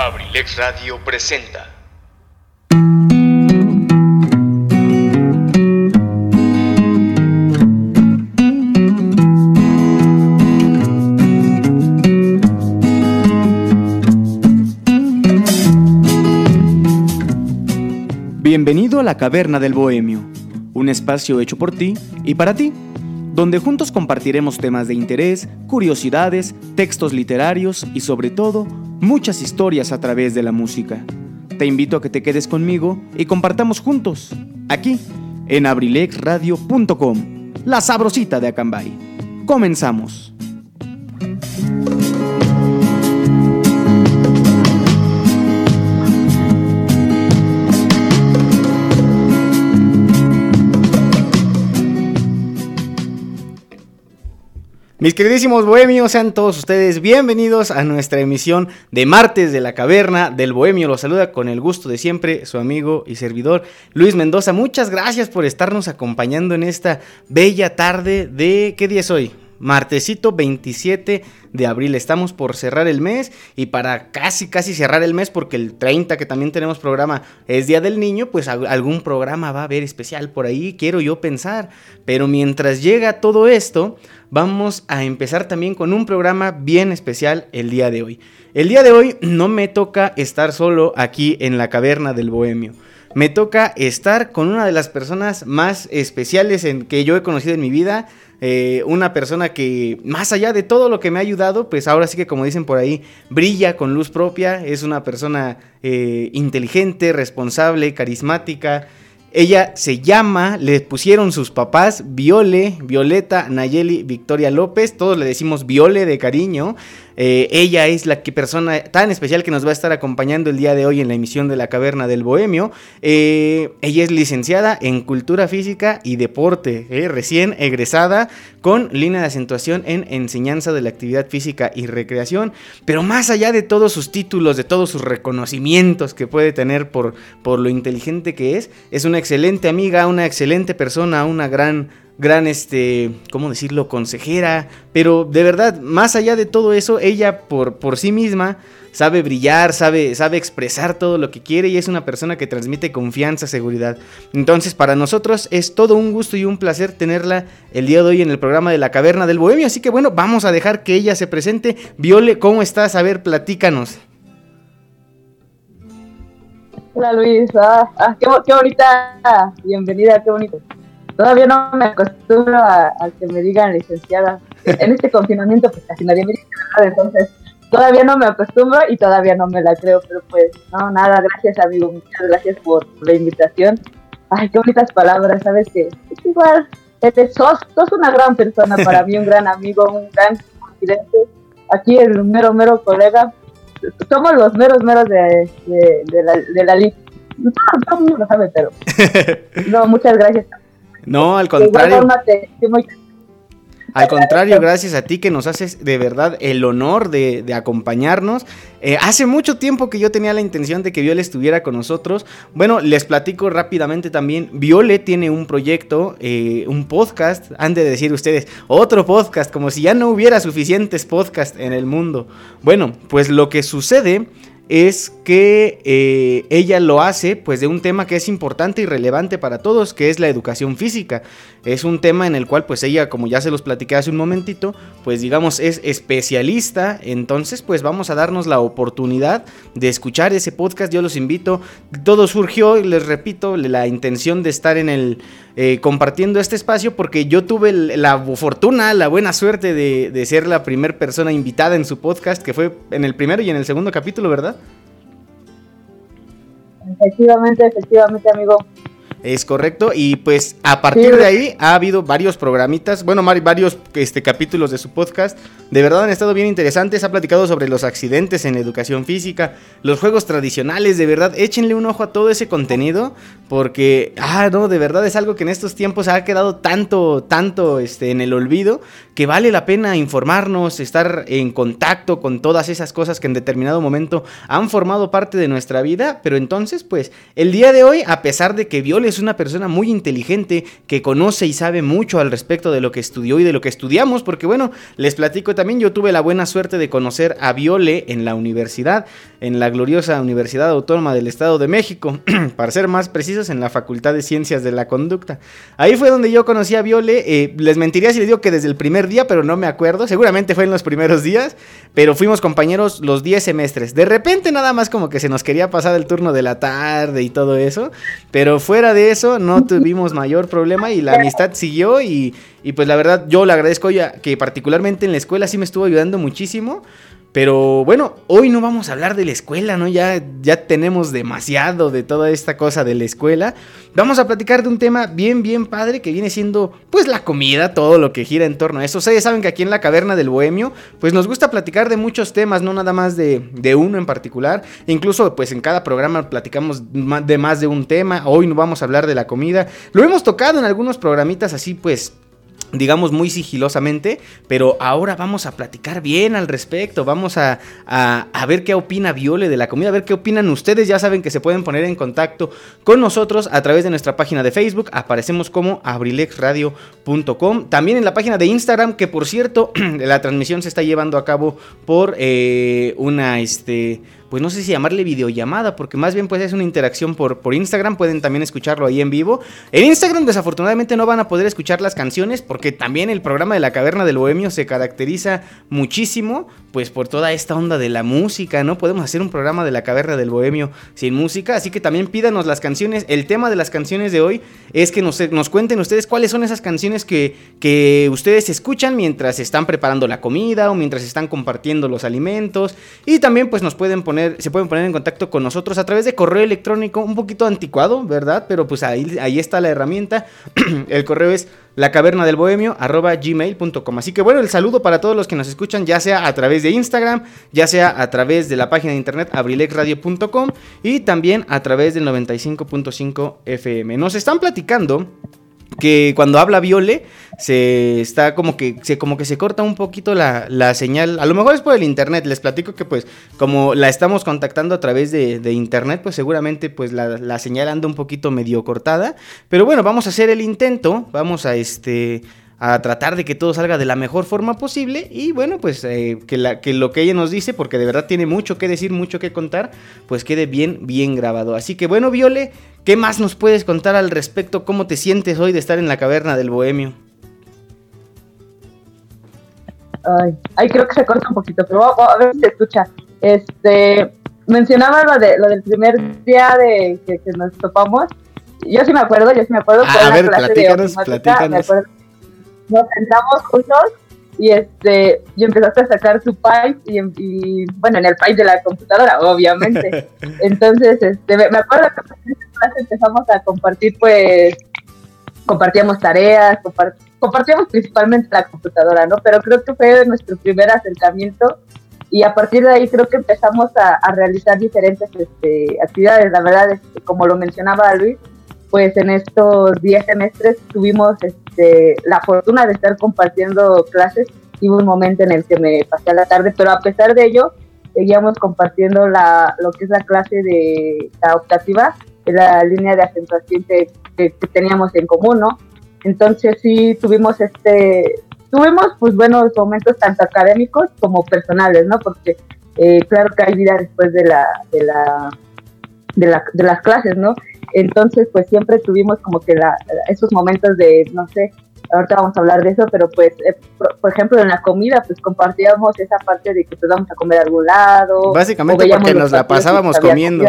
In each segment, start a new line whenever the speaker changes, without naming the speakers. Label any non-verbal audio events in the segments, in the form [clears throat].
Abrilex Radio presenta.
Bienvenido a la Caverna del Bohemio, un espacio hecho por ti y para ti, donde juntos compartiremos temas de interés, curiosidades, textos literarios y sobre todo muchas historias a través de la música. Te invito a que te quedes conmigo y compartamos juntos, aquí, en abrilexradio.com, la sabrosita de Acambay. Comenzamos. Mis queridísimos bohemios, sean todos ustedes bienvenidos a nuestra emisión de martes de la caverna del bohemio. Los saluda con el gusto de siempre su amigo y servidor Luis Mendoza. Muchas gracias por estarnos acompañando en esta bella tarde de... ¿Qué día es hoy? martesito 27 de abril. Estamos por cerrar el mes y para casi, casi cerrar el mes, porque el 30 que también tenemos programa es Día del Niño, pues algún programa va a haber especial por ahí, quiero yo pensar. Pero mientras llega todo esto, vamos a empezar también con un programa bien especial el día de hoy. El día de hoy no me toca estar solo aquí en la caverna del Bohemio me toca estar con una de las personas más especiales en, que yo he conocido en mi vida. Eh, una persona que, más allá de todo lo que me ha ayudado, pues ahora sí que como dicen por ahí, brilla con luz propia. Es una persona eh, inteligente, responsable, carismática. Ella se llama, le pusieron sus papás Viole, Violeta, Nayeli, Victoria López, todos le decimos Viole de cariño. Eh, ella es la persona tan especial que nos va a estar acompañando el día de hoy en la emisión de la Caverna del Bohemio. Eh, ella es licenciada en Cultura Física y Deporte, eh, recién egresada con línea de acentuación en Enseñanza de la Actividad Física y Recreación. Pero más allá de todos sus títulos, de todos sus reconocimientos que puede tener por, por lo inteligente que es, es una excelente amiga, una excelente persona, una gran gran, este, ¿cómo decirlo?, consejera, pero de verdad, más allá de todo eso, ella por, por sí misma sabe brillar, sabe, sabe expresar todo lo que quiere y es una persona que transmite confianza, seguridad. Entonces, para nosotros es todo un gusto y un placer tenerla el día de hoy en el programa de la Caverna del Bohemio, así que bueno, vamos a dejar que ella se presente. Viole, ¿cómo estás? A ver, platícanos.
Hola Luis, ah, ah qué, qué bonita bienvenida, qué bonito todavía no me acostumbro a, que me digan licenciada. En este confinamiento, pues casi nadie me dice nada, entonces todavía no me acostumbro y todavía no me la creo, pero pues, no, nada, gracias amigo, muchas gracias por la invitación. Ay, qué bonitas palabras, sabes que es igual, sos, sos una gran persona para mí, un gran amigo, un gran confidente. Aquí el mero, mero colega, somos los meros, meros de, de, la, de la No, todo el mundo lo sabe, pero [laughs] no, muchas gracias
no, al contrario. Al contrario, gracias a ti que nos haces de verdad el honor de, acompañarnos. Eh, hace mucho tiempo que yo tenía la intención de que Viole estuviera con nosotros. Bueno, les platico rápidamente también. Viole tiene un proyecto, eh, un podcast, han de decir ustedes, otro podcast, como si ya no hubiera suficientes podcasts en el mundo. Bueno, pues lo que sucede es que eh, ella lo hace pues de un tema que es importante y relevante para todos, que es la educación física. Es un tema en el cual pues ella, como ya se los platiqué hace un momentito, pues digamos es especialista, entonces pues vamos a darnos la oportunidad de escuchar ese podcast, yo los invito, todo surgió, les repito, la intención de estar en el eh, compartiendo este espacio porque yo tuve la fortuna, la buena suerte de, de ser la primera persona invitada en su podcast, que fue en el primero y en el segundo capítulo, ¿verdad?
Efectivamente, efectivamente, amigo.
Es correcto, y pues a partir de ahí ha habido varios programitas, bueno, varios este, capítulos de su podcast, de verdad han estado bien interesantes, ha platicado sobre los accidentes en educación física, los juegos tradicionales, de verdad, échenle un ojo a todo ese contenido, porque, ah, no, de verdad es algo que en estos tiempos ha quedado tanto, tanto este, en el olvido, que vale la pena informarnos, estar en contacto con todas esas cosas que en determinado momento han formado parte de nuestra vida, pero entonces, pues, el día de hoy, a pesar de que Viole es una persona muy inteligente, que conoce y sabe mucho al respecto de lo que estudió y de lo que estudiamos, porque bueno, les platico también, yo tuve la buena suerte de conocer a Viole en la universidad. en la gloriosa Universidad Autónoma del Estado de México, [clears throat] para ser más precisos, en la Facultad de Ciencias de la Conducta. Ahí fue donde yo conocí a Viole, eh, les mentiría si les digo que desde el primer día, pero no me acuerdo, seguramente fue en los primeros días, pero fuimos compañeros los 10 semestres. De repente nada más como que se nos quería pasar el turno de la tarde y todo eso, pero fuera de eso no tuvimos mayor problema y la amistad siguió y, y pues la verdad yo le agradezco ya que particularmente en la escuela sí me estuvo ayudando muchísimo. Pero bueno, hoy no vamos a hablar de la escuela, ¿no? Ya, ya tenemos demasiado de toda esta cosa de la escuela. Vamos a platicar de un tema bien, bien padre que viene siendo, pues, la comida, todo lo que gira en torno a eso. Ustedes saben que aquí en la Caverna del Bohemio, pues nos gusta platicar de muchos temas, no nada más de, de uno en particular. Incluso, pues, en cada programa platicamos de más de un tema. Hoy no vamos a hablar de la comida. Lo hemos tocado en algunos programitas así, pues, digamos muy sigilosamente, pero ahora vamos a platicar bien al respecto, vamos a, a, ver qué opina Viole de la comida, a ver qué opinan ustedes, ya saben que se pueden poner en contacto con nosotros a través de nuestra página de Facebook, aparecemos como abrilexradio.com, también en la página de Instagram, que por cierto, [clears throat] la transmisión se está llevando a cabo por eh, una, este, pues no sé si llamarle videollamada, porque más bien pues es una interacción por, por Instagram, pueden también escucharlo ahí en vivo. En Instagram desafortunadamente no van a poder escuchar las canciones, porque también el programa de la Caverna del Bohemio se caracteriza muchísimo, pues por toda esta onda de la música, ¿no? Podemos hacer un programa de la Caverna del Bohemio sin música, así que también pídanos las canciones. El tema de las canciones de hoy es que nos, nos cuenten ustedes cuáles son esas canciones que, que ustedes escuchan mientras están preparando la comida o mientras están compartiendo los alimentos. Y también pues nos pueden poner se pueden poner en contacto con nosotros a través de correo electrónico, un poquito anticuado, ¿verdad? Pero pues ahí, ahí está la herramienta. [clears throat] el correo es la caverna del bohemio arroba gmail.com. Así que bueno, el saludo para todos los que nos escuchan, ya sea a través de Instagram, ya sea a través de la página de internet abrilexradio.com y también a través del 95.5 FM. Nos están platicando que cuando habla Viole se está como que se como que se corta un poquito la, la, señal. A lo mejor es por el internet. Les platico que pues como la estamos contactando a través de, de internet, pues seguramente pues la, la, señal anda un poquito medio cortada. Pero bueno, vamos a hacer el intento. Vamos a este a tratar de que todo salga de la mejor forma posible y bueno, pues eh, que, la, que lo que ella nos dice, porque de verdad tiene mucho que decir, mucho que contar, pues quede bien, bien grabado. Así que bueno, Viole, ¿qué más nos puedes contar al respecto? ¿Cómo te sientes hoy de estar en la caverna del Bohemio?
Ay, ay creo que se corta un poquito, pero a ver si se escucha. Este, mencionaba lo, de, lo del primer día de que, nos topamos. Yo sí me acuerdo, yo sí me acuerdo.
Ah, a ver, platícanos, platícanos
nos sentamos juntos y este y empezaste a sacar su pipe y, bueno en el pipe de la computadora obviamente. [laughs] Entonces este me, acuerdo que empezamos a compartir pues compartíamos tareas compartíamos principalmente la computadora no pero creo que fue nuestro primer acercamiento y a partir de ahí creo que empezamos a, a realizar diferentes este, actividades. La verdad es que, como lo mencionaba Luis pues en estos 10 semestres tuvimos este, la fortuna de estar compartiendo clases. Hubo un momento en el que me pasé a la tarde, pero a pesar de ello, seguíamos compartiendo la, lo que es la clase de la optativa, la línea de acentuación que, que, teníamos en común, ¿no? Entonces sí tuvimos este, tuvimos pues buenos momentos tanto académicos como personales, ¿no? Porque eh, claro que hay vida después de la, de la, de, la, de las clases, ¿no? Entonces, pues siempre tuvimos como que la, esos momentos de, no sé, ahorita vamos a hablar de eso, pero pues, eh, por, ejemplo, en la comida, pues compartíamos esa parte de que pues vamos a comer a algún lado.
Básicamente porque nos la pasábamos comiendo.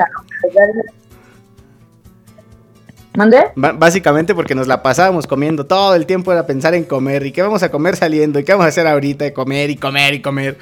¿Mande?
básicamente porque nos la pasábamos comiendo. Todo el tiempo era pensar en comer. ¿Y qué vamos a comer saliendo? ¿Y qué vamos a hacer ahorita? De comer y comer y comer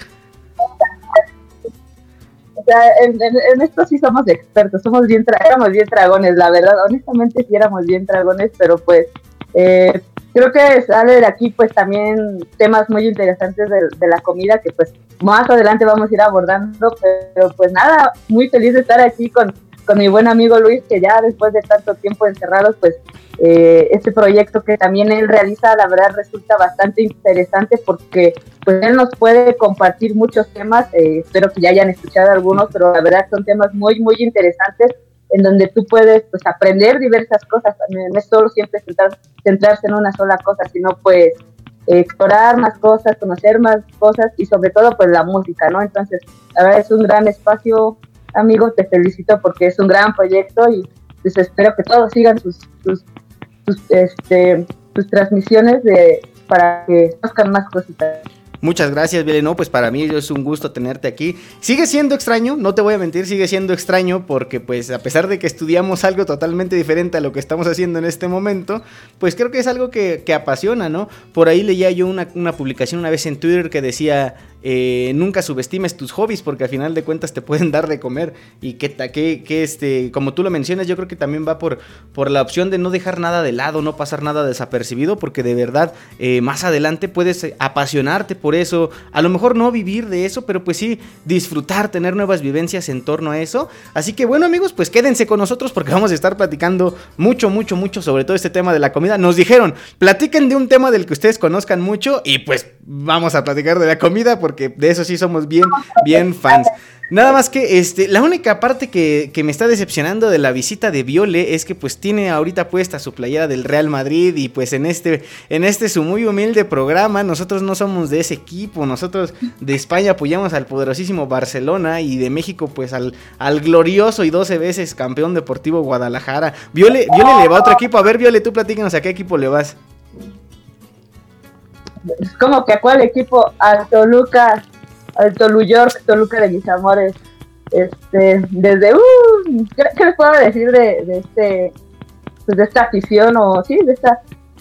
en, esto sí somos expertos, somos bien, éramos bien dragones, la verdad, honestamente sí éramos bien dragones, pero pues eh, creo que sale de aquí pues también temas muy interesantes de, la comida que pues más adelante vamos a ir abordando, pero pues nada, muy feliz de estar aquí con, con mi buen amigo Luis, que ya después de tanto tiempo encerrados, pues eh, este proyecto que también él realiza, la verdad resulta bastante interesante porque pues él nos puede compartir muchos temas, eh, espero que ya hayan escuchado algunos, pero la verdad son temas muy, muy interesantes en donde tú puedes pues aprender diversas cosas, no es solo siempre centrarse en una sola cosa, sino pues explorar más cosas, conocer más cosas y sobre todo pues la música, ¿no? Entonces, la verdad es un gran espacio amigo, te felicito porque es un gran proyecto y pues espero que todos sigan sus, sus, este, sus transmisiones de, para que conozcan más cositas.
Muchas gracias, Viole. No, pues para mí es un gusto tenerte aquí. Sigue siendo extraño, no te voy a mentir, sigue siendo extraño porque pues a pesar de que estudiamos algo totalmente diferente a lo que estamos haciendo en este momento, pues creo que es algo que, apasiona, ¿no? Por ahí leía yo una, una publicación una vez en Twitter que decía, eh, nunca subestimes tus hobbies porque al final de cuentas te pueden dar de comer y que, que, que, este, como tú lo mencionas, yo creo que también va por, por la opción de no dejar nada de lado, no pasar nada desapercibido porque de verdad eh, más adelante puedes apasionarte por eso, a lo mejor no vivir de eso, pero pues sí disfrutar, tener nuevas vivencias en torno a eso. Así que bueno amigos, pues quédense con nosotros porque vamos a estar platicando mucho, mucho, mucho sobre todo este tema de la comida. Nos dijeron, platiquen de un tema del que ustedes conozcan mucho y pues vamos a platicar de la comida de eso sí somos bien, bien fans. Nada más que este, la única parte que, me está decepcionando de la visita de Viole es que pues tiene ahorita puesta su playera del Real Madrid y pues en este, en este su muy humilde programa nosotros no somos de ese equipo, nosotros de España apoyamos al poderosísimo Barcelona y de México pues al, al glorioso y 12 veces campeón deportivo Guadalajara. Viole, Viole le va a otro equipo, a ver Viole, tú platícanos a qué equipo le vas
es como que a cuál equipo, al Toluca, al Tolu York, Toluca de mis amores. Este, desde, uh, ¿qué, les puedo decir de, de este, pues de esta afición o sí, de este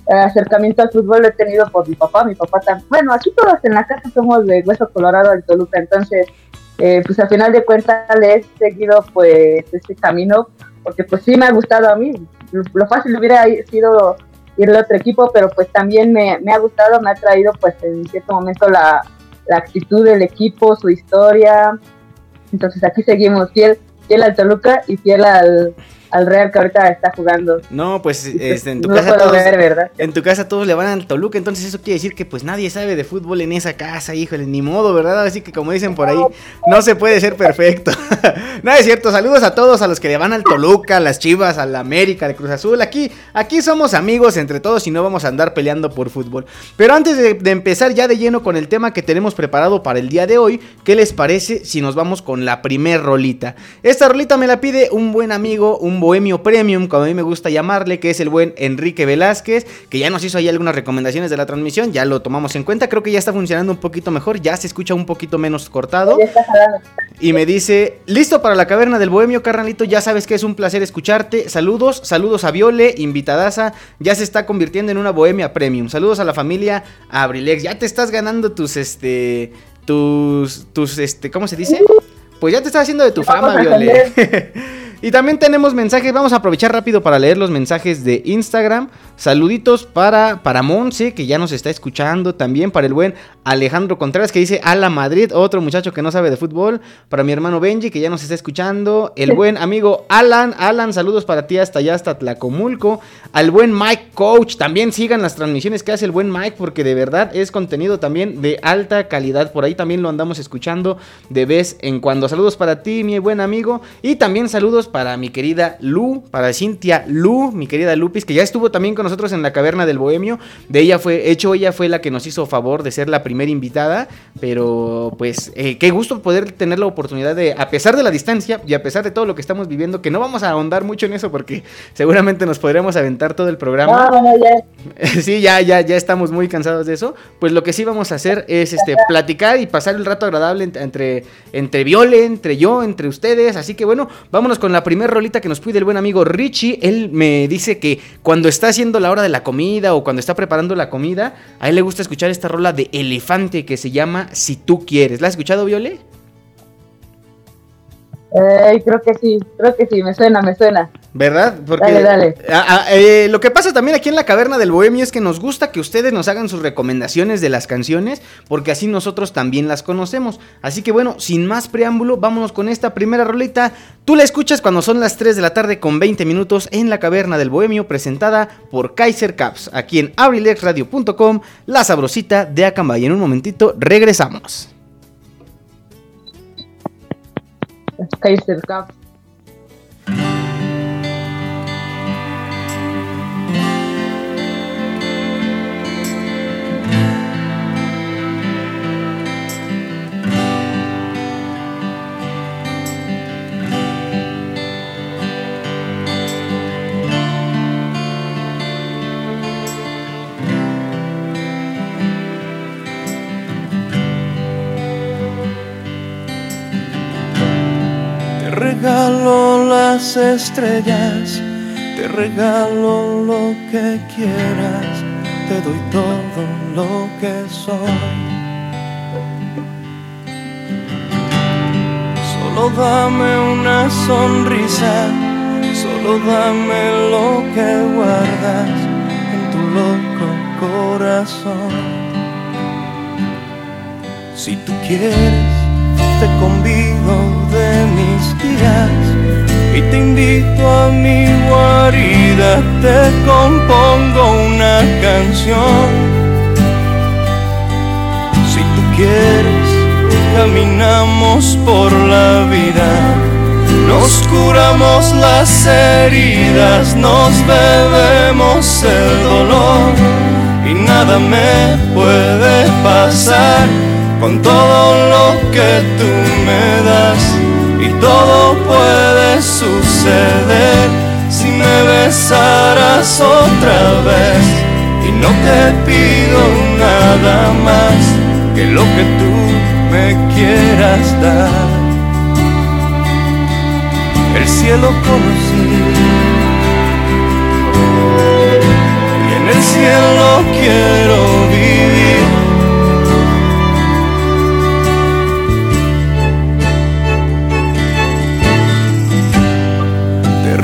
acercamiento al fútbol lo he tenido por mi papá, mi papá también, bueno, aquí todos en la casa somos de Hueso Colorado al Toluca, entonces, eh, pues al final de cuentas le he seguido pues este camino, porque pues sí me ha gustado a mí, lo fácil hubiera sido ir a otro equipo, pero pues también me, me, ha gustado, me ha traído pues en cierto momento la, la actitud del equipo, su historia. Entonces aquí seguimos fiel, fiel al Toluca y fiel al, al Real que ahorita está jugando.
No, pues, pues este, en tu casa todos, en tu casa todos le van al Toluca, entonces eso quiere decir que pues nadie sabe de fútbol en esa casa, híjole, ni modo, ¿verdad? Así que como dicen por ahí, no se puede ser perfecto. [laughs] no es cierto, saludos a todos, a los que le van al Toluca, a las Chivas, a la América, al Cruz Azul, aquí, aquí somos amigos entre todos y no vamos a andar peleando por fútbol. Pero antes de, de empezar ya de lleno con el tema que tenemos preparado para el día de hoy, ¿qué les parece si nos vamos con la primer rolita? Esta rolita me la pide un buen amigo, un bohemio premium, como a mí me gusta llamarle, que es el buen Enrique Velázquez, que ya nos hizo ahí algunas recomendaciones de la transmisión, ya lo tomamos en cuenta, creo que ya está funcionando un poquito mejor, ya se escucha un poquito menos cortado. Y me dice, listo para la caverna del bohemio, carnalito, ya sabes que es un placer escucharte, saludos, saludos a Viole, invitadaza, ya se está convirtiendo en una bohemia premium, saludos a la familia Abrilex, ya te estás ganando tus, este, tus, tus, este, ¿cómo se dice? Pues ya te estás haciendo de tu fama, Viole. [laughs] Y también tenemos mensajes, vamos a aprovechar rápido para leer los mensajes de Instagram. Saluditos para, para Monse, que ya nos está escuchando. También para el buen Alejandro Contreras, que dice Ala Madrid, otro muchacho que no sabe de fútbol. Para mi hermano Benji, que ya nos está escuchando. El buen amigo Alan, Alan, saludos para ti hasta allá, hasta Tlacomulco. Al buen Mike Coach, también sigan las transmisiones que hace el buen Mike, porque de verdad es contenido también de alta calidad. Por ahí también lo andamos escuchando de vez en cuando. Saludos para ti, mi buen amigo. Y también saludos para mi querida Lu, para Cintia Lu, mi querida Lupis, que ya estuvo también con nosotros en la caverna del Bohemio. De ella fue, hecho, ella fue la que nos hizo favor de ser la primera invitada. Pero pues, eh, qué gusto poder tener la oportunidad de, a pesar de la distancia y a pesar de todo lo que estamos viviendo, que no vamos a ahondar mucho en eso porque seguramente nos podremos aventar todo el programa. [laughs] sí, ya, ya, ya estamos muy cansados de eso. Pues lo que sí vamos a hacer es este platicar y pasar el rato agradable entre, entre Viole, entre yo, entre ustedes. Así que bueno, vámonos con la la primera rolita que nos pide el buen amigo Richie, él me dice que cuando está haciendo la hora de la comida o cuando está preparando la comida, a él le gusta escuchar esta rola de Elefante que se llama Si tú quieres. ¿La has escuchado, Viole?
Eh, creo que sí, creo que sí, me suena, me suena.
¿Verdad?
Porque, dale, dale.
Eh, lo que pasa también aquí en la caverna del bohemio es que nos gusta que ustedes nos hagan sus recomendaciones de las canciones, porque así nosotros también las conocemos. Así que bueno, sin más preámbulo, vámonos con esta primera rolita. Tú la escuchas cuando son las 3 de la tarde con 20 minutos en la caverna del bohemio, presentada por Kaiser Caps, aquí en abrilexradio.com, la sabrosita de Acambay. En un momentito regresamos.
Kaiser
las estrellas, te regalo lo que quieras, te doy todo lo que soy. Solo dame una sonrisa, solo dame lo que guardas en tu loco corazón. Si tú quieres, te convido de mis días y te invito a mi guarida, te compongo una canción. Si tú quieres, caminamos por la vida, nos curamos las heridas, nos bebemos el dolor. Y nada me puede pasar con todo lo que tú me das y todo puede suceder si me besaras otra vez y no te pido nada más que lo que tú me quieras dar. El cielo conocí y en el cielo quiero vivir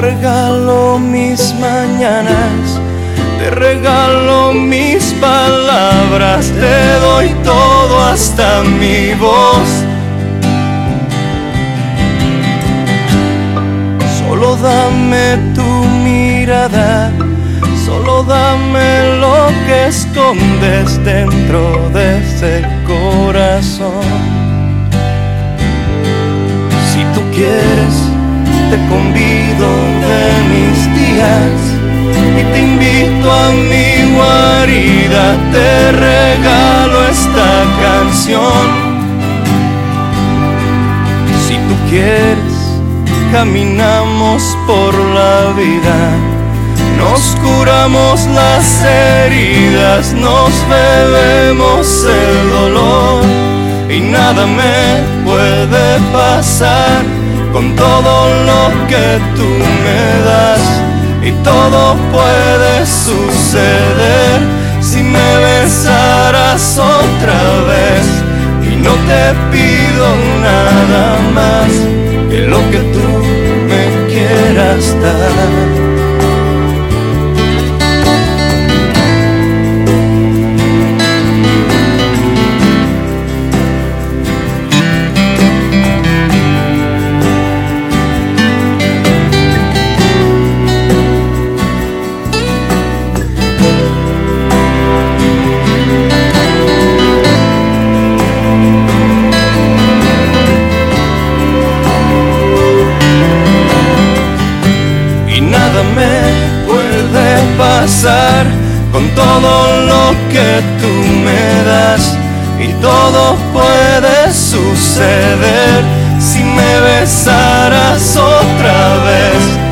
regalo mis mañanas, te regalo mis palabras, te doy todo hasta mi voz. Solo dame tu mirada, solo dame lo que escondes dentro de ese corazón. Si tú quieres, te convido de mis días y te invito a mi guarida, te regalo esta canción. Si tú quieres, caminamos por la vida, nos curamos las heridas, nos bebemos el dolor y nada me puede pasar con todo lo que tú me das y todo puede suceder si me besaras otra vez y no te pido nada más que lo que tú me quieras dar. Con todo lo que tú me das y todo puede suceder si me besaras otra vez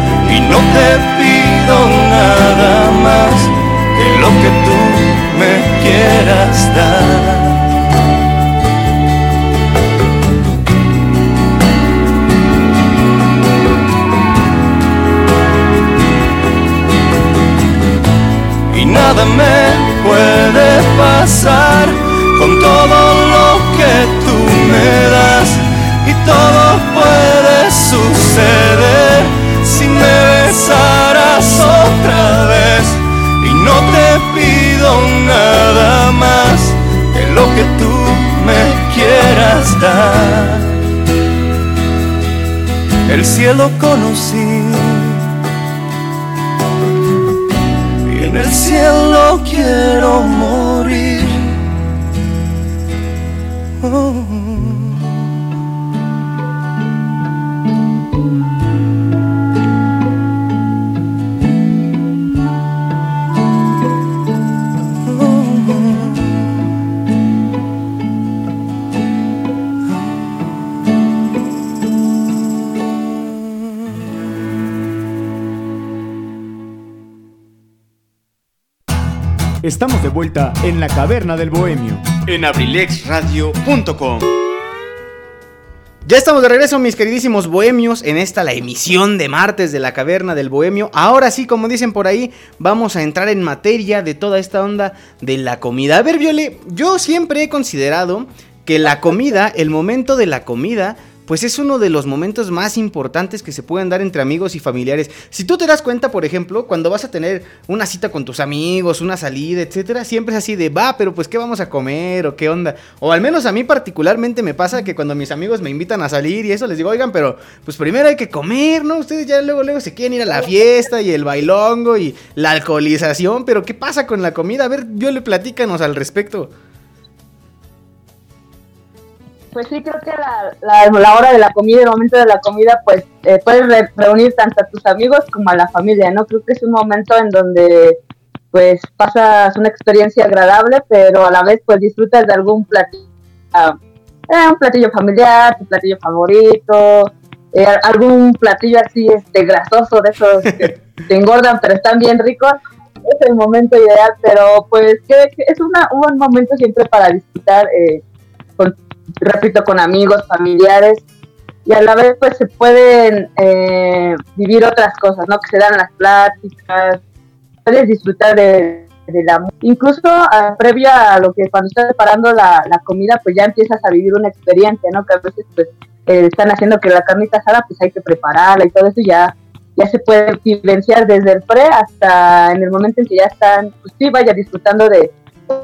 vuelta en la caverna del bohemio
en abrilexradio.com.
Ya estamos de regreso, mis queridísimos bohemios, en esta la emisión de martes de la caverna del bohemio. Ahora sí, como dicen por ahí, vamos a entrar en materia de toda esta onda de la comida. A ver, Viole, yo siempre he considerado que la comida, el momento de la comida, pues es uno de los momentos más importantes que se pueden dar entre amigos y familiares. Si tú te das cuenta, por ejemplo, cuando vas a tener una cita con tus amigos, una salida, etcétera, siempre es así de, va, pero pues qué vamos a comer o qué onda. O al menos a mí particularmente me pasa que cuando mis amigos me invitan a salir y eso les digo, oigan, pero pues primero hay que comer, ¿no? Ustedes ya luego luego se quieren ir a la fiesta y el bailongo y la alcoholización, pero ¿qué pasa con la comida? A ver, yo le platícanos al respecto.
Pues sí, creo que la, la, hora de la comida, el momento de la comida, pues eh, puedes reunir tanto a tus amigos como a la familia, ¿no? Creo que es un momento en donde pues pasas una experiencia agradable, pero a la vez pues disfrutas de algún platillo, eh, un platillo familiar, tu platillo favorito, eh, algún platillo así este grasoso de esos que [laughs] te engordan pero están bien ricos. Es el momento ideal, pero pues que, es una, un buen momento siempre para disfrutar eh, con repito, con amigos, familiares, y a la vez pues se pueden eh, vivir otras cosas, ¿no? Que se dan las pláticas, puedes disfrutar de, la incluso uh, previo a lo que cuando estás preparando la, comida pues ya empiezas a vivir una experiencia, ¿no? Que a veces pues eh, están haciendo que la carnita asada pues hay que prepararla y todo eso ya ya se puede vivenciar desde el pre hasta en el momento en que ya están, pues sí, vaya disfrutando de,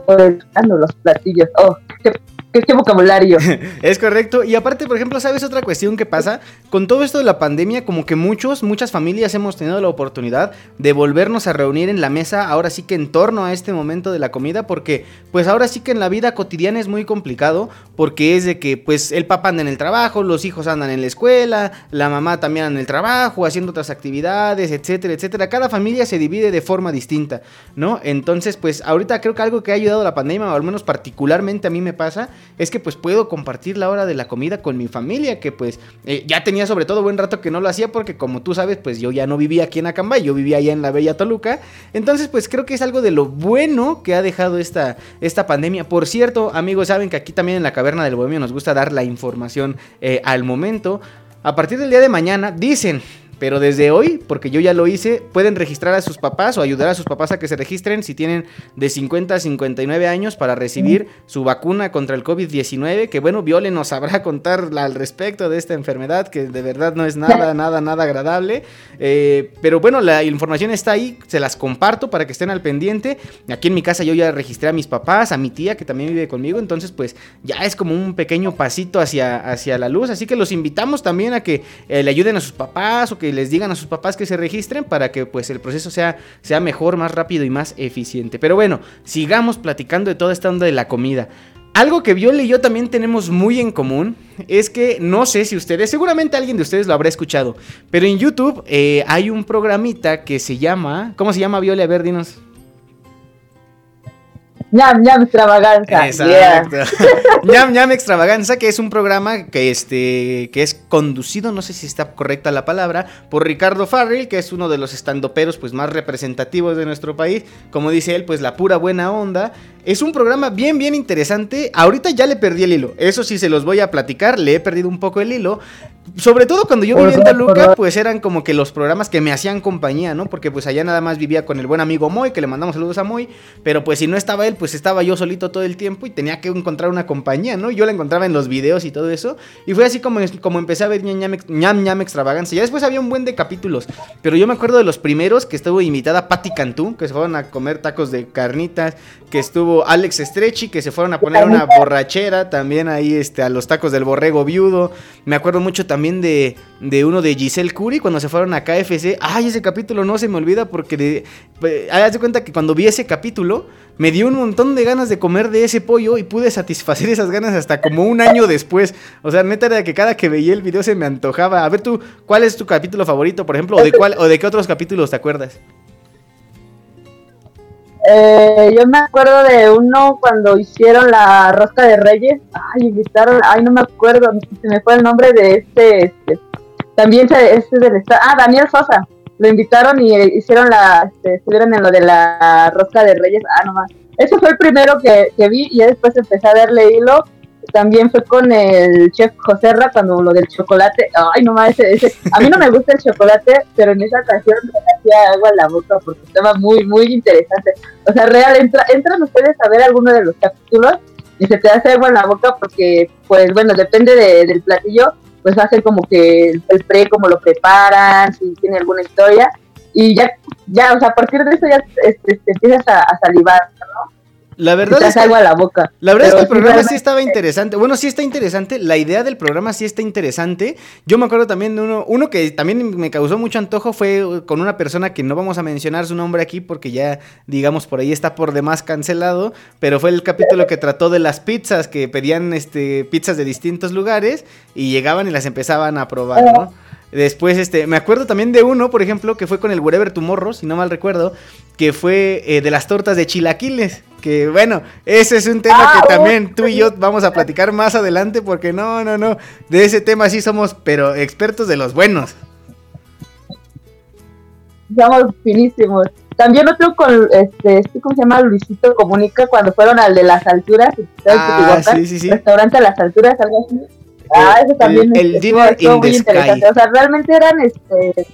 de los platillos. Oh, qué, ¿Qué, vocabulario? [laughs]
es correcto. Y aparte, por ejemplo, ¿sabes otra cuestión que pasa? Con todo esto de la pandemia, como que muchos, muchas familias hemos tenido la oportunidad de volvernos a reunir en la mesa, ahora sí que en torno a este momento de la comida, porque pues ahora sí que en la vida cotidiana es muy complicado, porque es de que pues el papá anda en el trabajo, los hijos andan en la escuela, la mamá también anda en el trabajo, haciendo otras actividades, etcétera, etcétera. Cada familia se divide de forma distinta, ¿no? Entonces, pues ahorita creo que algo que ha ayudado la pandemia, o al menos particularmente a mí me pasa, es que pues puedo compartir la hora de la comida con mi familia, que pues eh, ya tenía sobre todo buen rato que no lo hacía porque como tú sabes, pues yo ya no vivía aquí en Acambay, yo vivía allá en la bella Toluca. Entonces pues creo que es algo de lo bueno que ha dejado esta, esta pandemia. Por cierto, amigos, saben que aquí también en la Caverna del Bohemio nos gusta dar la información eh, al momento. A partir del día de mañana, dicen, pero desde hoy, porque yo ya lo hice, pueden registrar a sus papás o ayudar a sus papás a que se registren si tienen de 50 a 59 años para recibir su vacuna contra el COVID-19. Que bueno, Viole nos sabrá [laughs] contar al respecto de esta enfermedad, que de verdad no es nada, nada, nada agradable. Eh, pero bueno, la información está ahí, se las comparto para que estén al pendiente. Aquí en mi casa yo ya registré a mis papás, a mi tía que también vive conmigo, entonces pues ya es como un pequeño pasito hacia, hacia la luz. Así que los invitamos también a que eh, le ayuden a sus papás o que les digan a sus papás que se registren para que pues el proceso sea, sea mejor, más rápido y más eficiente. Pero bueno, sigamos platicando de toda esta onda de la comida. Algo que Viole y yo también tenemos muy en común es que no sé si ustedes, seguramente alguien de ustedes lo habrá escuchado, pero en YouTube eh, hay un programita que se llama, ¿cómo se llama Viole? A ver, dinos
ñam ñam extravaganza.
Exacto. [laughs] ñam ñam extravaganza, que es un programa que este que es conducido, no sé si está correcta la palabra, por Ricardo Farrell, que es uno de los estandoperos pues más representativos de nuestro país. Como dice él, pues la pura buena onda. Es un programa bien, bien interesante. Ahorita ya le perdí el hilo. Eso sí se los voy a platicar. Le he perdido un poco el hilo. Sobre todo cuando yo vivía en Toluca, pues eran como que los programas que me hacían compañía, ¿no? Porque pues allá nada más vivía con el buen amigo Moy, que le mandamos saludos a Moy. Pero pues si no estaba él, pues estaba yo solito todo el tiempo y tenía que encontrar una compañía, ¿no? Yo la encontraba en los videos y todo eso. Y fue así como, como empecé a ver ñam ñam, ñam extravaganza. Ya después había un buen de capítulos. Pero yo me acuerdo de los primeros que estuvo invitada Patti Cantú, que se fueron a comer tacos de carnitas. Que estuvo Alex Estrechi, que se fueron a poner una borrachera también ahí este, a los tacos del borrego viudo. Me acuerdo mucho también de, de uno de Giselle Curry cuando se fueron a KFC. Ay, ese capítulo no se me olvida porque de, pues, haz de cuenta que cuando vi ese capítulo me dio un montón de ganas de comer de ese pollo y pude satisfacer esas ganas hasta como un año después. O sea, neta era que cada que veía el video se me antojaba. A ver tú, ¿cuál es tu capítulo favorito, por ejemplo? ¿O de, cuál, o de qué otros capítulos te acuerdas?
Eh, yo me acuerdo de uno cuando hicieron la rosca de reyes. Ay, invitaron, ay, no me acuerdo, se me fue el nombre de este, este también se, este del ah, Daniel Sosa. Lo invitaron y eh, hicieron la, este, estuvieron en lo de la rosca de reyes. Ah, no más. Ese fue el primero que, que vi y después empecé a darle hilo también fue con el chef José Ra cuando lo del chocolate. Ay, no más, ese, ese. A mí no me gusta el chocolate, pero en esa ocasión me hacía agua en la boca porque estaba muy, muy interesante. O sea, real, entra, entran ustedes a ver alguno de los capítulos y se te hace agua en la boca porque, pues bueno, depende de, del platillo, pues hacen como que el pre, como lo preparan, si tiene alguna historia. Y ya, ya, o sea, a partir de eso ya este, te empiezas a, salivar.
La verdad, es que,
a la, boca.
la verdad es que el programa sí estaba interesante. Bueno, sí está interesante. La idea del programa sí está interesante. Yo me acuerdo también de uno, uno que también me causó mucho antojo fue con una persona que no vamos a mencionar su nombre aquí porque ya, digamos, por ahí está por demás cancelado. Pero fue el capítulo que trató de las pizzas, que pedían este, pizzas de distintos lugares y llegaban y las empezaban a probar, ¿no? Después, este, me acuerdo también de uno, por ejemplo, que fue con el Wherever Tomorrow, si no mal recuerdo, que fue eh, de las tortas de chilaquiles. Que bueno, ese es un tema
Ah,
que también tú y yo vamos a platicar más adelante, porque no, no, no, de ese tema sí somos, pero expertos de los buenos.
Somos finísimos. También otro con, este, este, ¿cómo se llama? Luisito Comunica cuando fueron al de las alturas.
Ah, sí, sí, sí.
Restaurante a las alturas, algo así. Ah, ese también
el
este,
Dinner
estuvo-
in the. Sky.
O sea, realmente eran, este,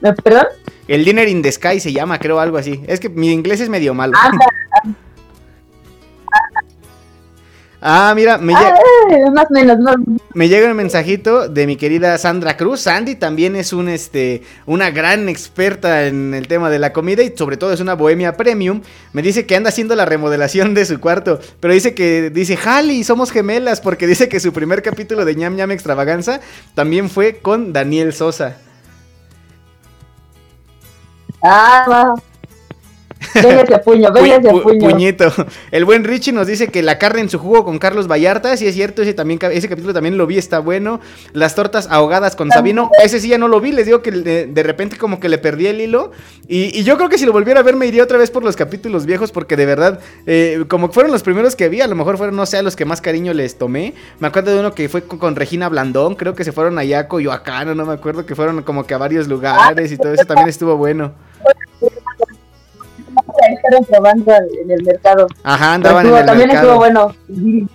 ¿me- ¿perdón?
El Dinner in the Sky se llama, creo, algo así. Es que mi inglés es medio malo.
Anda, [laughs]
Ah, mira, me,
ah, más o menos,
me llega un mensajito de mi querida Sandra Cruz. Sandy también es un, este, una gran experta en el tema de la comida y sobre todo es una bohemia premium. Me dice que anda haciendo la remodelación de su cuarto, pero dice que, dice, Jali, somos gemelas, porque dice que su primer capítulo de ñam ñam extravaganza también fue con Daniel Sosa.
Ah. Venga ese puño,
Pu- pu-
puño.
puñito. El buen Richie nos dice que la carne en su jugo con Carlos Vallarta, sí es cierto, ese también ese capítulo también lo vi, está bueno. Las tortas ahogadas con Sabino, ese sí ya no lo vi, les digo que de, de repente como que le perdí el hilo. Y, y yo creo que si lo volviera a ver me iría otra vez por los capítulos viejos porque de verdad, eh, como fueron los primeros que vi, a lo mejor fueron, no sé, a los que más cariño les tomé. Me acuerdo de uno que fue con, con Regina Blandón, creo que se fueron allá a Coyoacán, o no me acuerdo, que fueron como que a varios lugares y todo eso también estuvo bueno.
Ahí estaban probando en el mercado.
Ajá, andaban
Estuvo-
en el
también
mercado.
estuvo bueno. [laughs]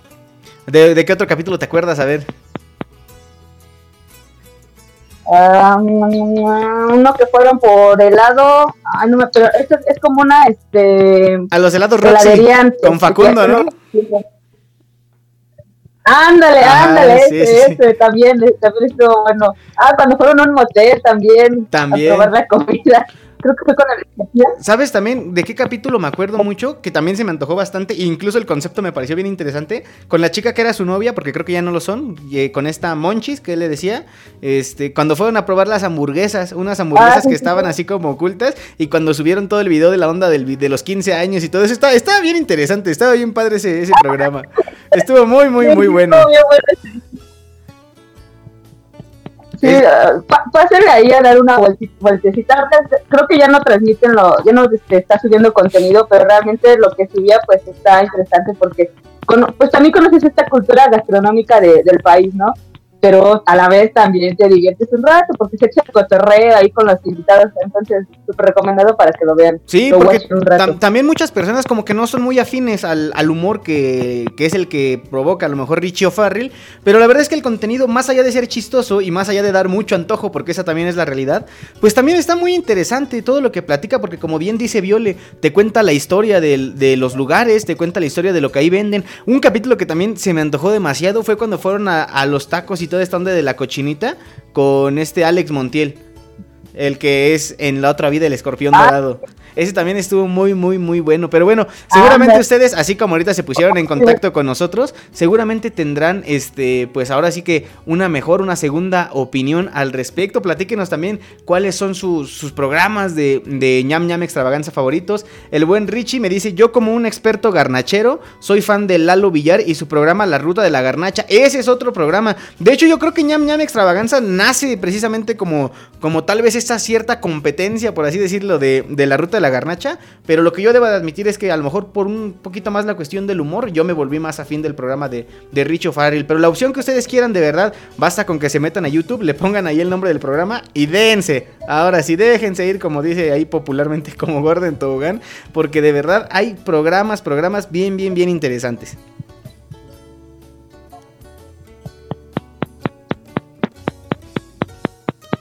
¿De, de qué otro capítulo te acuerdas? A ver.
Ah, uno que fueron por helado. Ah, no me, pero esto es como una este
A los helados Roxy. Con Facundo, ¿no?
Ándale,
Ajá,
ándale,
sí,
ese,
sí,
ese también, ese también estuvo bueno. Ah, cuando fueron a un motel también,
También.
a probar la comida. Creo que fue con el
¿Sabes también de qué capítulo me acuerdo mucho? Que también se me antojó bastante. E incluso el concepto me pareció bien interesante. Con la chica que era su novia, porque creo que ya no lo son. y, eh, con esta Monchis, que él le decía. Este, cuando fueron a probar las hamburguesas. Unas hamburguesas
Ah, sí,
que estaban
sí.
así como ocultas. Y cuando subieron todo el video de la onda del de los 15 años y todo eso. Estaba, estaba bien interesante. Estaba bien padre ese, ese programa. Estuvo muy, muy, muy bueno.
Sí,
Es-
ah, pa- pásenle ahí a dar una vueltecita. Ahorita Creo que ya no transmiten, lo, ya no este, está subiendo contenido, pero realmente lo que subía pues está interesante porque cono- pues también conoces esta cultura gastronómica de- del país, ¿no? Pero a la vez también te diviertes un rato porque se echa el cotorreo ahí con los invitados, entonces súper recomendado para que lo vean.
Sí,
Lo
porque
watchen un rato.
tam- también muchas personas como que no son muy afines al, al humor que, que es el que provoca a lo mejor Richie O'Farrell, pero la verdad es que el contenido, más allá de ser chistoso y más allá de dar mucho antojo, porque esa también es la realidad, pues también está muy interesante todo lo que platica, porque como bien dice Viole, te cuenta la historia del- de los lugares, te cuenta la historia de lo que ahí venden. Un capítulo que también se me antojó demasiado fue cuando fueron a, a los tacos y toda esta onda de la cochinita con este Alex Montiel. El que es en la otra vida el escorpión
Ah.
dorado. Ese también estuvo muy, muy, muy bueno. Pero bueno, seguramente
Ah,
ustedes, así como ahorita se pusieron en contacto con nosotros, seguramente tendrán, este, pues ahora sí que una mejor, una segunda opinión al respecto. Platíquenos también cuáles son sus, sus programas de, de ñam ñam extravaganza favoritos. El buen Richie me dice, yo como un experto garnachero, soy fan de Lalo Villar y su programa La Ruta de la Garnacha. Ese es otro programa. De hecho, yo creo que ñam ñam extravaganza nace precisamente como, como tal vez esta cierta competencia, por así decirlo, de, de la ruta de la garnacha, pero lo que yo debo de admitir es que a lo mejor por un poquito más la cuestión del humor, yo me volví más afín del programa de, de Richo Farrell. Pero la opción que ustedes quieran, de verdad, basta con que se metan a YouTube, le pongan ahí el nombre del programa y dense. Ahora sí, déjense ir, como dice ahí popularmente, [laughs] como Gordon Tobogán, porque de verdad hay programas, programas bien, bien, bien interesantes.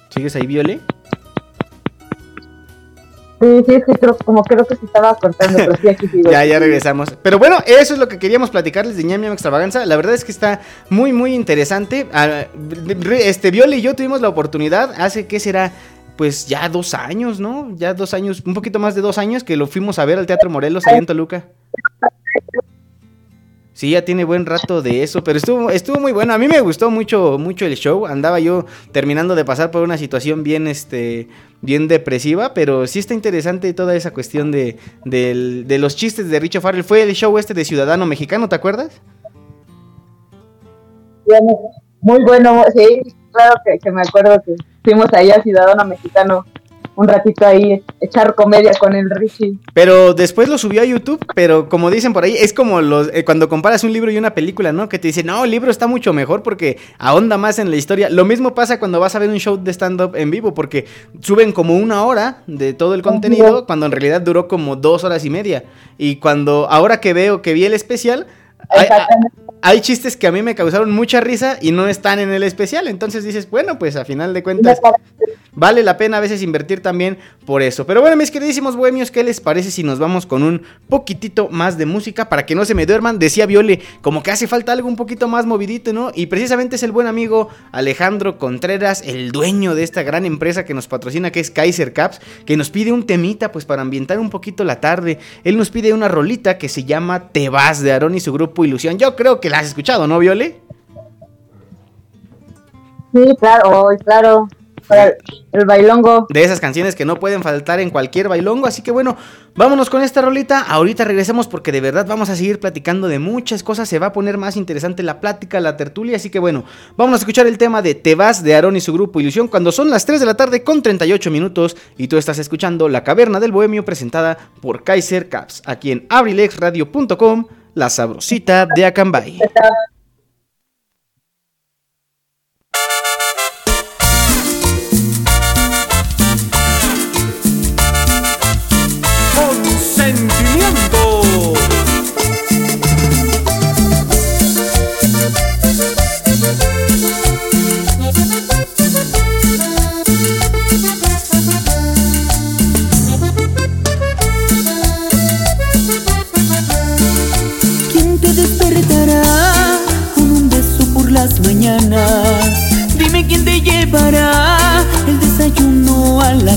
¿Sigues ahí, Viole?
Sí, sí, es que creo, como creo que se estaba cortando, pero sí, aquí sigo. [laughs]
Ya, ya regresamos. Pero bueno, eso es lo que queríamos platicarles de ñam ñam extravaganza. La verdad es que está muy, muy interesante. Ah, Este, Viole y yo tuvimos la oportunidad hace, ¿qué será? Pues ya dos años, ¿no? Ya dos años, un poquito más de dos años que lo fuimos a ver al Teatro Morelos ahí en Toluca. Sí, ya tiene buen rato de eso, pero estuvo, estuvo muy bueno. A mí me gustó mucho, mucho el show. Andaba yo terminando de pasar por una situación bien, este, bien depresiva, pero sí está interesante toda esa cuestión de, de los chistes de Richo Farrell. Fue el show este de Ciudadano Mexicano, ¿te acuerdas?
Muy bueno, sí, claro que, que me acuerdo que fuimos ahí a Ciudadano Mexicano un ratito ahí, echar comedia con el Richie.
Pero después lo subió a YouTube, pero como dicen por ahí, es como los, eh, cuando comparas un libro y una película, ¿no? Que te dicen, no, el libro está mucho mejor porque ahonda más en la historia. Lo mismo pasa cuando vas a ver un show de stand-up en vivo, porque suben como una hora de todo el contenido, cuando en realidad duró como dos horas y media. Y cuando, ahora que veo que vi el especial, hay,
Exactamente.
Hay chistes que a mí me causaron mucha risa y no están en el especial. Entonces dices, bueno, pues a final de cuentas vale la pena a veces invertir también por eso. Pero bueno, mis queridísimos bohemios, ¿qué les parece si nos vamos con un poquitito más de música para que no se me duerman? Decía Viole, como que hace falta algo un poquito más movidito, ¿no? Y precisamente es el buen amigo Alejandro Contreras, el dueño de esta gran empresa que nos patrocina, que es Kaiser Caps, que nos pide un temita, pues para ambientar un poquito la tarde. Él nos pide una rolita que se llama Te vas de Aarón y su grupo Ilusión. Yo creo que la has escuchado, ¿no, Viole?
Sí, claro, oh, claro. Para el, bailongo.
de esas canciones que no pueden faltar en cualquier bailongo. Así que bueno, vámonos con esta rolita. Ahorita regresamos porque de verdad vamos a seguir platicando de muchas cosas. Se va a poner más interesante la plática, la tertulia. Así que bueno, vamos a escuchar el tema de Te vas de Aarón y su grupo Ilusión cuando son las 3 de la tarde con 38 minutos. Y tú estás escuchando La Caverna del Bohemio presentada por Kaiser Caps aquí en abrilexradio.com, la sabrosita de Acambay.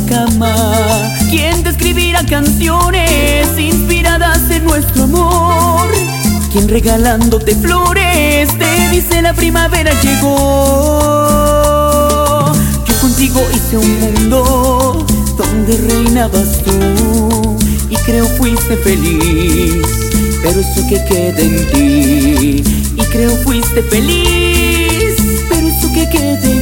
Cama. ¿Quién te escribirá canciones inspiradas en nuestro amor? ¿Quién regalándote flores te dice la primavera llegó? Yo contigo hice un mundo donde reinabas tú y creo fuiste feliz, pero eso que queda en ti. Y creo fuiste feliz, pero eso que queda en ti.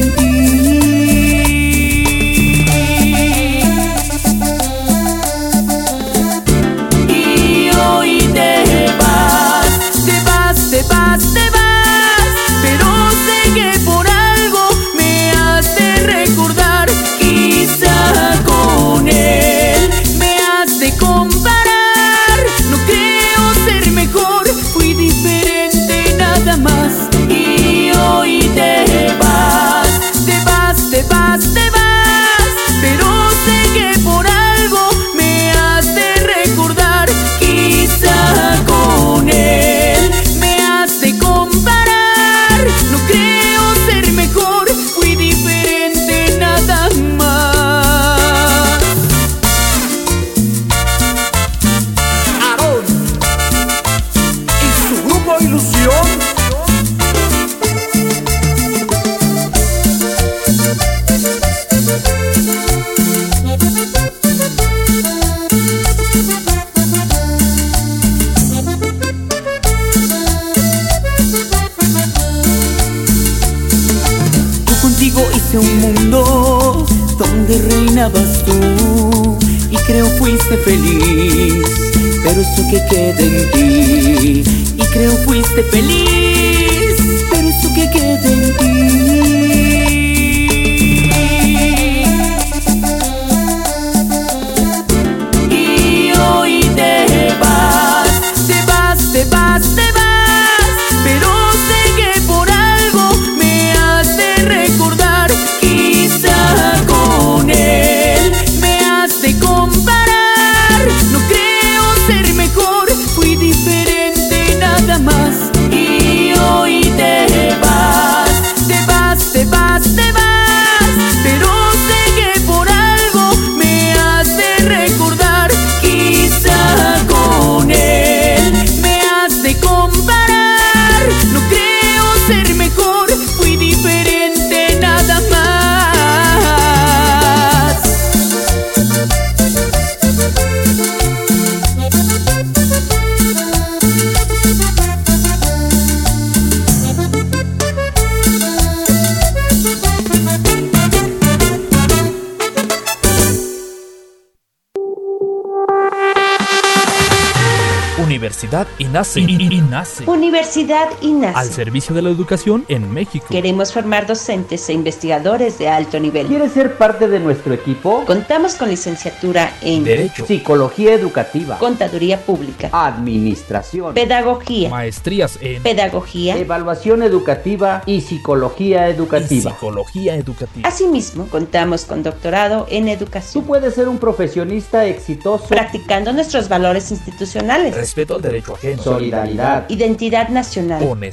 Universidad.
Universidad
Al servicio de la educación en México.
Queremos formar docentes e investigadores de alto nivel.
¿Quieres ser parte de nuestro equipo?
Contamos con licenciatura en
Derecho,
Psicología educativa,
Contaduría Pública,
Administración,
Pedagogía,
maestrías en
Pedagogía,
Evaluación educativa y Psicología
y
educativa.
psicología educativa.
Asimismo, contamos con doctorado en
Tú
educación,
puedes ser un profesionista exitoso,
practicando nuestros valores institucionales,
Respeto al derecho ajeno.
solidaridad,
identidad nacional,
Honestidad.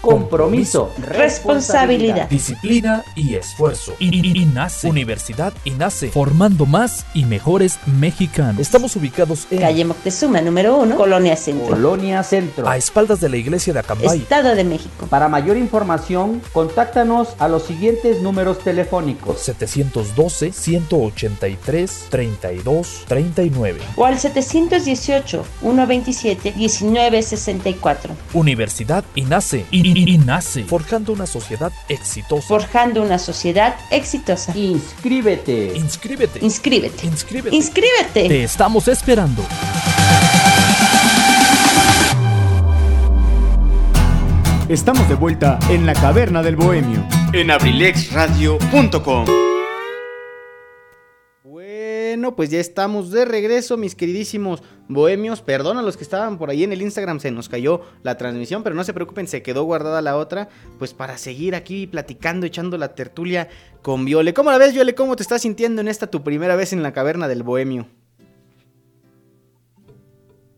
Compromiso,
responsabilidad.
Disciplina y esfuerzo. I- I- INACE. Universidad INACE. Formando más y mejores mexicanos. Estamos ubicados en...
Calle Moctezuma, número 1, Colonia Centro,
Colonia Centro.
A espaldas de la iglesia de Acambay.
Estado de México.
Para mayor información, contáctanos a los siguientes números telefónicos.
712-183-3239.
O al 718-127-1964.
Universidad INACE. I- I- INACE. Forjando una sociedad exitosa.
Forjando una sociedad exitosa.
Inscríbete.
Inscríbete.
Inscríbete.
Inscríbete.
Inscríbete.
Te estamos esperando.
Estamos de vuelta en la caverna del bohemio.
En abrilexradio.com.
Bueno, pues ya estamos de regreso, mis queridísimos bohemios. Perdón a los que estaban por ahí en el Instagram, se nos cayó la transmisión, pero no se preocupen, se quedó guardada la otra. Pues para seguir aquí platicando, echando la tertulia con Viole. ¿Cómo la ves, Viole? ¿Cómo te estás sintiendo en esta tu primera vez en la caverna del bohemio?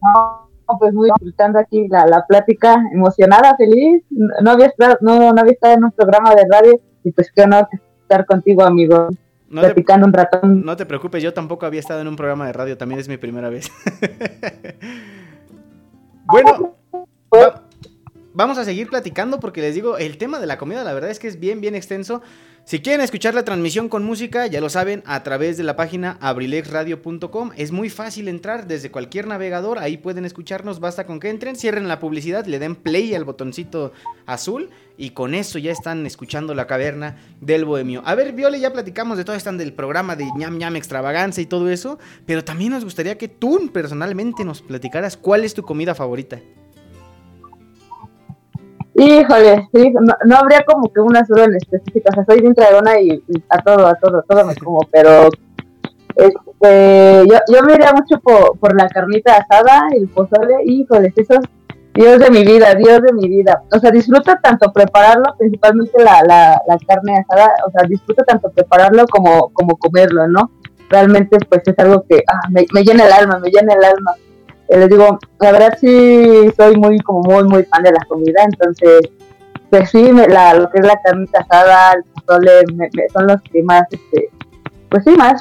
No, pues muy disfrutando aquí la, la plática, emocionada, feliz. No había, estado, no, no había estado en un programa de radio y pues qué honor estar contigo, amigo,
No te,
platicando un ratón.
no te preocupes, yo tampoco había estado en un programa de radio, también es mi primera vez. [laughs] bueno, va- vamos a seguir platicando porque les digo, el tema de la comida la verdad es que es bien, bien extenso. Si quieren escuchar la transmisión con música, ya lo saben, a través de la página abrilexradio.com. Es muy fácil entrar desde cualquier navegador, ahí pueden escucharnos, basta con que entren, cierren la publicidad, le den play al botoncito azul y con eso ya están escuchando la caverna del bohemio. A ver, Viole, ya platicamos de todo esto del programa de ñam ñam extravaganza y todo eso, pero también nos gustaría que tú personalmente nos platicaras cuál es tu comida favorita.
Híjole, sí, no, no habría como que una sola en específica, o sea, soy bien dragona y, y a todo, a todo, todo me como, pero este, yo, yo me iría mucho por, por la carnita asada, el pozole, híjole, eso es Dios de mi vida, Dios de mi vida. O sea, disfruto tanto prepararlo, principalmente la, la, la carne asada, o sea, disfruto tanto prepararlo como, como comerlo, ¿no? Realmente, pues es algo que ah, me, me llena el alma, me llena el alma. Eh, les digo, la verdad sí soy muy, como muy, muy fan de la comida, entonces, pues sí, me- la, lo que es la carnita asada, el pozole, me- me- son los que más, este, pues sí, más,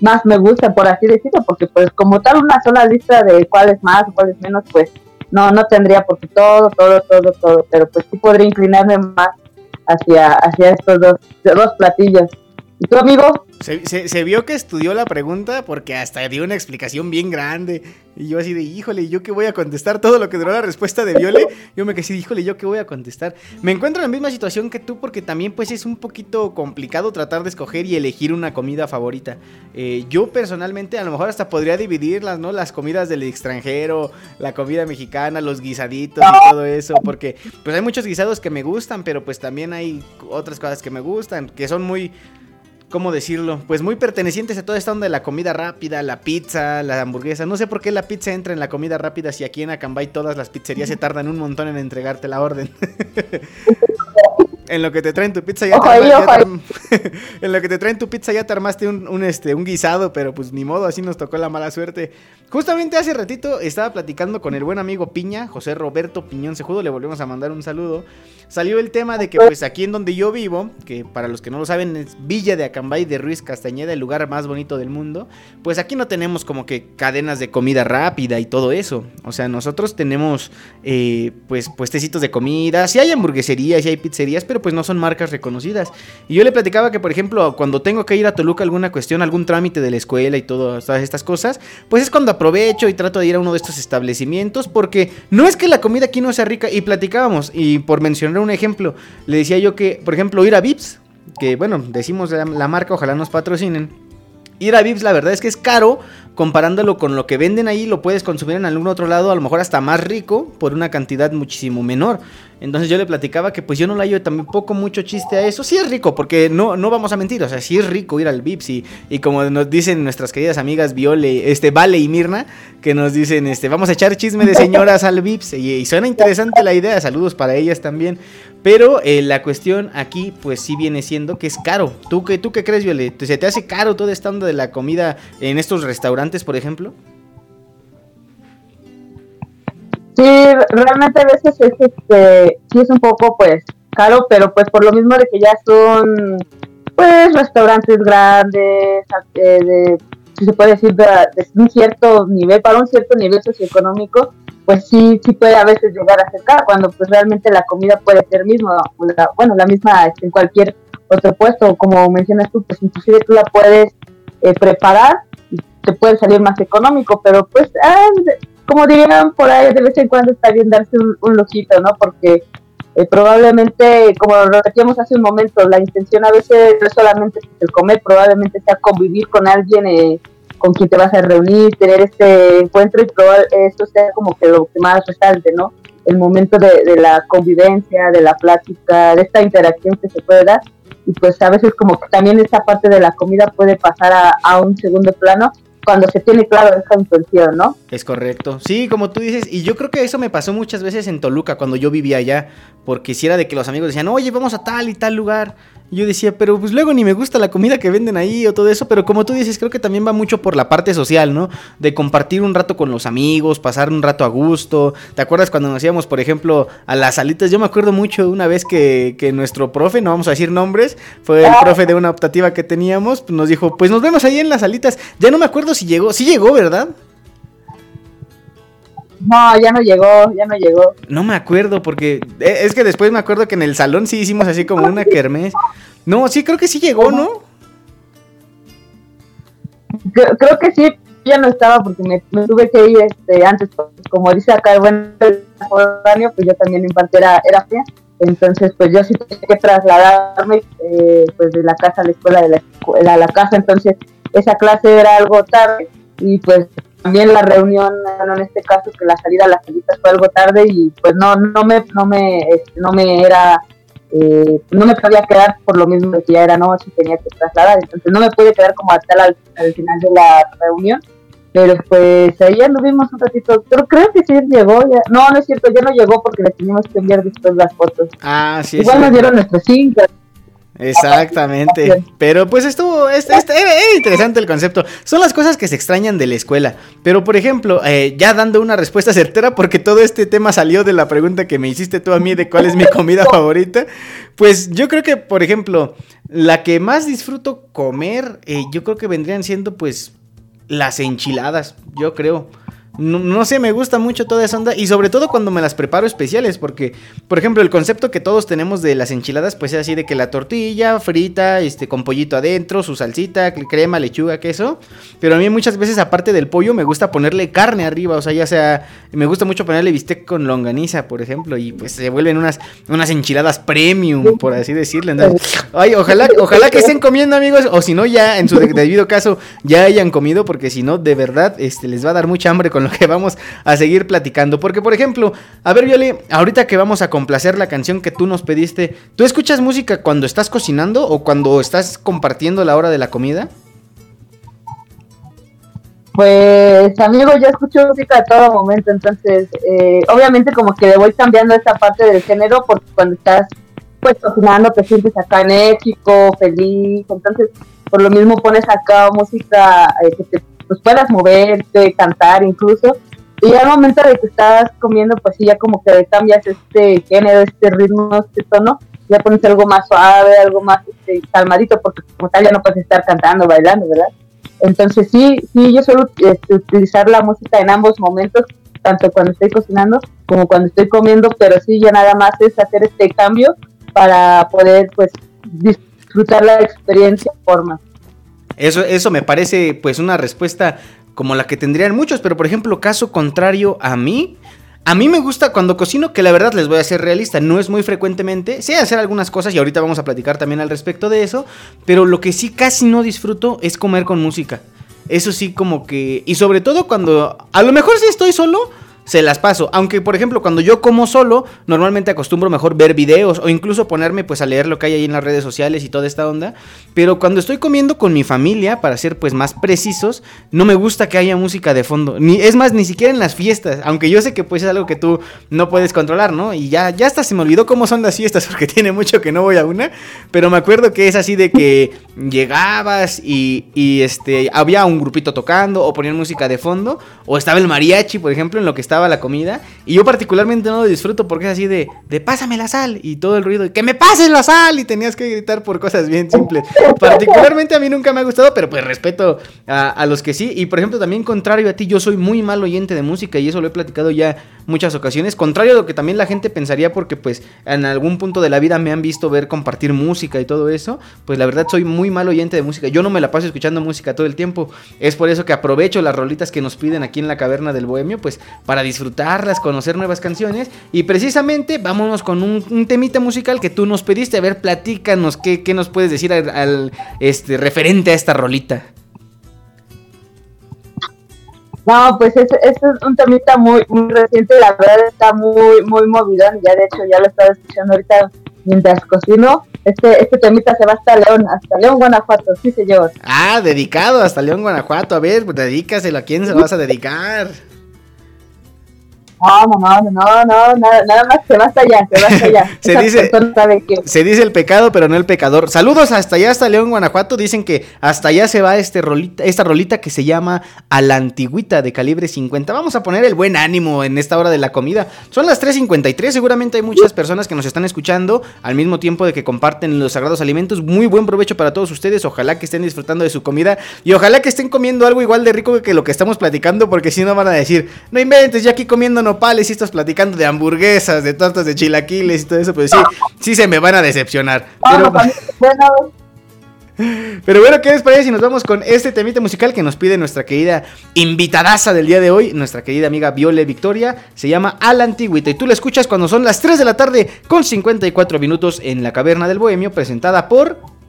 más me gustan, por así decirlo, porque pues como tal una sola lista de cuáles más o cuáles menos, pues no, no tendría, porque todo, todo, todo, todo, pero pues sí podría inclinarme más hacia, hacia estos dos, dos platillos. ¿Y tú, amigo?
Se, se- vio que estudió la pregunta porque hasta dio una explicación bien grande. Y yo así de, híjole, ¿yo qué voy a contestar? Todo lo que duró la respuesta de Viole. Yo me quedé así, híjole, ¿yo qué voy a contestar? Me encuentro en la misma situación que tú porque también pues es un poquito complicado tratar de escoger y elegir una comida favorita. Eh, yo personalmente a lo mejor hasta podría dividirlas, ¿no? Las comidas del extranjero, la comida mexicana, los guisaditos y todo eso. Porque pues hay muchos guisados que me gustan, pero pues también hay otras cosas que me gustan, que son muy... ¿Cómo decirlo? Pues muy pertenecientes a toda esta onda de la comida rápida, la pizza, la hamburguesa. No sé por qué la pizza entra en la comida rápida si aquí en Acambay todas las pizzerías se tardan un montón en entregarte la orden. [laughs] en lo que te traen tu pizza ya, te,
ahí,
ya [laughs] en lo que te traen tu pizza ya te armaste un, un, este, un guisado, pero pues ni modo, así nos tocó la mala suerte. Justamente hace ratito estaba platicando con el buen amigo Piña, José Roberto Piñón Sejudo, le volvemos a mandar un saludo. Salió el tema de que pues aquí en donde yo vivo, que para los que no lo saben es Villa de Acambay de Ruiz Castañeda, el lugar más bonito del mundo, pues aquí no tenemos como que cadenas de comida rápida y todo eso. O sea, nosotros tenemos eh, pues puestecitos de comida, sí hay hamburgueserías, sí hay pizzerías, pero pues no son marcas reconocidas. Y yo le platicaba que, por ejemplo, cuando tengo que ir a Toluca alguna cuestión, algún trámite de la escuela y todas estas cosas, pues es cuando aprovecho y trato de ir a uno de estos establecimientos, porque no es que la comida aquí no sea rica, y platicábamos, y por mencionar un ejemplo, le decía yo que, por ejemplo, ir a Vips, que bueno, decimos la, la marca, ojalá nos patrocinen. Ir a Vips la verdad es que es caro comparándolo con lo que venden ahí, lo puedes consumir en algún otro lado, a lo mejor hasta más rico, por una cantidad muchísimo menor. Entonces yo le platicaba que pues yo no le hallo tampoco mucho chiste a eso. Sí es rico, porque no, no vamos a mentir, o sea, sí es rico ir al Vips y, y como nos dicen nuestras queridas amigas Viole, este, Vale y Mirna, que nos dicen, este, vamos a echar chisme de señoras al Vips y, suena interesante la idea, saludos para ellas también. Pero eh, la cuestión aquí pues sí viene siendo que es caro. ¿Tú qué, tú qué crees, Viole? ¿Se te hace caro todo esta onda de la comida en estos restaurantes, por ejemplo?
Sí, realmente a veces es este, sí es un poco pues caro, pero pues por lo mismo de que ya son pues restaurantes grandes, eh, de, si se puede decir de, un cierto nivel, para un cierto nivel socioeconómico, pues sí, sí puede a veces llegar a ser caro, cuando pues realmente la comida puede ser mismo, la, bueno, la misma este, en cualquier otro puesto, como mencionas tú, pues inclusive tú la puedes eh, preparar y te puede salir más económico, pero pues ah, como dirían por ahí, de vez en cuando está bien darse un, un lujito, ¿no? Porque eh, probablemente, como lo repetíamos hace un momento, la intención a veces no es solamente el comer, probablemente sea convivir con alguien eh, con quien te vas a reunir, tener este encuentro y probar esto sea como que lo que más resalte, ¿no? El momento de, la convivencia, de la plática, de esta interacción que se puede dar. Y pues a veces como que también esta parte de la comida puede pasar a un segundo plano cuando se tiene claro esa intención, ¿no?
Es correcto. Sí, como tú dices, y yo creo que eso me pasó muchas veces en Toluca cuando yo vivía allá, porque si era de que los amigos decían, oye, vamos a tal y tal lugar. Yo decía, pero pues luego ni me gusta la comida que venden ahí o todo eso, pero como tú dices, creo que también va mucho por la parte social, ¿no? De compartir un rato con los amigos, pasar un rato a gusto. ¿Te acuerdas cuando nos íbamos, por ejemplo, a las salitas? Yo me acuerdo mucho una vez que, que nuestro profe, no vamos a decir nombres, fue el profe de una optativa que teníamos, nos dijo, pues nos vemos ahí en las salitas. Ya no me acuerdo si llegó, sí llegó, ¿verdad?
No, ya no llegó, ya no llegó.
No me acuerdo porque eh, es que después me acuerdo que en el salón sí hicimos así como una kermés. No, sí creo que sí llegó, ¿no?
Creo, creo que sí, ya no estaba porque me, me, tuve que ir este antes, como dice acá el buen foráneo, pues yo también en parte era, era fea. Entonces, pues yo sí tenía que trasladarme eh, pues de la casa a la escuela, de la escuela a la casa. Entonces, esa clase era algo tarde y pues también la reunión, bueno, en este caso que la salida a las salitas fue algo tarde y pues no no me no me este, no me era eh, no me podía quedar por lo mismo que ya era noche y tenía que trasladar, entonces no me pude quedar como hasta al, al final de la reunión, pero pues ahí anduvimos un ratito, pero creo que sí llegó, ya. no, no es cierto, ya no llegó porque le teníamos que enviar después las fotos.
Ah, sí.
Igual
sí,
nos dieron nuestros cinco.
Exactamente. Pero pues estuvo, era, era, interesante el concepto. Son las cosas que se extrañan de la escuela. Pero por ejemplo, eh, ya dando una respuesta certera, porque todo este tema salió de la pregunta que me hiciste tú a mí de cuál es mi comida favorita. Pues yo creo que, por ejemplo, la que más disfruto comer, eh, yo creo que vendrían siendo pues las enchiladas, yo creo. No, no, sé, me gusta mucho toda esa onda y sobre todo cuando me las preparo especiales, porque, por ejemplo, el concepto que todos tenemos de las enchiladas, pues es así de que la tortilla frita, este, con pollito adentro, su salsita, crema, lechuga, queso, pero a mí muchas veces aparte del pollo me gusta ponerle carne arriba, o sea, ya sea, me gusta mucho ponerle bistec con longaniza, por ejemplo, y pues se vuelven unas, unas enchiladas premium, por así decirlo. Ay, ojalá, ojalá que estén comiendo, amigos, o si no, ya en su debido caso ya hayan comido, porque si no, de verdad, este, les va a dar mucha hambre con lo que vamos a seguir platicando. Porque, por ejemplo, a ver, Viole, ahorita que vamos a complacer la canción que tú nos pediste, ¿tú escuchas música cuando estás cocinando o cuando estás compartiendo la hora de la comida?
Pues, amigo, yo escucho música a todo momento, entonces, eh, obviamente como que voy cambiando esa parte del género porque cuando estás pues cocinando te sientes acá enérgico, feliz, entonces por lo mismo pones acá música eh, que te pues puedas moverte, cantar incluso. Y al momento de que estás comiendo, pues sí, ya como que cambias este género, este ritmo, este tono, ya pones algo más suave, algo más este, calmadito, porque como tal ya no puedes estar cantando, bailando, ¿verdad? Entonces sí, sí, yo suelo este, utilizar la música en ambos momentos, tanto cuando estoy cocinando como cuando estoy comiendo, pero sí, ya nada más es hacer este cambio para poder, pues, disfrutar la experiencia de forma.
Eso, eso me parece pues una respuesta como la que tendrían muchos, pero por ejemplo, caso contrario a mí, a mí me gusta cuando cocino, que la verdad les voy a ser realista, no es muy frecuentemente, sé hacer algunas cosas y ahorita vamos a platicar también al respecto de eso, pero lo que sí casi no disfruto es comer con música. eso sí como que... Y sobre todo cuando... A lo mejor si estoy solo, se las paso. Aunque, por ejemplo, cuando yo como solo, normalmente acostumbro mejor ver videos o incluso ponerme pues a leer lo que hay ahí en las redes sociales y toda esta onda. Pero cuando estoy comiendo con mi familia, para ser pues más precisos, no me gusta que haya música de fondo. Ni, es más, ni siquiera en las fiestas. Aunque yo sé que pues es algo que tú no puedes controlar, ¿no? Y ya, ya hasta se me olvidó cómo son las fiestas [laughs] porque tiene mucho que no voy a una. Pero me acuerdo que es así de que llegabas y, y este, había un grupito tocando o ponían música de fondo. O estaba el mariachi, por ejemplo, en lo que estaba la comida. Y yo particularmente no lo disfruto porque es así de, de pásame la sal y todo el ruido. Que me pases la sal y tenías que gritar por cosas bien simples. Particularmente a mí nunca me ha gustado, pero pues respeto a, a los que sí. Y por ejemplo, también contrario a ti, yo soy muy mal oyente de música y eso lo he platicado ya muchas ocasiones. Contrario a lo que también la gente pensaría porque pues en algún punto de la vida me han visto ver compartir música y todo eso. Pues la verdad soy muy mal oyente de música. Yo no me la paso escuchando música todo el tiempo. Es por eso que aprovecho las rolitas que nos piden aquí en la caverna del bohemio pues para disfrutarlas, conocer nuevas canciones. Y precisamente vámonos con un, un temita musical que tú nos pediste. A ver, platícanos qué, qué nos puedes decir al, al, este, referente a esta rolita.
No, pues es, es un temita muy, muy reciente, la verdad está muy, muy movidón, ya de hecho ya lo estaba escuchando ahorita mientras cocino. Este, este temita se va hasta León, hasta León, Guanajuato, sí señor.
Ah, dedicado hasta León, Guanajuato. A ver, pues dedícaselo, ¿a quién se lo vas a dedicar?
No, no, no, no, no, nada, nada más se va hasta allá, se va hasta allá. [laughs]
se,
Esa
dice, se dice el pecado, pero no el pecador. Saludos hasta allá, hasta León, Guanajuato. Dicen que hasta allá se va este rolita, esta rolita que se llama A la Antigüita de calibre 50. Vamos a poner el buen ánimo en esta hora de la comida. Son las 3.53, seguramente hay muchas personas que nos están escuchando al mismo tiempo de que comparten los sagrados alimentos. Muy buen provecho para todos ustedes. Ojalá que estén disfrutando de su comida y ojalá que estén comiendo algo igual de rico que lo que estamos platicando, porque si no van a decir, no inventes, yo aquí comiendo nopales y estás platicando de hamburguesas, de tortas de chilaquiles y todo eso, pues sí, sí se me van a decepcionar. Pero,
Bueno, [laughs]
pero bueno, ¿qué les parece si nos vamos con este temita musical que nos pide nuestra querida invitadaza del día de hoy, nuestra querida amiga Viole Victoria? Se llama A la Antigüita y tú la escuchas cuando son las 3 de la tarde con 54 minutos en la Caverna del Bohemio, presentada por...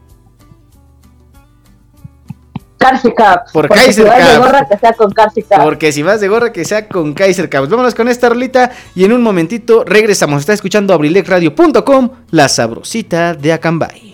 Carsi Caps.
Por
porque
Kaiser
si vas de gorra, que sea con Carsi Caps.
Porque si vas de gorra que sea con Kaiser Caps. Vámonos con esta rolita y en un momentito regresamos. Está escuchando abrilexradio.com, la sabrosita de Acambay.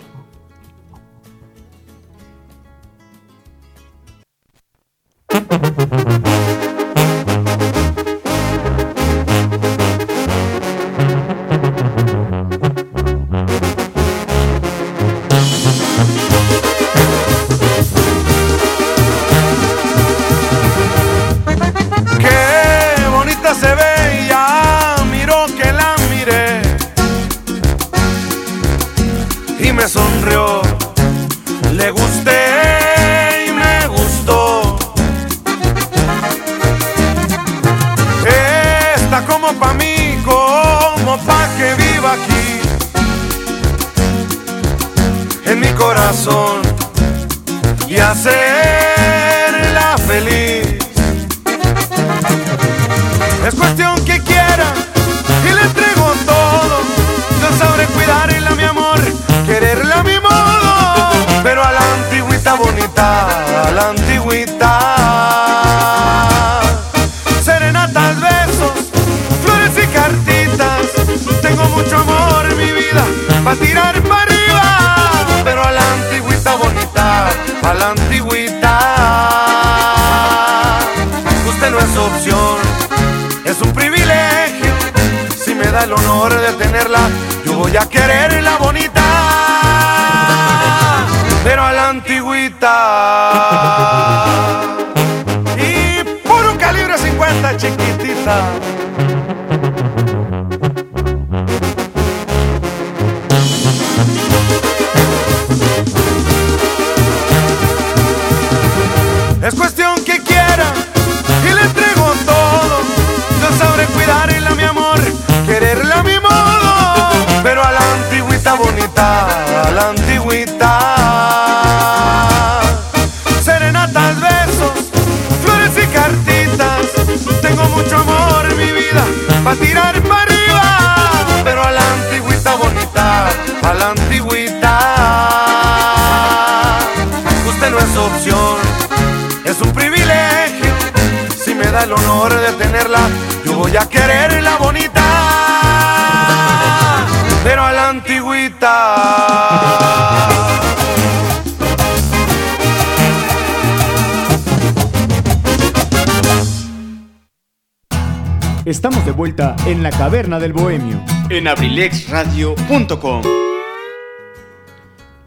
En
abrilexradio.com.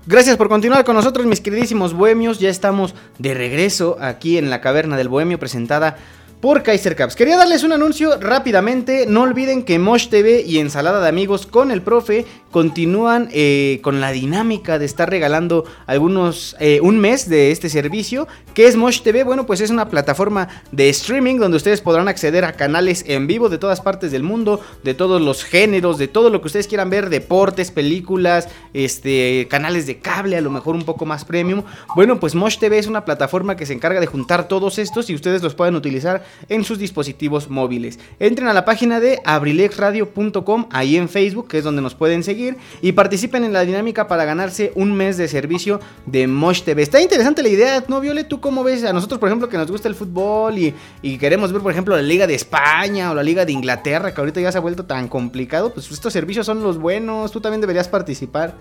Gracias por continuar con nosotros, mis queridísimos bohemios. Ya estamos de regreso aquí en la Caverna del Bohemio, presentada por Kaiser Caps. Quería darles un anuncio rápidamente. No olviden que Mosh TV y Ensalada de Amigos con el profe continúan eh, con la dinámica de estar regalando algunos, eh, un mes de este servicio. ¿Qué es Mosh TV? Bueno, pues es una plataforma de streaming donde ustedes podrán acceder a canales en vivo de todas partes del mundo, de todos los géneros, de todo lo que ustedes quieran ver, deportes, películas, este, canales de cable, a lo mejor un poco más premium. Bueno, pues Mosh TV es una plataforma que se encarga de juntar todos estos y ustedes los pueden utilizar en sus dispositivos móviles. Entren a la página de abrilexradio.com ahí en Facebook, que es donde nos pueden seguir y participen en la dinámica para ganarse un mes de servicio de Mosh TV. Está interesante la idea, ¿no, Viole? ¿Tú cómo ves? A nosotros, por ejemplo, que nos gusta el fútbol y, y queremos ver, por ejemplo, la Liga de España o la Liga de Inglaterra, que ahorita ya se ha vuelto tan complicado, pues estos servicios son los buenos, tú también deberías participar.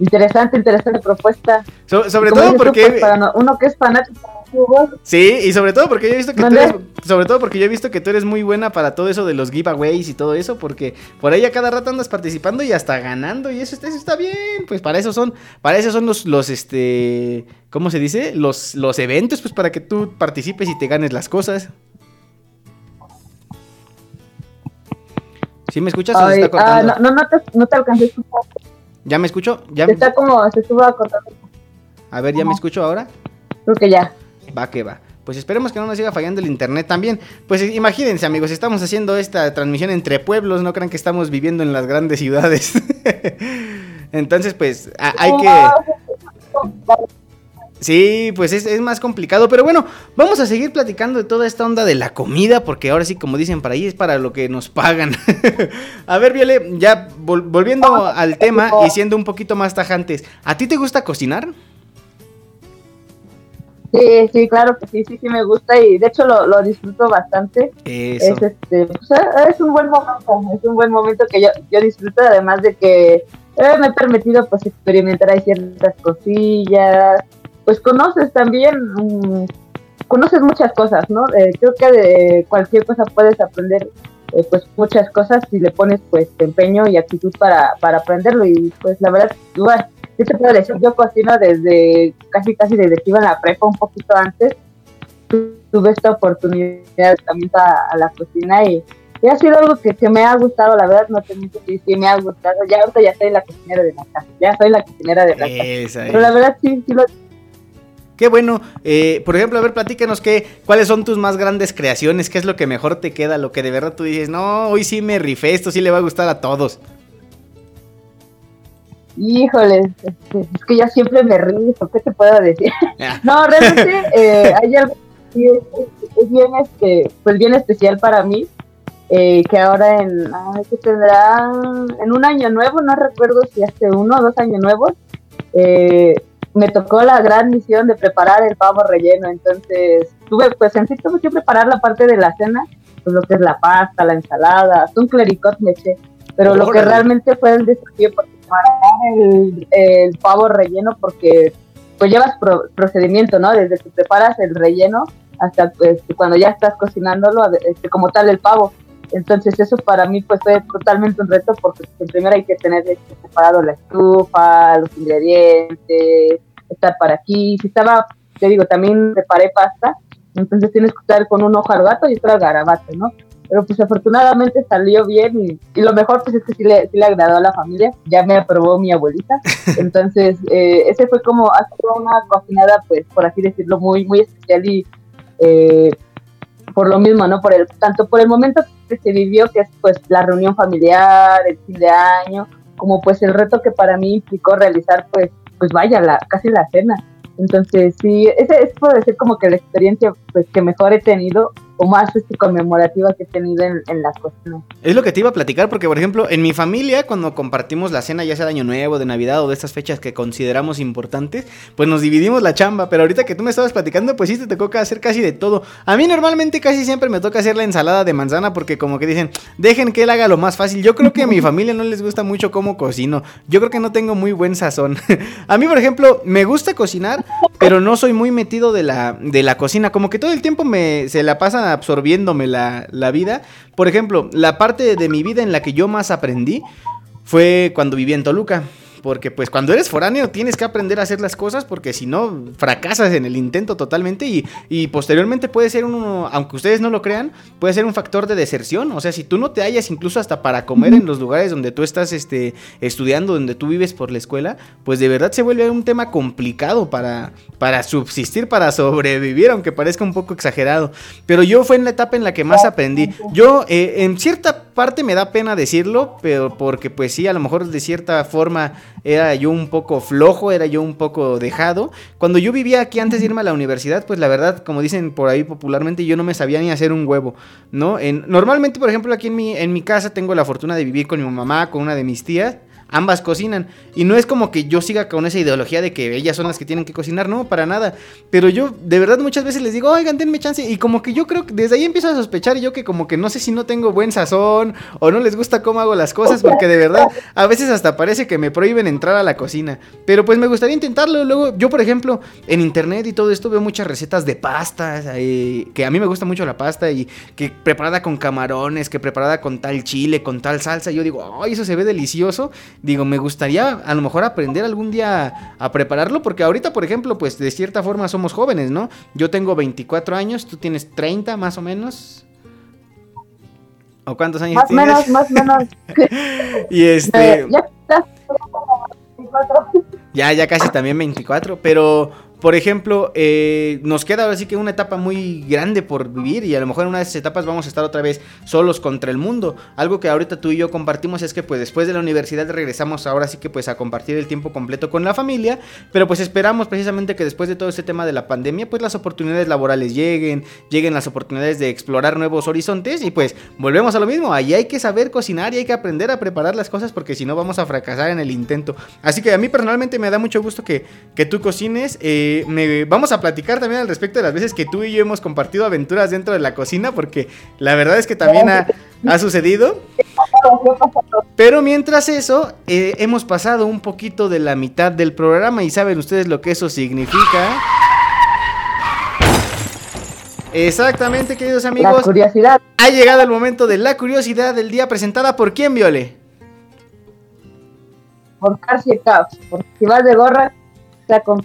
Interesante, interesante propuesta.
So- sobre todo
tú,
porque...
pues, para no- uno que es fanático
Sí, y sobre todo porque yo he visto que tú eres, sobre todo porque yo he visto que tú eres muy buena para todo eso de los giveaways y todo eso, porque por ahí a cada rato andas participando y hasta ganando y eso, está- eso está bien, pues para eso son, para eso son los, los este, ¿cómo se dice? Los, los eventos, pues para que tú participes y te ganes las cosas. ¿Sí me escuchas o se
ah, no, no, no te, no te alcancé a escuchar.
¿Ya me escucho? ¿Ya?
Está como, se estuvo cortando.
A ver, ¿ya me escucho ahora?
Creo que ya.
Va que va. Pues esperemos que no nos siga fallando el internet también. Pues eh, imagínense amigos, estamos haciendo esta transmisión entre pueblos, no crean que estamos viviendo en las grandes ciudades. Entonces pues hay que... Sí, pues es, es más complicado, pero bueno, vamos a seguir platicando de toda esta onda de la comida, porque ahora sí, como dicen para ahí, es para lo que nos pagan. [laughs] a ver, Viole, ya vol- volviendo al tema y siendo un poquito más tajantes, ¿a ti te gusta cocinar?
Sí, sí, claro que sí, sí, sí me gusta y de hecho lo, lo disfruto bastante.
Eso.
Es este, pues, eh, es un buen momento, es un buen momento que yo, yo disfruto, además de que eh, me he permitido pues experimentar ahí ciertas cosillas, pues conoces también, mm, conoces muchas cosas, ¿no? Eh, creo que de cualquier cosa puedes aprender eh, pues muchas cosas si le pones pues empeño y actitud para, para aprenderlo y pues la verdad, igual, ¿qué te puedo decir? Yo cocino desde casi casi desde que iba en la prepa, un poquito antes, tu- tuve esta oportunidad también a, a la cocina y, y ha sido algo que, que me ha gustado, la verdad, no te miento que sí me ha gustado, ya ahorita ya soy la cocinera de la casa, ya soy la cocinera de la casa,
Esa
pero la verdad sí, sí lo
Qué bueno. Eh, por ejemplo, a ver, platícanos qué, cuáles son tus más grandes creaciones, qué es lo que mejor te queda, lo que de verdad tú dices, no, hoy sí me rifé, esto sí le va a gustar a todos.
Híjole, es que ya siempre me río, ¿qué te puedo decir?
Ah. [laughs]
no, realmente eh, hay algo que es, es- es bien, este, pues bien especial para mí, eh, que ahora en, ay, que tendrá en un año nuevo, no recuerdo si hace uno o dos años nuevos, eh, me tocó la gran misión de preparar el pavo relleno, entonces tuve, pues en sí tuve que preparar la parte de la cena, pues lo que es la pasta, la ensalada, un clericot me eché, pero lo que realmente fue el desafío pues, preparar el, el pavo relleno porque pues llevas pro- procedimiento, ¿no? Desde que preparas el relleno hasta pues, cuando ya estás cocinándolo, este, como tal el pavo. Entonces eso para mí pues fue totalmente un reto porque pues, primero hay que tener este, preparado la estufa, los ingredientes, estar para aquí. Si estaba, te digo, también preparé pasta, entonces tienes que estar con un ojo al gato y otro al garabato, ¿no? Pero pues afortunadamente salió bien y, y lo mejor pues es que sí le, sí le agradó a la familia, ya me aprobó mi abuelita. [laughs] Entonces eh, ese fue como, ha sido una cocinada pues por así decirlo muy, muy especial y eh, por lo mismo, ¿no? Por el, tanto por el momento que se vivió, que es pues la reunión familiar, el fin de año, como pues el reto que para mí implicó realizar pues, pues vaya, la, casi la cena. Entonces sí, ese es puede ser como que la experiencia pues que mejor he tenido
más este, conmemorativa que he tenido en, en la cocina.
Es lo que te iba a platicar, porque por ejemplo, en mi familia, cuando compartimos la cena, ya sea de Año Nuevo, de Navidad o de estas fechas que consideramos importantes, pues nos dividimos la chamba. Pero ahorita que tú me estabas platicando, pues sí te tocó hacer casi de todo. A mí normalmente casi siempre me toca hacer la ensalada de manzana, porque como que dicen, dejen que él haga lo más fácil. Yo creo que a mi [laughs] familia no les gusta mucho cómo cocino. Yo creo que no tengo muy buen sazón. [laughs] a mí, por ejemplo, me gusta cocinar, pero no soy muy metido de la, de la cocina. Como que todo el tiempo me, se la absorbiéndome la, la vida. Por ejemplo, la parte de mi vida en la que yo más aprendí fue cuando viví en Toluca. Porque pues cuando eres foráneo tienes que aprender a hacer las cosas porque si no fracasas en el intento totalmente y, y, posteriormente puede ser uno, aunque ustedes no lo crean, puede ser un factor de deserción. O sea, si tú no te hallas incluso hasta para comer en los lugares donde tú estás este, estudiando, donde tú vives por la escuela, pues de verdad se vuelve un tema complicado para, para subsistir, para sobrevivir, aunque parezca un poco exagerado. Pero yo fue en la etapa en la que más aprendí. Yo eh, en cierta parte me da pena decirlo, pero porque pues sí, a lo mejor de cierta forma era yo un poco flojo, era yo un poco dejado. Cuando yo vivía aquí antes de irme a la universidad, pues la verdad, como dicen por ahí popularmente, yo no me sabía ni hacer un huevo, ¿no? En, normalmente, por ejemplo, aquí en mi, en mi casa tengo la fortuna de vivir con mi mamá, con una de mis tías ambas cocinan. Y no es como que yo siga con esa ideología de que ellas son las que tienen que cocinar, no, para nada. Pero yo de verdad muchas veces les digo, oigan, denme chance. Y como que yo creo que desde ahí empiezo a sospechar yo que como que no sé si no tengo buen sazón o no les gusta cómo hago las cosas, porque de verdad a veces hasta parece que me prohíben entrar a la cocina. Pero pues me gustaría intentarlo. Luego yo, por ejemplo, en internet y todo esto veo muchas recetas de pastas, eh, que a mí me gusta mucho la pasta y que preparada con camarones, que preparada con tal chile, con tal salsa. Yo digo, ay, eso se ve delicioso digo, me gustaría a lo mejor aprender algún día a prepararlo, porque ahorita, por ejemplo, pues de cierta forma somos jóvenes, ¿no? Yo tengo 24 años, tú tienes 30 más o menos. ¿O cuántos años
más
tienes?
Menos, más [laughs] menos.
y este...
Eh,
ya, ya casi también 24, pero por ejemplo, eh, nos queda ahora sí que una etapa muy grande por vivir y a lo mejor en una de esas etapas vamos a estar otra vez solos contra el mundo. Algo que ahorita tú y yo compartimos es que pues después de la universidad regresamos ahora sí que pues a compartir el tiempo completo con la familia, pero pues esperamos precisamente que después de todo este tema de la pandemia pues las oportunidades laborales lleguen, lleguen las oportunidades de explorar nuevos horizontes y pues volvemos a lo mismo, ahí hay que saber cocinar y hay que aprender a preparar las cosas porque si no vamos a fracasar en el intento. Así que a mí personalmente me da mucho gusto que, que tú cocines. Eh, me, vamos a platicar también al respecto de las veces que tú y yo hemos compartido aventuras dentro de la cocina, porque la verdad es que también ha, ha sucedido. Pero mientras eso, eh, hemos pasado un poquito de la mitad del programa y saben ustedes lo que eso significa. Exactamente, queridos amigos.
La curiosidad.
Ha llegado el momento de la curiosidad del día presentada por quién, Viole.
Por Carcia Caps. Porque si vas de gorra, está con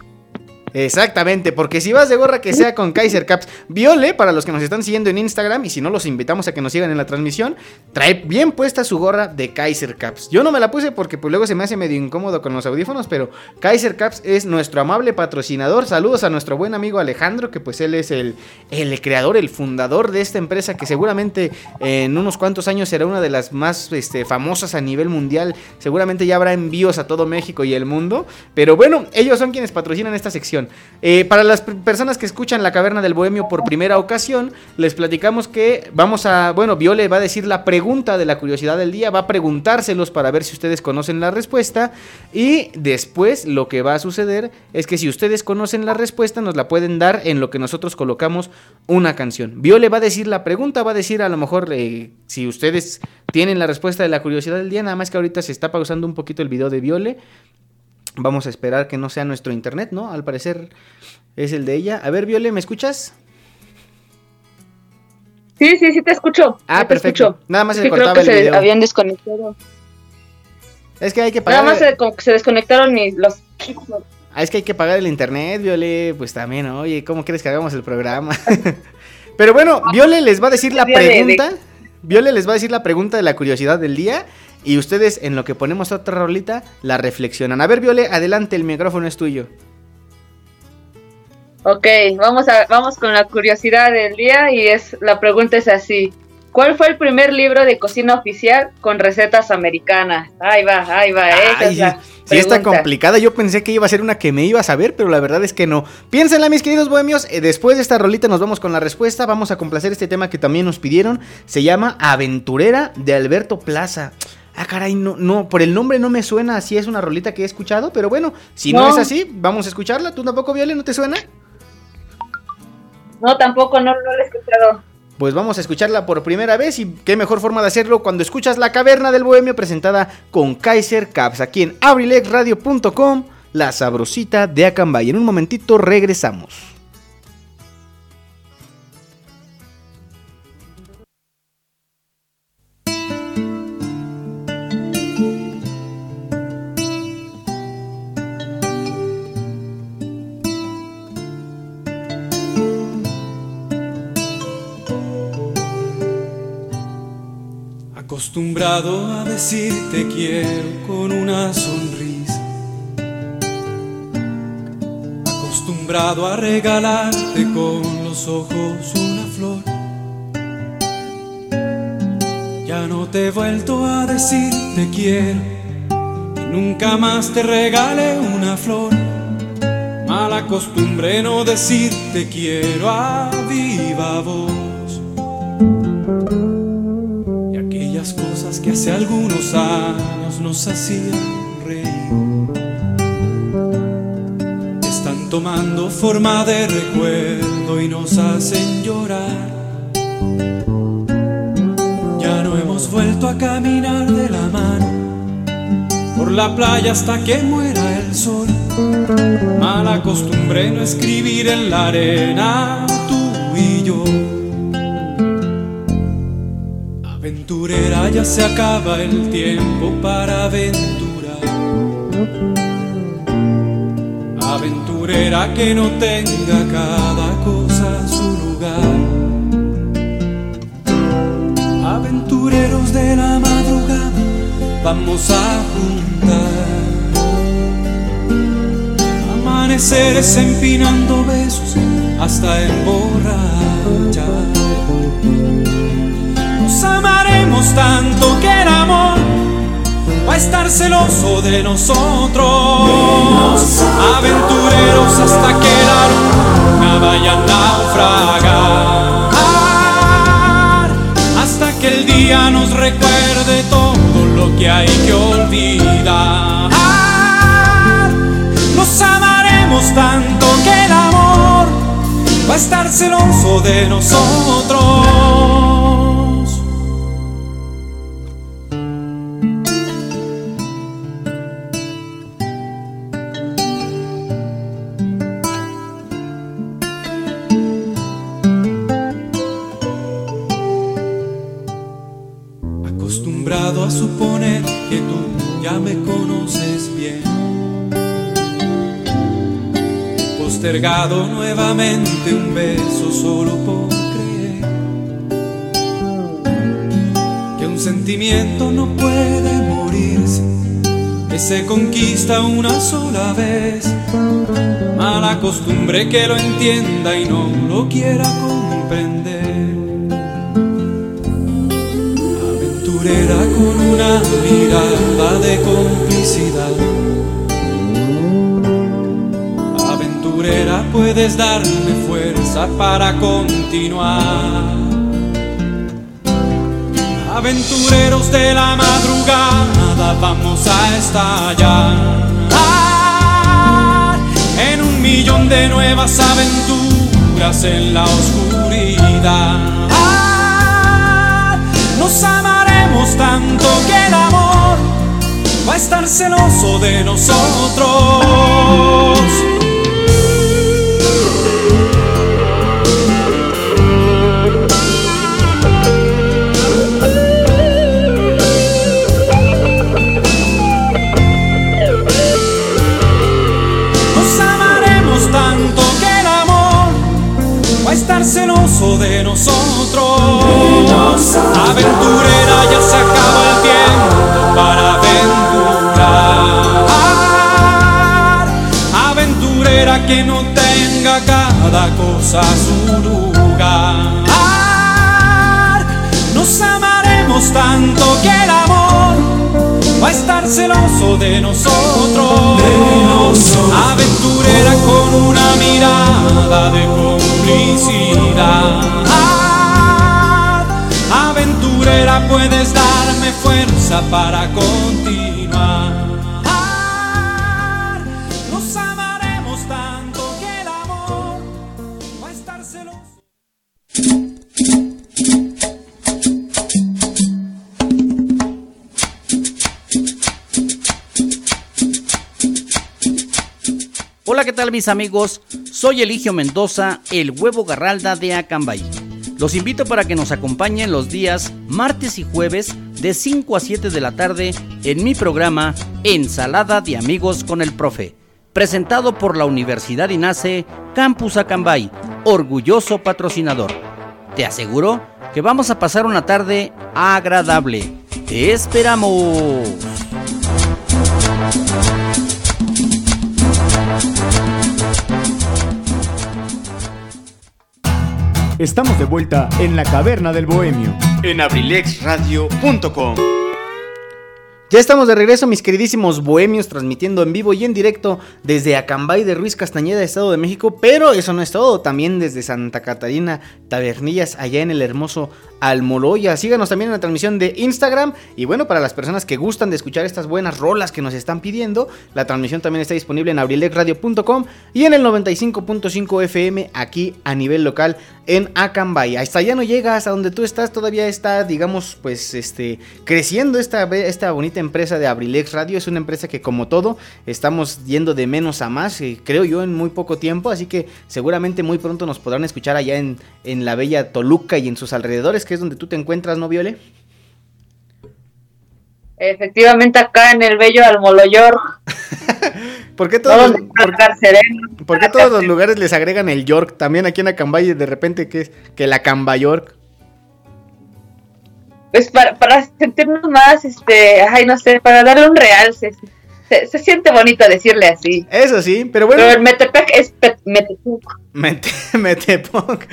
Exactamente, porque si vas de gorra que sea con Kaiser Caps, Viole, para los que nos están siguiendo en Instagram, y si no los invitamos a que nos sigan en la transmisión, trae bien puesta su gorra de Kaiser Caps. Yo no me la puse porque pues luego se me hace medio incómodo con los audífonos, pero Kaiser Caps es nuestro amable patrocinador. Saludos a nuestro buen amigo Alejandro, que pues él es el, el creador, el fundador de esta empresa, que seguramente en unos cuantos años será una de las más este, famosas a nivel mundial. Seguramente ya habrá envíos a todo México y el mundo. Pero bueno, ellos son quienes patrocinan esta sección. Eh, para las personas que escuchan La Caverna del Bohemio por primera ocasión, les platicamos que vamos a, bueno, Viole va a decir la pregunta de la curiosidad del día, va a preguntárselos para ver si ustedes conocen la respuesta y después lo que va a suceder es que si ustedes conocen la respuesta nos la pueden dar en lo que nosotros colocamos una canción. Viole va a decir la pregunta, va a decir a lo mejor eh, si ustedes tienen la respuesta de la curiosidad del día, nada más que ahorita se está pausando un poquito el video de Viole. Vamos a esperar que no sea nuestro internet, ¿no? Al parecer es el de ella. A ver, Viole, ¿me escuchas?
Sí, sí, sí te escucho.
Ah, perfecto. Nada más
es
se
que
cortaba
creo que
el
se habían desconectado.
Es que hay que pagar.
Nada más se, como que se desconectaron mis, los...
Ah, es que hay que pagar el internet, Viole. Pues también, oye, ¿cómo quieres que hagamos el programa? [laughs] Pero bueno, Viole les va a decir la
Día de- de-
pregunta. Viole les va a decir la pregunta de la curiosidad del día. Y ustedes, en lo que ponemos otra rolita, la reflexionan. A ver, Viole, adelante, el micrófono es tuyo.
Ok, vamos, a, vamos con la curiosidad del día y es la pregunta es así. ¿Cuál fue el primer libro de cocina oficial con recetas americanas? Ahí va, ahí va. esa
Ay,
es la
sí está complicada. Yo pensé que iba a ser una que me iba a saber, pero la verdad es que no. Piénsenla, mis queridos bohemios. eh, Después de esta rolita nos vamos con la respuesta. Vamos a complacer este tema que también nos pidieron. Se llama Aventurera de Alberto Plaza. Ah, caray, no, no, por el nombre no me suena así, es una rolita que he escuchado, pero bueno, si no,
No.
es así, vamos a escucharla. ¿Tú tampoco, Viole, no te suena?
No, tampoco, no, no lo he escuchado.
Pues vamos a escucharla por primera vez y qué mejor forma de hacerlo cuando escuchas La Caverna del Bohemio presentada con Kaiser Caps aquí en abrilexradio.com, la sabrosita de Acambay. En un momentito regresamos.
Acostumbrado a decirte quiero con una sonrisa. Acostumbrado a regalarte con los ojos una flor. Ya no te he vuelto a decir te quiero y nunca más te regale una flor. Mala costumbre no decir te quiero a viva voz. Que hace algunos años nos hacían reír están tomando forma de recuerdo y nos hacen llorar. Ya no hemos vuelto a caminar de la mano por la playa hasta que muera el sol. Mala costumbre no escribir en la arena tú y yo. Aventurera ya se acaba el tiempo para aventurar. Aventurera que no tenga cada cosa su lugar. Aventureros de la madrugada, vamos a juntar. Amaneceres empinando besos hasta emborrachar. Nos amaremos tanto que el amor va a estar celoso de nosotros. Aventureros hasta que la luna vaya a naufragar. Hasta que el día nos recuerde todo lo que hay que olvidar. Nos amaremos tanto que el amor va a estar celoso de nosotros. Suponer que tú ya me conoces bien. Postergado nuevamente un beso solo por creer que un sentimiento no puede morirse, que se conquista una sola vez. Mala costumbre que lo entienda y no lo quiera comprender. Aventurera con una mirada de complicidad. Aventurera, puedes darme fuerza para continuar. Aventureros de la madrugada, vamos a estallar en un millón de nuevas aventuras en la oscuridad. Tanto que el amor va a estar celoso de nosotros. Nos amaremos tanto que el amor va a estar celoso de nosotros. Aventurera, ya se acaba el tiempo para aventurar. Aventurera que no tenga cada cosa su lugar. Nos amaremos tanto que el amor va a estar celoso de nosotros. Aventurera con una mirada de complicidad. Fuerza para continuar. Nos amaremos tanto que el amor va a estar celoso.
Hola, ¿qué tal mis amigos? Soy Eligio Mendoza, el huevo garralda de Acambay. Los invito para que nos acompañen los días martes y jueves de 5 a 7 de la tarde en mi programa Ensalada de Amigos con el Profe, presentado por la Universidad INACE Campus Acambay, orgulloso patrocinador. Te aseguro que vamos a pasar una tarde agradable. ¡Te esperamos!
Estamos de vuelta en la caverna del bohemio.
En abrilexradio.com.
Ya estamos de regreso, mis queridísimos bohemios, transmitiendo en vivo y en directo desde Acambay de Ruiz Castañeda, Estado de México. Pero eso no es todo, también desde Santa Catarina, Tabernillas, allá en el hermoso Almoloya. Síganos también en la transmisión de Instagram. Y bueno, para las personas que gustan de escuchar estas buenas rolas que nos están pidiendo, la transmisión también está disponible en abrilexradio.com y en el 95.5 FM aquí a nivel local en Acambay. Hasta allá no llega, hasta donde tú estás, todavía está, digamos, pues este creciendo esta, esta bonita empresa de Abrilex Radio. Es una empresa que, como todo, estamos yendo de menos a más, eh, creo yo, en muy poco tiempo. Así que seguramente muy pronto nos podrán escuchar allá en, en la bella Toluca y en sus alrededores, que es donde tú te encuentras, ¿no, Viole?
Efectivamente, acá en el bello Almoloyor. [laughs]
¿Por qué todos, los, por, ¿por qué todos los lugares les agregan el York? También aquí en Acambay de repente que es que la Camba York.
Pues para, para sentirnos más, este, ay, no sé, para darle un real, se, se, se siente bonito decirle así.
Eso sí, pero bueno.
Pero el Metepec es Metepec.
Mete, [laughs] Metepec.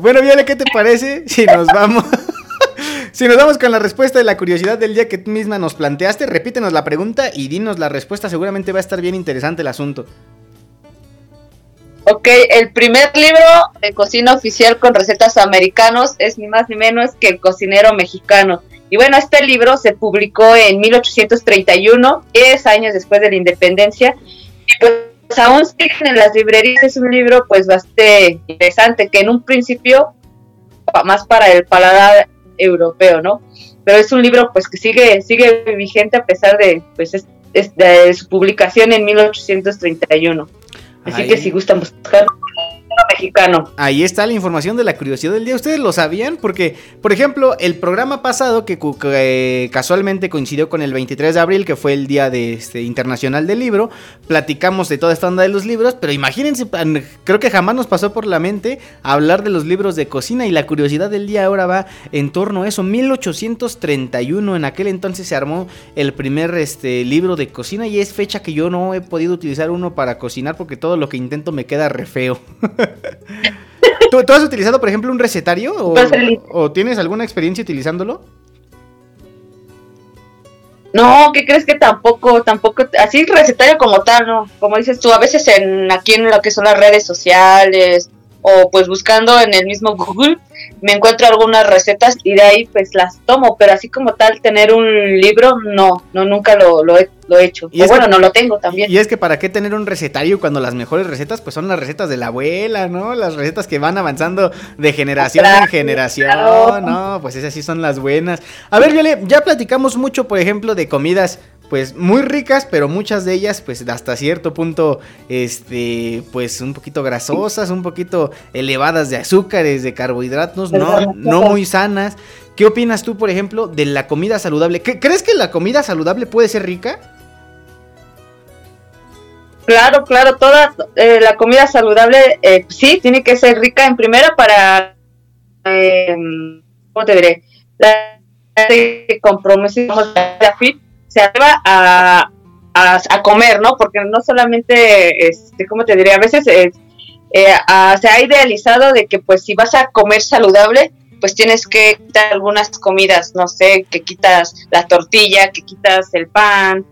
Bueno, Viole, ¿qué te parece si nos vamos? [laughs] Si nos vamos con la respuesta de la curiosidad del día que tú misma nos planteaste, repítenos la pregunta y dinos la respuesta. Seguramente va a estar bien interesante el asunto.
Ok, el primer libro de cocina oficial con recetas americanos es ni más ni menos que El cocinero mexicano. Y bueno, este libro se publicó en 1831, 10 años después de la independencia. Y pues aún siguen en las librerías. Es un libro pues bastante interesante que en un principio más para el paladar europeo, ¿no? Pero es un libro pues que sigue sigue vigente a pesar de pues es, es de su publicación en 1831. Así
Ahí.
que si gustan buscar mexicano.
Ahí está la información de la curiosidad del día. ¿Ustedes lo sabían? Porque, por ejemplo, el programa pasado que, eh, casualmente coincidió con el 23 de abril, que fue el Día de, este, Internacional del Libro, platicamos de toda esta onda de los libros, pero imagínense, creo que jamás nos pasó por la mente hablar de los libros de cocina y la curiosidad del día ahora va en torno a eso. 1831, en aquel entonces se armó el primer este, libro de cocina y es fecha que yo no he podido utilizar uno para cocinar porque todo lo que intento me queda re feo. [laughs] ¿Tú, tú has utilizado, por ejemplo, un recetario? O tienes alguna experiencia utilizándolo?
No, ¿qué crees que tampoco, tampoco, así recetario como tal, no? Como dices tú, a veces en aquí en lo que son las redes sociales o pues buscando en el mismo Google me encuentro algunas recetas y de ahí pues las tomo, pero así como tal tener un libro, no, no nunca lo, lo, he, lo he hecho.
Y
O bueno,
que-
no lo tengo también.
Y es que para qué tener un recetario cuando las mejores recetas pues son las recetas de la abuela, ¿no? Las recetas que van avanzando de generación en generación,
claro.
¿no? Pues esas sí son las buenas. A ver, Viole, ya platicamos mucho, por ejemplo, de comidas pues muy ricas, pero muchas de ellas pues hasta cierto punto este pues un poquito grasosas, un poquito elevadas de azúcares, de carbohidratos, no no muy sanas. ¿Qué opinas tú, por ejemplo, de la comida saludable? ¿Qué- ¿Crees que la comida saludable puede ser rica?
Claro, claro, toda eh, la comida saludable, eh, sí, tiene que ser rica en primera para, eh, ¿cómo te diré? La compromiso, la fit, se atreva a, a, comer, ¿no? Porque no solamente, este, ¿cómo te diré? A veces eh, eh, ah, se ha idealizado de que pues si vas a comer saludable, pues tienes que quitar algunas comidas, no sé, que quitas la tortilla, que quitas el pan,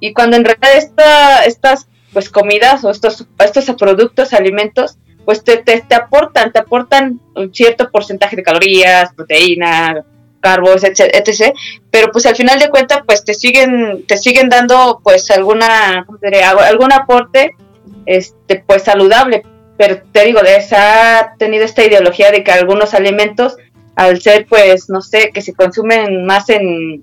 y cuando en realidad esta, estas pues comidas o estos, estos productos, alimentos, pues te, te, te aportan, te aportan un cierto porcentaje de calorías, proteínas, carbos, etc, etc, pero pues al final de cuentas pues te siguen te siguen dando pues alguna ¿cómo te diría? algún aporte este pues saludable, pero te digo, se ha tenido esta ideología de que algunos alimentos al ser pues no sé, que se consumen más en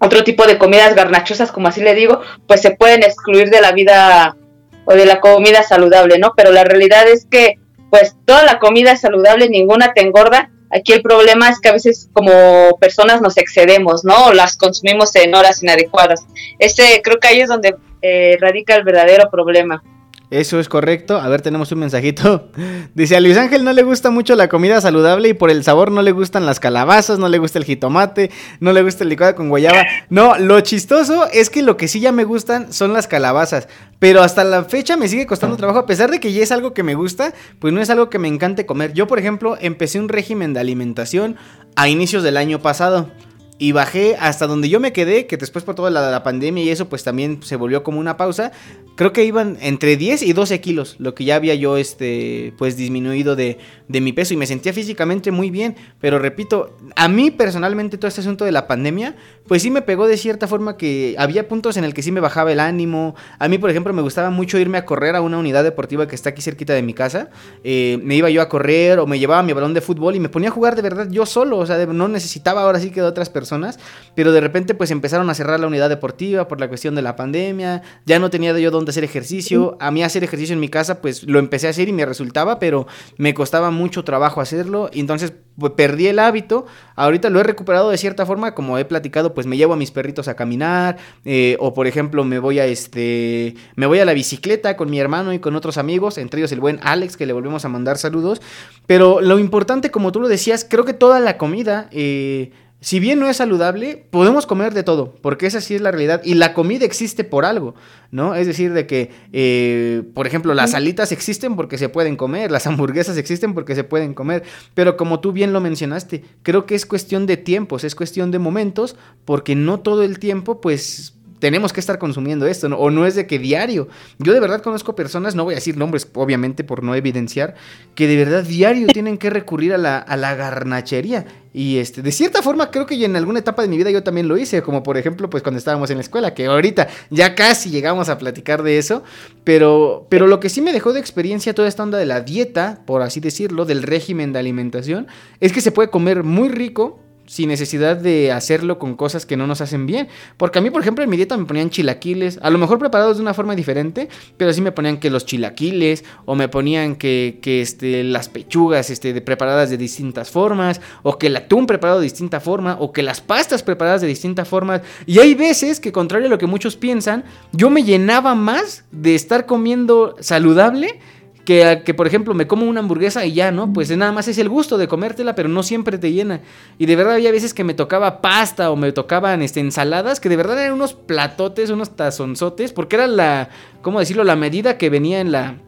otro tipo de comidas garnachosas, como así le digo, pues se pueden excluir de la vida o de la comida saludable, ¿no? Pero la realidad es que pues toda la comida es saludable, ninguna te engorda Aquí el problema es que a veces como personas nos excedemos, ¿no? Las consumimos en horas inadecuadas. Ese creo que ahí es donde eh, radica el verdadero problema.
Eso es correcto. A ver, tenemos un mensajito. [laughs] Dice, a Luis Ángel no le gusta mucho la comida saludable y por el sabor no le gustan las calabazas, no le gusta el jitomate, no le gusta el licuado con guayaba. No, lo chistoso es que lo que sí ya me gustan son las calabazas. Pero hasta la fecha me sigue costando trabajo, a pesar de que ya es algo que me gusta, pues no es algo que me encante comer. Yo, por ejemplo, empecé un régimen de alimentación a inicios del año pasado. Y bajé hasta donde yo me quedé, que después por toda la, la, pandemia y eso, pues también se volvió como una pausa. Creo que iban entre 10 y 12 kilos, lo que ya había yo, este, pues disminuido de, de mi peso y me sentía físicamente muy bien. Pero repito, a mí personalmente todo este asunto de la pandemia, pues sí me pegó de cierta forma que había puntos en el que sí me bajaba el ánimo. A mí, por ejemplo, me gustaba mucho irme a correr a una unidad deportiva que está aquí cerquita de mi casa. Eh, me iba yo a correr o me llevaba mi balón de fútbol y me ponía a jugar de verdad yo solo. O sea, no necesitaba ahora sí que de otras personas personas, pero de repente pues empezaron a cerrar la unidad deportiva por la cuestión de la pandemia, ya no tenía yo dónde hacer ejercicio, a mí hacer ejercicio en mi casa pues lo empecé a hacer y me resultaba, pero me costaba mucho trabajo hacerlo. Y entonces pues, perdí el hábito, ahorita lo he recuperado de cierta forma, como he platicado pues me llevo a mis perritos a caminar eh, o por ejemplo me voy a este, me voy a la bicicleta con mi hermano y con otros amigos, entre ellos el buen Alex que le volvemos a mandar saludos, pero lo importante como tú lo decías, creo que toda la comida... Eh, si bien no es saludable, podemos comer de todo, porque esa sí es la realidad. Y la comida existe por algo, ¿no? Es decir, de que, eh, por ejemplo, las alitas existen porque se pueden comer, las hamburguesas existen porque se pueden comer, pero como tú bien lo mencionaste, creo que es cuestión de tiempos, es cuestión de momentos, porque no todo el tiempo, pues tenemos que estar consumiendo esto, ¿no? o no es de que diario. Yo de verdad conozco personas, no voy a decir nombres, obviamente por no evidenciar, que de verdad diario [laughs] tienen que recurrir a la, a la garnachería. Y este, de cierta forma creo que en alguna etapa de mi vida yo también lo hice, como por ejemplo pues cuando estábamos en la escuela, que ahorita ya casi llegamos a platicar de eso, pero, pero lo que sí me dejó de experiencia toda esta onda de la dieta, por así decirlo, del régimen de alimentación, es que se puede comer muy rico, sin necesidad de hacerlo con cosas que no nos hacen bien. Porque a mí, por ejemplo, en mi dieta me ponían chilaquiles, a lo mejor preparados de una forma diferente, pero sí me ponían que los chilaquiles, o me ponían que, que este, las pechugas este, de, preparadas de distintas formas, o que el atún preparado de distinta forma, o que las pastas preparadas de distintas formas. Y hay veces que, contrario a lo que muchos piensan, yo me llenaba más de estar comiendo saludable que, que, por ejemplo, me como una hamburguesa y ya, ¿no? Pues nada más es el gusto de comértela, pero no siempre te llena. Y de verdad había veces que me tocaba pasta o me tocaban este, ensaladas, que de verdad eran unos platotes, unos tazonzotes, porque era la, ¿cómo decirlo?, la medida que venía en la,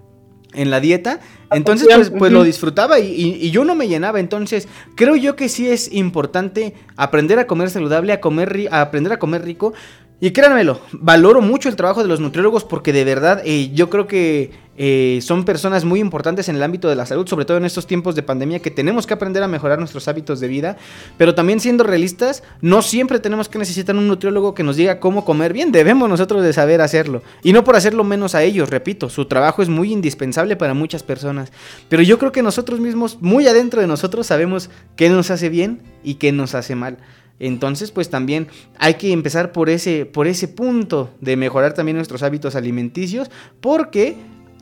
en la dieta. Entonces, pues, pues lo disfrutaba y, y, y, yo no me llenaba. Entonces, creo yo que sí es importante aprender a comer saludable, a, comer, a aprender a comer rico. Y créanmelo, valoro mucho el trabajo de los nutriólogos porque de verdad eh, yo creo que eh, son personas muy importantes en el ámbito de la salud, sobre todo en estos tiempos de pandemia que tenemos que aprender a mejorar nuestros hábitos de vida, pero también siendo realistas, no siempre tenemos que necesitar un nutriólogo que nos diga cómo comer bien, debemos nosotros de saber hacerlo. Y no por hacerlo menos a ellos, repito, su trabajo es muy indispensable para muchas personas, pero yo creo que nosotros mismos, muy adentro de nosotros, sabemos qué nos hace bien y qué nos hace mal. Entonces, pues también hay que empezar por ese, por ese punto de mejorar también nuestros hábitos alimenticios, porque,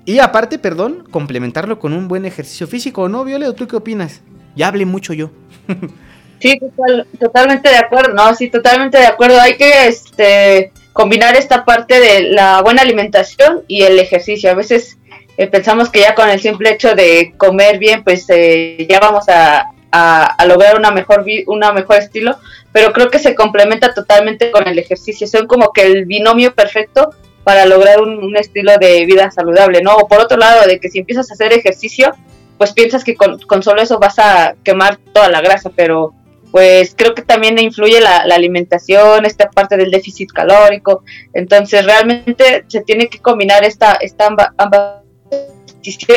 y aparte, perdón, complementarlo con un buen ejercicio físico, ¿no, Viole? ¿Tú qué opinas? Ya hablé mucho yo. [laughs]
sí, total, totalmente de acuerdo, no, sí, totalmente de acuerdo. Hay que este, combinar esta parte de la buena alimentación y el ejercicio. A veces eh, pensamos que ya con el simple hecho de comer bien, pues eh, ya vamos a, a, lograr una mejor una mejor estilo, pero creo que se complementa totalmente con el ejercicio. Son como que el binomio perfecto para lograr un, estilo de vida saludable, ¿no? O por otro lado, de que si empiezas a hacer ejercicio, pues piensas que con, solo eso vas a quemar toda la grasa, pero pues creo que también influye la, alimentación, esta parte del déficit calórico. Entonces realmente se tiene que combinar esta, esta ambas,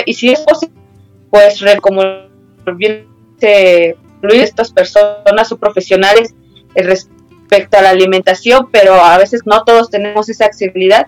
y si es posible, pues como bien estas personas o profesionales eh, respecto a la alimentación, pero a veces no todos tenemos esa accesibilidad.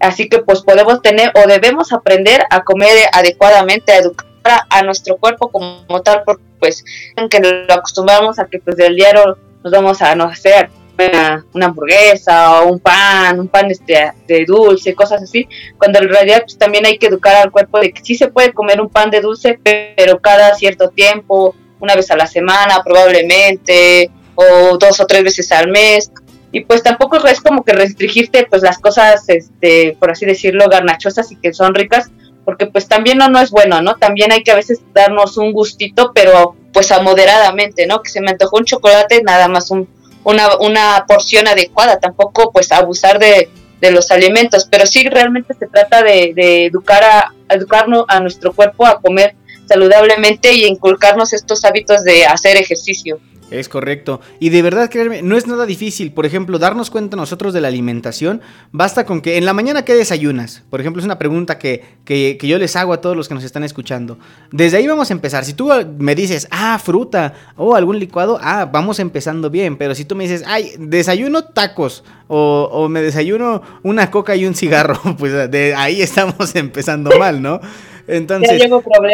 Así que pues podemos tener o debemos aprender a comer adecuadamente, a educar a, nuestro cuerpo como, tal, porque pues que lo acostumbramos a que pues del diario nos vamos a no hacer una, una, hamburguesa o un pan, un pan este, de dulce, cosas así, cuando en realidad pues, también hay que educar al cuerpo de que sí se puede comer un pan de dulce, pero cada cierto tiempo, una vez a la semana probablemente, o dos o tres veces al mes, y pues tampoco es como que restringirte pues las cosas, este, por así decirlo, garnachosas y que son ricas, porque pues también no, no es bueno, ¿no? También hay que a veces darnos un gustito, pero pues a moderadamente, ¿no? Que se me antojó un chocolate, nada más un, una, una porción adecuada, tampoco pues abusar de, de los alimentos, pero sí realmente se trata de, de educar a, educarnos a nuestro cuerpo a comer saludablemente y inculcarnos estos hábitos de hacer ejercicio.
Es correcto. Y de verdad, créeme, no es nada difícil. Por ejemplo, darnos cuenta nosotros de la alimentación. Basta con que en la mañana, ¿qué desayunas? Por ejemplo, es una pregunta que, que, que, yo les hago a todos los que nos están escuchando. Desde ahí vamos a empezar. Si tú me dices, ah, fruta o algún licuado, ah, vamos empezando bien. Pero si tú me dices, ay, desayuno tacos o, o me desayuno una coca y un cigarro, [laughs] pues de ahí estamos [laughs] empezando mal, ¿no? Entonces,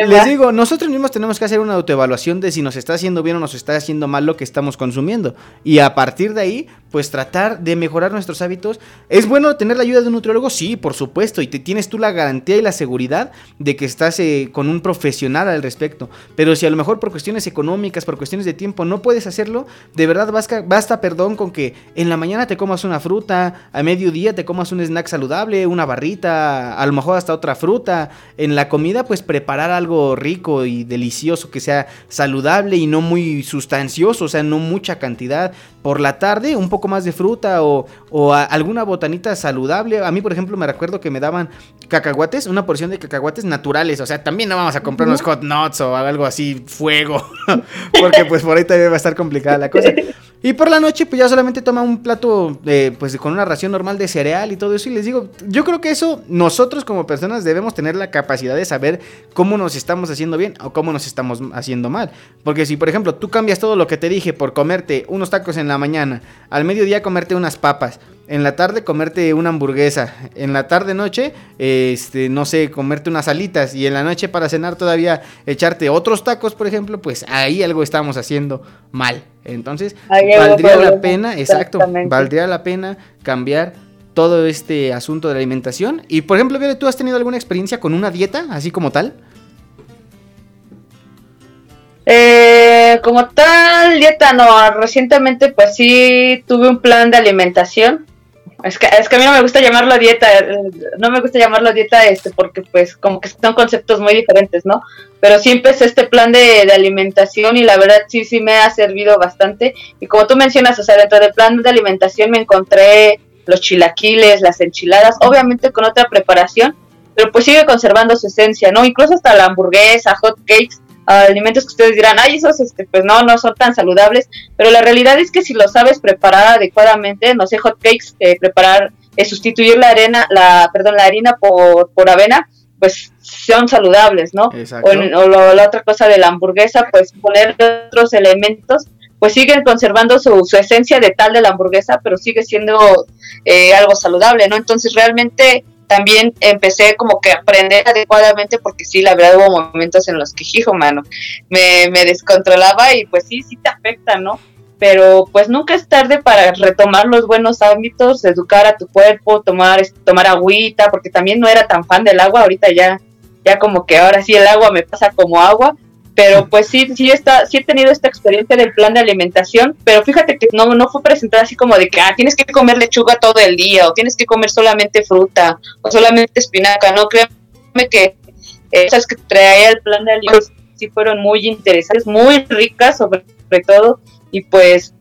les digo, nosotros mismos tenemos que hacer una autoevaluación de si nos está haciendo bien o nos está haciendo mal lo que estamos consumiendo. Y a partir de ahí, pues tratar de mejorar nuestros hábitos. ¿Es bueno tener la ayuda de un nutriólogo? Sí, por supuesto. Y te tienes tú la garantía y la seguridad de que estás eh, con un profesional al respecto. Pero si a lo mejor por cuestiones económicas, por cuestiones de tiempo, no puedes hacerlo, de verdad basta, basta perdón, con que en la mañana te comas una fruta, a mediodía te comas un snack saludable, una barrita, a lo mejor hasta otra fruta. En la comida, pues preparar algo rico y delicioso, que sea saludable y no muy sustancioso, o sea, no mucha cantidad. Por la tarde, un poco más de fruta o, o alguna botanita saludable. A mí, por ejemplo, me recuerdo que me daban cacahuates, una porción de cacahuates naturales. O sea, también no vamos a comprar unos hot nuts o algo así, fuego. [laughs] porque pues por ahí también va a estar complicada la cosa. Y por la noche, pues ya solamente toma un plato, eh, pues con una ración normal de cereal y todo eso. Y les digo, yo creo que eso nosotros como personas debemos tener la capacidad de saber cómo nos estamos haciendo bien o cómo nos estamos haciendo mal. Porque si, por ejemplo, tú cambias todo lo que te dije por comerte unos tacos en la mañana, al mediodía comerte unas papas, en la tarde comerte una hamburguesa, en la tarde noche, este, no sé, comerte unas alitas y en la noche para cenar todavía echarte otros tacos, por ejemplo, pues ahí algo estamos haciendo mal. Entonces, valdría la pena, exacto, valdría la pena cambiar todo este asunto de la alimentación. Y por ejemplo, ¿tú has tenido alguna experiencia con una dieta, así como tal?
Eh, como tal, dieta no. Recientemente, pues sí, tuve un plan de alimentación. Es que, es que a mí no me gusta llamarlo dieta, no me gusta llamarlo dieta este porque pues como que son conceptos muy diferentes, ¿no? Pero sí empecé este plan de, de, alimentación y la verdad sí, sí me ha servido bastante. Y como tú mencionas, o sea, dentro del plan de alimentación me encontré los chilaquiles, las enchiladas, obviamente con otra preparación, pero pues sigue conservando su esencia, ¿no? Incluso hasta la hamburguesa, hot cakes, alimentos que ustedes dirán, ay, esos este, pues no, no son tan saludables, pero la realidad es que si lo sabes preparar adecuadamente, no sé, hot cakes, eh, preparar, eh, sustituir la arena, la, perdón, la harina por, por avena, pues son saludables, ¿no? O, la otra cosa de la hamburguesa, pues poner otros elementos, pues siguen conservando su, su esencia de tal de la hamburguesa, pero sigue siendo eh, algo saludable, ¿no? Entonces realmente también empecé como que a aprender adecuadamente porque sí, la verdad hubo momentos en los que, hijo, mano, me, me descontrolaba y pues sí, sí te afecta, ¿no? Pero pues nunca es tarde para retomar los buenos hábitos, educar a tu cuerpo, tomar, tomar agüita, porque también no era tan fan del agua, ahorita ya, ya como que ahora sí el agua me pasa como agua, pero pues sí, sí, está, sí he tenido esta experiencia del plan de alimentación, pero fíjate que no, no fue presentada así como de que ah, tienes que comer lechuga todo el día, o tienes que comer solamente fruta, o solamente espinaca, no, créeme que esas que traía el plan de alimentación sí fueron muy interesantes, muy ricas sobre, todo, y pues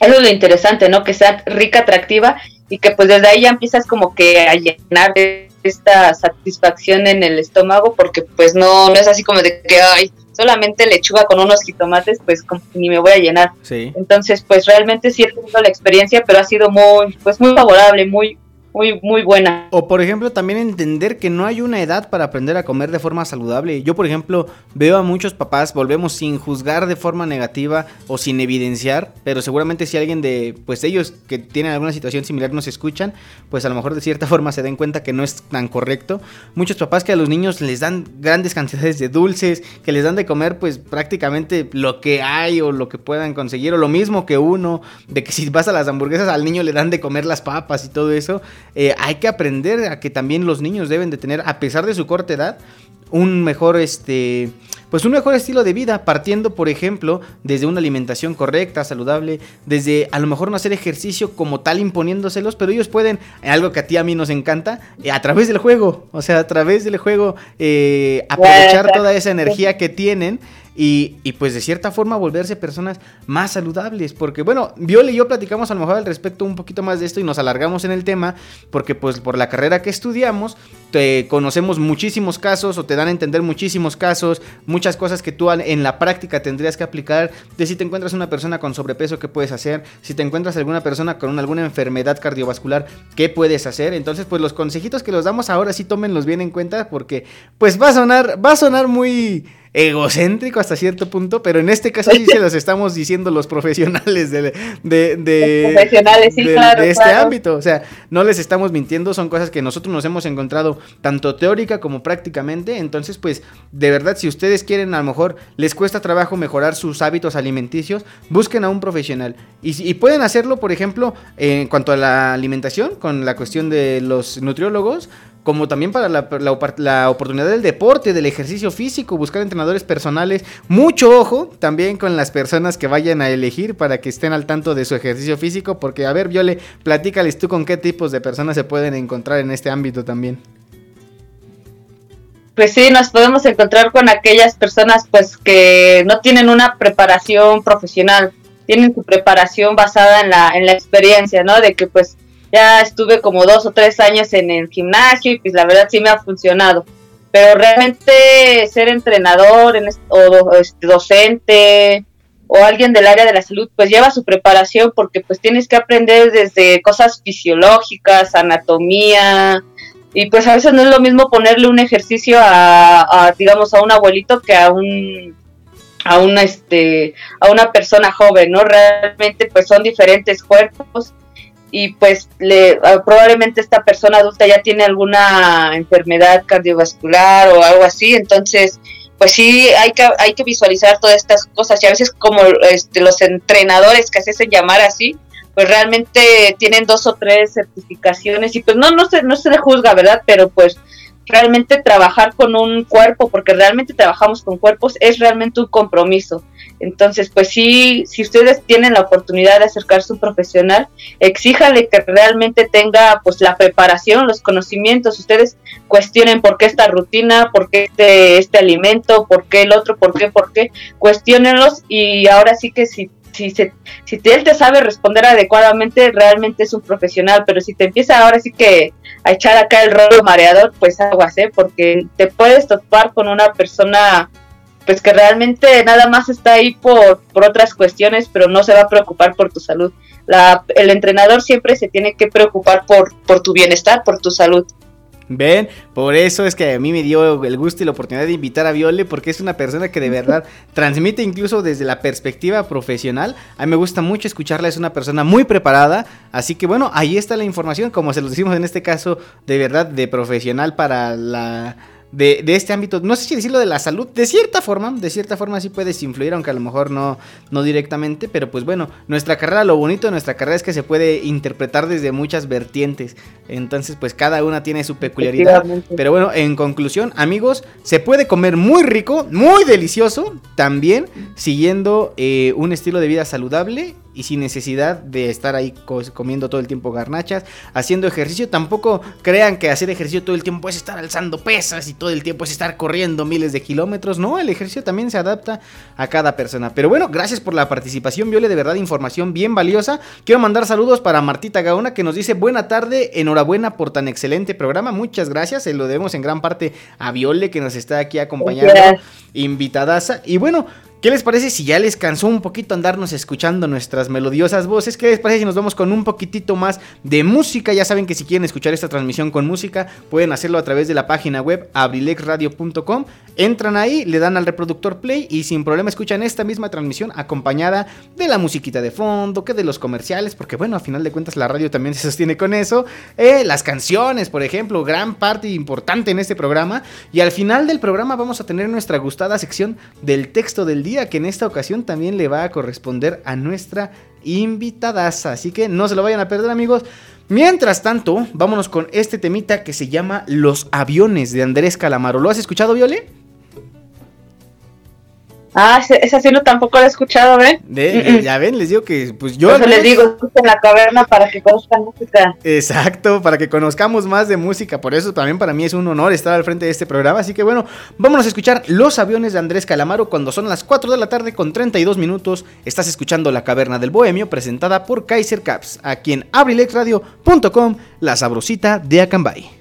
eso es lo interesante, ¿no? Que sea rica, atractiva, y que pues desde ahí ya empiezas como que a llenar de esta satisfacción en el estómago porque pues no, no es así como de que ay, solamente lechuga con unos jitomates, pues ni me voy a llenar.
Sí.
Entonces, pues realmente sí he tenido la experiencia, pero ha sido muy, pues muy favorable, muy, muy, muy buena.
O por ejemplo, también entender que no hay una edad para aprender a comer de forma saludable. Yo, por ejemplo, veo a muchos papás, volvemos sin juzgar de forma negativa o sin evidenciar, pero seguramente si alguien de, pues ellos que tienen alguna situación similar nos escuchan, pues a lo mejor de cierta [laughs] forma se den cuenta que no es tan correcto. Muchos papás que a los niños les dan grandes [laughs] cantidades de dulces, que les dan de comer pues prácticamente lo que hay o lo que puedan conseguir, o lo mismo que uno, de que si vas a las hamburguesas al niño le dan de comer las papas y todo eso. Eh, hay que aprender a que también los niños deben de tener, a pesar de su corta edad, un mejor este pues un mejor estilo de vida partiendo por ejemplo desde una alimentación correcta saludable desde a lo mejor no hacer ejercicio como tal imponiéndoselos pero ellos pueden algo que a ti a mí nos encanta eh, a través del juego o sea a través del juego eh, aprovechar toda esa energía que tienen y, pues de cierta forma volverse personas más saludables. Porque bueno, Viole y yo platicamos a lo mejor al respecto un poquito más de esto y nos alargamos en el tema. Porque pues por la carrera que estudiamos, te conocemos muchísimos casos o te dan a entender muchísimos casos, muchas cosas que tú en la práctica tendrías que aplicar. De si te encuentras una persona con sobrepeso, ¿qué puedes hacer? Si te encuentras alguna persona con alguna enfermedad cardiovascular, ¿qué puedes hacer? Entonces pues los consejitos que los damos ahora sí tómenlos bien en cuenta porque pues va a sonar, va a sonar muy egocéntrico hasta cierto punto, pero en este caso sí se los estamos diciendo los profesionales de, de, de,
profesionales, sí,
de,
claro,
de este
claro.
ámbito. O sea, no les estamos mintiendo, son cosas que nosotros nos hemos encontrado tanto teórica como prácticamente. Entonces, pues, de verdad, si ustedes quieren, a lo mejor les cuesta trabajo mejorar sus hábitos alimenticios, busquen a un profesional. Y, y pueden hacerlo, por ejemplo, en cuanto a la alimentación, con la cuestión de los nutriólogos como también para la, la opor- la oportunidad del deporte, del ejercicio físico, buscar entrenadores personales. Mucho ojo también con las personas que vayan a elegir para que estén al tanto de su ejercicio físico, porque a ver, Viole, platícales tú con qué tipos de personas se pueden encontrar en este ámbito también.
Pues sí, nos podemos encontrar con aquellas personas pues que no tienen una preparación profesional, tienen su preparación basada en la, en la experiencia, ¿no? De que pues ya estuve como dos o tres años en el gimnasio y pues la verdad sí me ha funcionado. Pero realmente ser entrenador o este, docente o alguien del área de la salud pues lleva su preparación porque pues tienes que aprender desde cosas fisiológicas, anatomía, y pues a veces no es lo mismo ponerle un ejercicio a, a, digamos a un abuelito que a un a una este a una persona joven no realmente pues son diferentes cuerpos y pues le ah, probablemente esta persona adulta ya tiene alguna enfermedad cardiovascular o algo así entonces pues sí hay que hay que visualizar todas estas cosas y a veces como este los entrenadores que se hacen llamar así pues realmente tienen dos o tres certificaciones y pues no no se no se le juzga verdad pero pues realmente trabajar con un cuerpo porque realmente trabajamos con cuerpos es realmente un compromiso. Entonces pues sí si ustedes tienen la oportunidad de acercarse a un profesional exíjale que realmente tenga pues la preparación los conocimientos. Ustedes cuestionen por qué esta rutina por qué este este alimento por qué el otro por qué por qué. Cuestionenlos y ahora sí que si si, se, si te- él te sabe responder adecuadamente, realmente es un profesional, pero si te empieza ahora sí que a echar acá el rollo mareador, pues aguas, ¿eh? porque te puedes topar con una persona pues que realmente nada más está ahí por, por otras cuestiones, pero no se va a preocupar por tu salud. La, el entrenador siempre se tiene que preocupar por, por tu bienestar, por tu salud.
Ven, por eso es que a mí me dio el gusto y la oportunidad de invitar a Viole, porque es una persona que de [laughs] verdad transmite incluso desde la perspectiva profesional. A mí me gusta mucho escucharla, es una persona muy preparada. Así que bueno, ahí está la información, como se los decimos en este caso, de verdad, de profesional para la... De, de este ámbito, no sé si decirlo de la salud, de cierta forma, de cierta forma sí puedes influir, aunque a lo mejor no, no directamente, pero pues bueno, nuestra carrera, lo bonito de nuestra carrera es que se puede interpretar desde muchas vertientes, entonces pues cada una tiene su peculiaridad, pero bueno, en conclusión, amigos, se puede comer muy rico, muy delicioso, también siguiendo eh, un estilo de vida saludable y sin necesidad de estar ahí co- comiendo todo el tiempo garnachas, haciendo ejercicio. Tampoco crean que hacer ejercicio todo el tiempo es estar alzando pesas y todo el tiempo es estar corriendo miles de kilómetros. No, el ejercicio también se adapta a cada persona. Pero bueno, gracias por la participación, Viole, de verdad información bien valiosa. Quiero mandar saludos para Martita Gaona que nos dice buena tarde, enhorabuena por tan excelente programa. Muchas gracias, se lo debemos en gran parte a Viole que nos está aquí acompañando, invitadaza. Y bueno, ¿Qué les parece si ya les cansó un poquito andarnos escuchando nuestras melodiosas voces? ¿Qué les parece si nos vamos con un poquitito más de música? Ya saben que si quieren escuchar esta transmisión con música, pueden hacerlo a través de la página web abrilexradio.com. Entran ahí, le dan al reproductor play y sin problema escuchan esta misma transmisión acompañada de la musiquita de fondo, que de los comerciales, porque bueno, a final de cuentas la radio también se sostiene con eso. Eh, las canciones, por ejemplo, gran parte importante en este programa. Y al final del programa vamos a tener nuestra gustada sección del texto del día, que en esta ocasión también le va a corresponder a nuestra invitadaza. Así que no se lo vayan a perder, amigos. Mientras tanto, vámonos con este temita que se llama Los aviones de Andrés Calamaro. ¿Lo has escuchado, Viole?
Ah, esa sí no tampoco la he escuchado, ¿ven?
De-
Mm, mm.
Ya ven, les digo que pues yo...
Eso les digo, escuchen la caverna para que conozcan música.
Exacto, para que conozcamos más de música. Por eso también para mí es un honor estar al frente de este programa. Así que bueno, vámonos a escuchar Los aviones de Andrés Calamaro cuando son las 4 de la tarde con 32 minutos. Estás escuchando La Caverna del Bohemio presentada por Kaiser Caps, aquí en abrilexradio.com, la sabrosita de Acambay.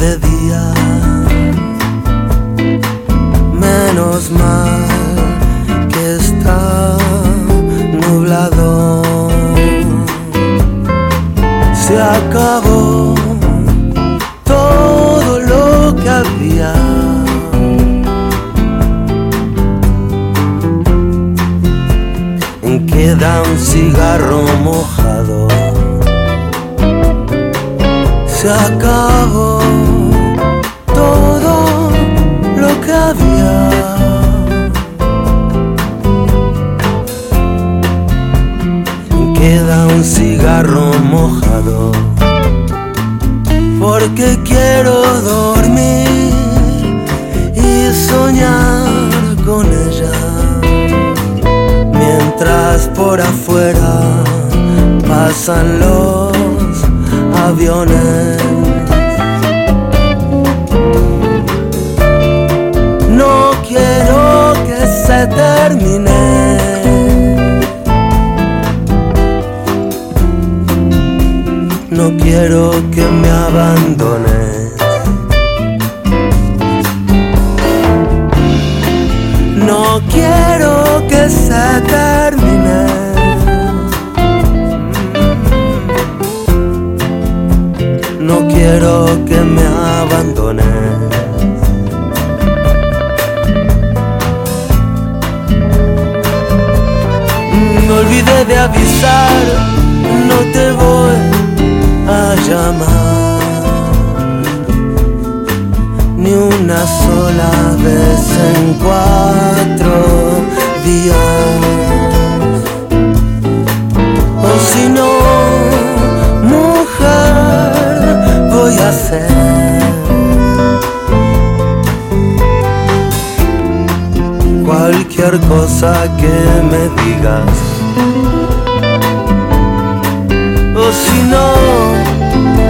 De día. Menos mal que está nublado. Se acabó todo lo que había. Queda un cigarro mojado. Se acabó todo lo que había. Queda un cigarro mojado. Porque quiero dormir y soñar con ella. Mientras por afuera pasan los aviones. No quiero que se termine. No quiero que me abandones. No quiero que se termine. Quiero que me abandones. Me olvidé de avisar, no te voy a llamar ni una sola vez en cuatro días. O si no, voy a hacer cualquier cosa que me digas. O si no,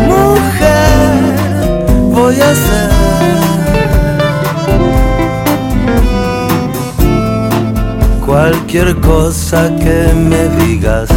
mujer, voy a hacer cualquier cosa que me digas.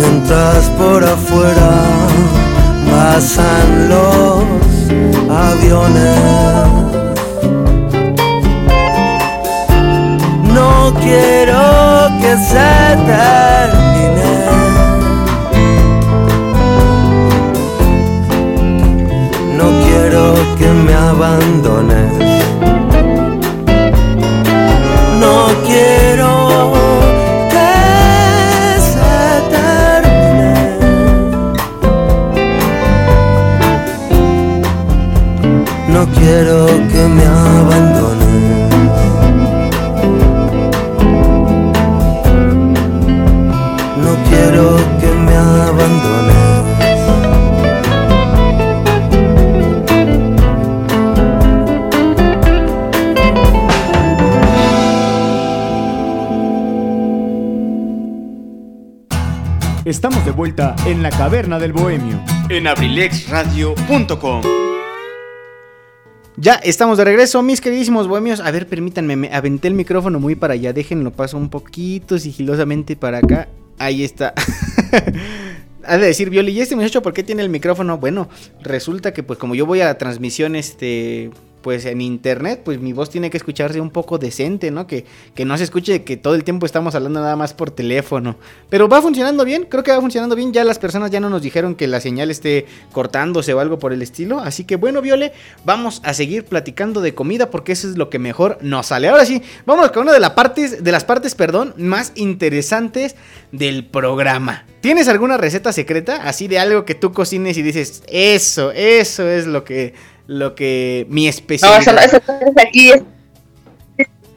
Mientras por afuera pasan los aviones. No quiero que se termine.
En la caverna del bohemio.
En abrilexradio.com.
Ya estamos de regreso, mis queridísimos bohemios. A ver, permítanme, me aventé el micrófono muy para allá. Déjenlo paso un poquito sigilosamente para acá. Ahí está. [laughs] Ha de decir Violi, ¿y este muchacho por qué tiene el micrófono? Bueno, resulta que pues como yo voy a la transmisión este pues en internet, pues mi voz tiene que escucharse un poco decente, ¿no? Que, que no se escuche que todo el tiempo estamos hablando nada más por teléfono. Pero va funcionando bien, creo que va funcionando bien. Ya las personas ya no nos dijeron que la señal esté cortándose o algo por el estilo. Así que bueno, Viole, vamos a seguir platicando de comida porque eso es lo que mejor nos sale. Ahora sí, vamos con una de, la partes, de las partes, perdón, más interesantes del programa. ¿Tienes alguna receta secreta? Así de algo que tú cocines y dices, eso, eso es lo que, lo que mi
No,
especialidad.
eso, eso es aquí. es-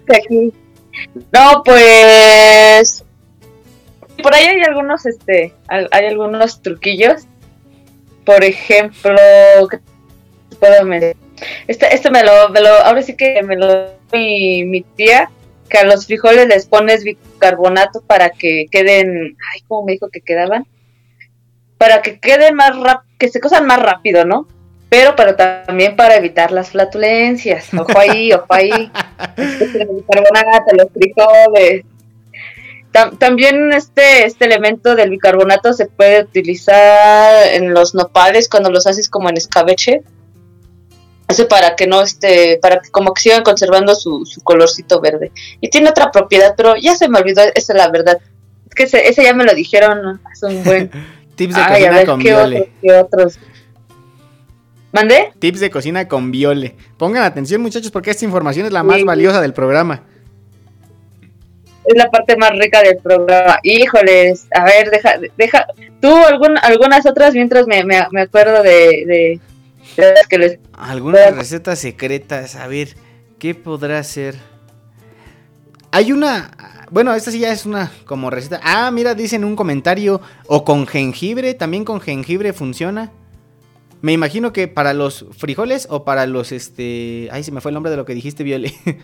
aquí. No, pues. Por ahí hay algunos, este, hay algunos truquillos. Por ejemplo, ¿qué te puedo mencionar? Este, este me lo, me lo, ahora sí que me lo mi, mi tía, que a los frijoles les pones bicarbonato para que queden, ay, ¿cómo me dijo que quedaban? Para que queden más rápido, que se cosan más rápido, ¿no? Pero, pero también para evitar las flatulencias. Ojo ahí, ojo ahí. El bicarbonato, los frijoles. Tam- también este, este elemento del bicarbonato se puede utilizar en los nopales cuando los haces como en escabeche. Eso para que no este, para que como que sigan conservando su, su colorcito verde. Y tiene otra propiedad, pero ya se me olvidó, esa es la verdad. Es que ese, ese ya me lo dijeron hace un buen. [laughs]
Tips de
Ay, a ver,
con
¿qué otros, qué otros? ¿Mandé?
Tips de cocina con Viole. Pongan atención, muchachos, porque esta información es la más
Sí.
valiosa del programa.
es la parte más rica del programa. Híjoles, a ver, deja, deja, tú algún, algunas otras mientras me, me, me acuerdo de, de, de las que les...
Algunas recetas secretas, a ver, ¿qué podrá ser? Hay una, bueno, esta sí ya es una como receta. Ah, mira, dicen un comentario, o con jengibre, también con jengibre funciona. Me imagino que para los frijoles o para los, este... Ay, se me fue el nombre de lo que dijiste, Viole. [laughs]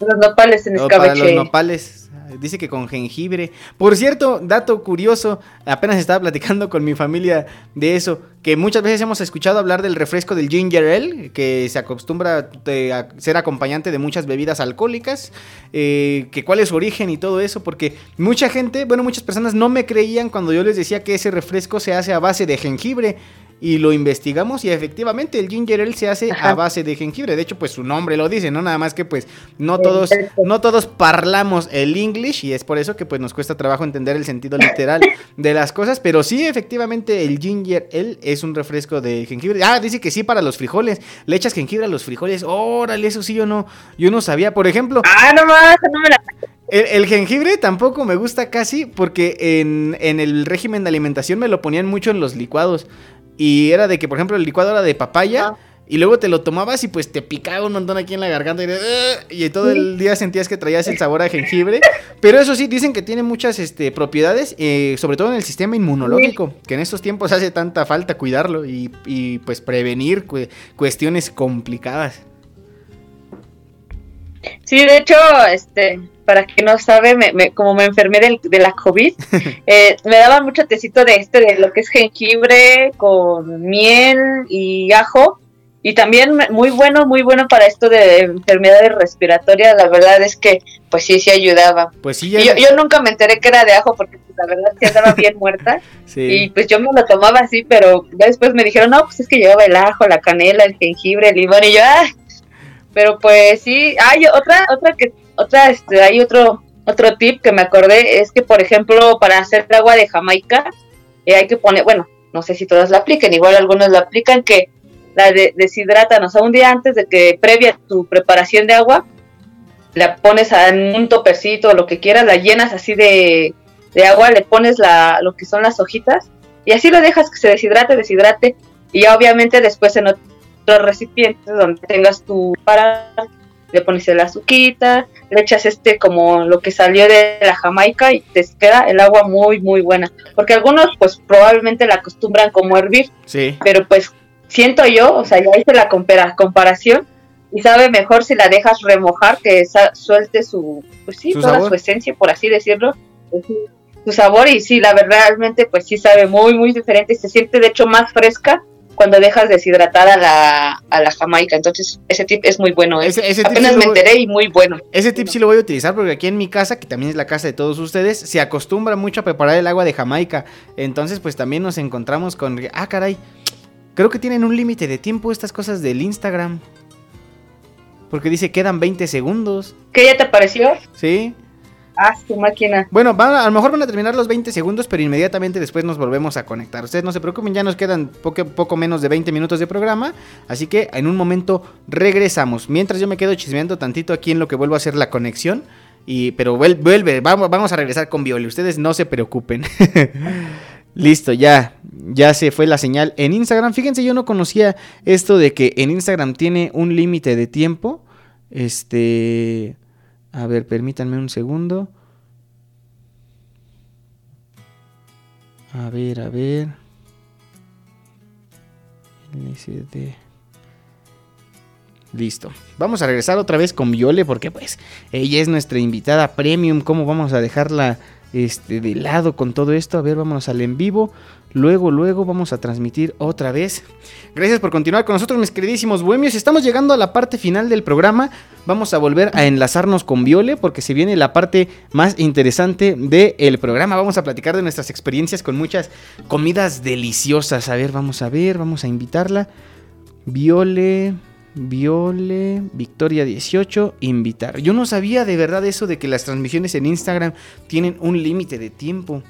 Los nopales en
O para los
escabeche.
nopales. Dice que con jengibre. Por cierto, dato curioso, apenas estaba platicando con mi familia de eso, que muchas veces hemos escuchado hablar del refresco del ginger ale, que se acostumbra a ser acompañante de muchas bebidas alcohólicas, eh, que cuál es su origen y todo eso, porque mucha gente, bueno, muchas personas no me creían cuando yo les decía que ese refresco se hace a base de jengibre. Y lo investigamos y efectivamente el ginger ale se hace a base de jengibre. De hecho, pues su nombre lo dice, ¿no? Nada más que pues no todos, no todos parlamos el English y es por eso que pues nos cuesta trabajo entender el sentido literal [laughs] de las cosas. Pero sí, efectivamente, el ginger ale es un refresco de jengibre. Ah, dice que sí para los frijoles. Le echas jengibre a los frijoles. Órale, eso sí yo no, yo no sabía. Por ejemplo.
Ah, no más, no me la...
El, el jengibre tampoco me gusta casi porque en, en el régimen de alimentación me lo ponían mucho en los licuados. Y era de que, por ejemplo, el licuado era de papaya. Y luego te lo tomabas y pues te picaba un montón aquí en la garganta. Y, todo el día sentías que traías el sabor a jengibre. Pero eso sí, dicen que tiene muchas este, propiedades, eh, sobre todo en el sistema inmunológico. Que en estos tiempos hace tanta falta cuidarlo y, y, pues prevenir cu- cuestiones complicadas.
Sí, de hecho, este, para quien no sabe, me, me- como me enfermé del- de la COVID, [laughs] eh, me daban mucho tecito de este, de lo que es jengibre con miel y ajo. Y también muy bueno, muy bueno para esto de enfermedades respiratorias, la verdad es que pues sí, sí ayudaba.
Pues sí,
Y yo, yo nunca me enteré que era de ajo porque pues, la verdad que andaba bien muerta [laughs]
Sí.
y pues yo me lo tomaba así, pero ya después me dijeron, no, pues es que llevaba el ajo, la canela, el jengibre, el limón y yo, ah, pero pues sí, hay otra, otra que, otra, este, hay otro, otro tip que me acordé, es que por ejemplo para hacer agua de Jamaica eh, hay que poner, bueno, no sé si todas la apliquen, igual algunos la aplican que la de, deshidratan, o sea, un día antes de que previa tu preparación de agua, la pones en un topercito o lo que quieras, la llenas así de, de agua, le pones la, lo que son las hojitas y así lo dejas que se deshidrate, deshidrate y ya obviamente después en otro recipiente donde tengas tu para le pones el azuquita, le echas este como lo que salió de la Jamaica y te queda el agua muy muy buena, porque algunos pues probablemente la acostumbran como hervir,
Sí.
pero pues siento yo, o sea, ya hice la compara- comparación y sabe mejor si la dejas remojar que suelte su, pues sí,
Su
toda
sabor.
su esencia, por así decirlo, pues su sabor y sí, la verdad, realmente pues sí sabe muy, muy diferente se siente de hecho más fresca cuando dejas deshidratada la, a la jamaica, entonces ese tip es muy bueno, ¿eh?
Ese- ese
apenas
sí
me
voy-
enteré y muy bueno.
Ese tip sí lo voy a utilizar porque aquí en mi casa, que también es la casa de todos ustedes, se acostumbra mucho a preparar el agua de Jamaica. Entonces, pues también nos encontramos con... Ah, caray. Creo que tienen un límite de tiempo estas cosas del Instagram. Porque dice quedan 20 segundos.
¿Qué ya te pareció?
¿Sí?
Ah, su máquina.
Bueno, van a, a lo mejor van a terminar los 20 segundos, pero inmediatamente después nos volvemos a conectar. Ustedes no se preocupen, ya nos quedan poco, poco menos de 20 minutos de programa. Así que en un momento regresamos. Mientras yo me quedo chismeando tantito aquí en lo que vuelvo a hacer la conexión. Y, pero vuel- vuelve, vamos, vamos a regresar con Violi. Ustedes no se preocupen. [laughs] Listo, ya. Ya se fue la señal en Instagram. Fíjense, yo no conocía esto de que en Instagram tiene un límite de tiempo. Este. A ver, permítanme un segundo. A ver, a ver. Listo. Vamos a regresar otra vez con Viole porque pues ella es nuestra invitada premium. ¿Cómo vamos a dejarla este, de lado con todo esto? A ver, vámonos al en vivo. Luego, luego vamos a transmitir otra vez. Gracias por continuar con nosotros, mis queridísimos bohemios. Estamos llegando a la parte final del programa. Vamos a volver a enlazarnos con Viole porque se viene la parte más interesante del programa. Vamos a platicar de nuestras experiencias con muchas comidas deliciosas. A ver, vamos a ver, vamos a invitarla. Viole, Viole, Victoria 18, invitar. Yo no sabía de verdad eso de que las transmisiones en Instagram tienen un límite de tiempo.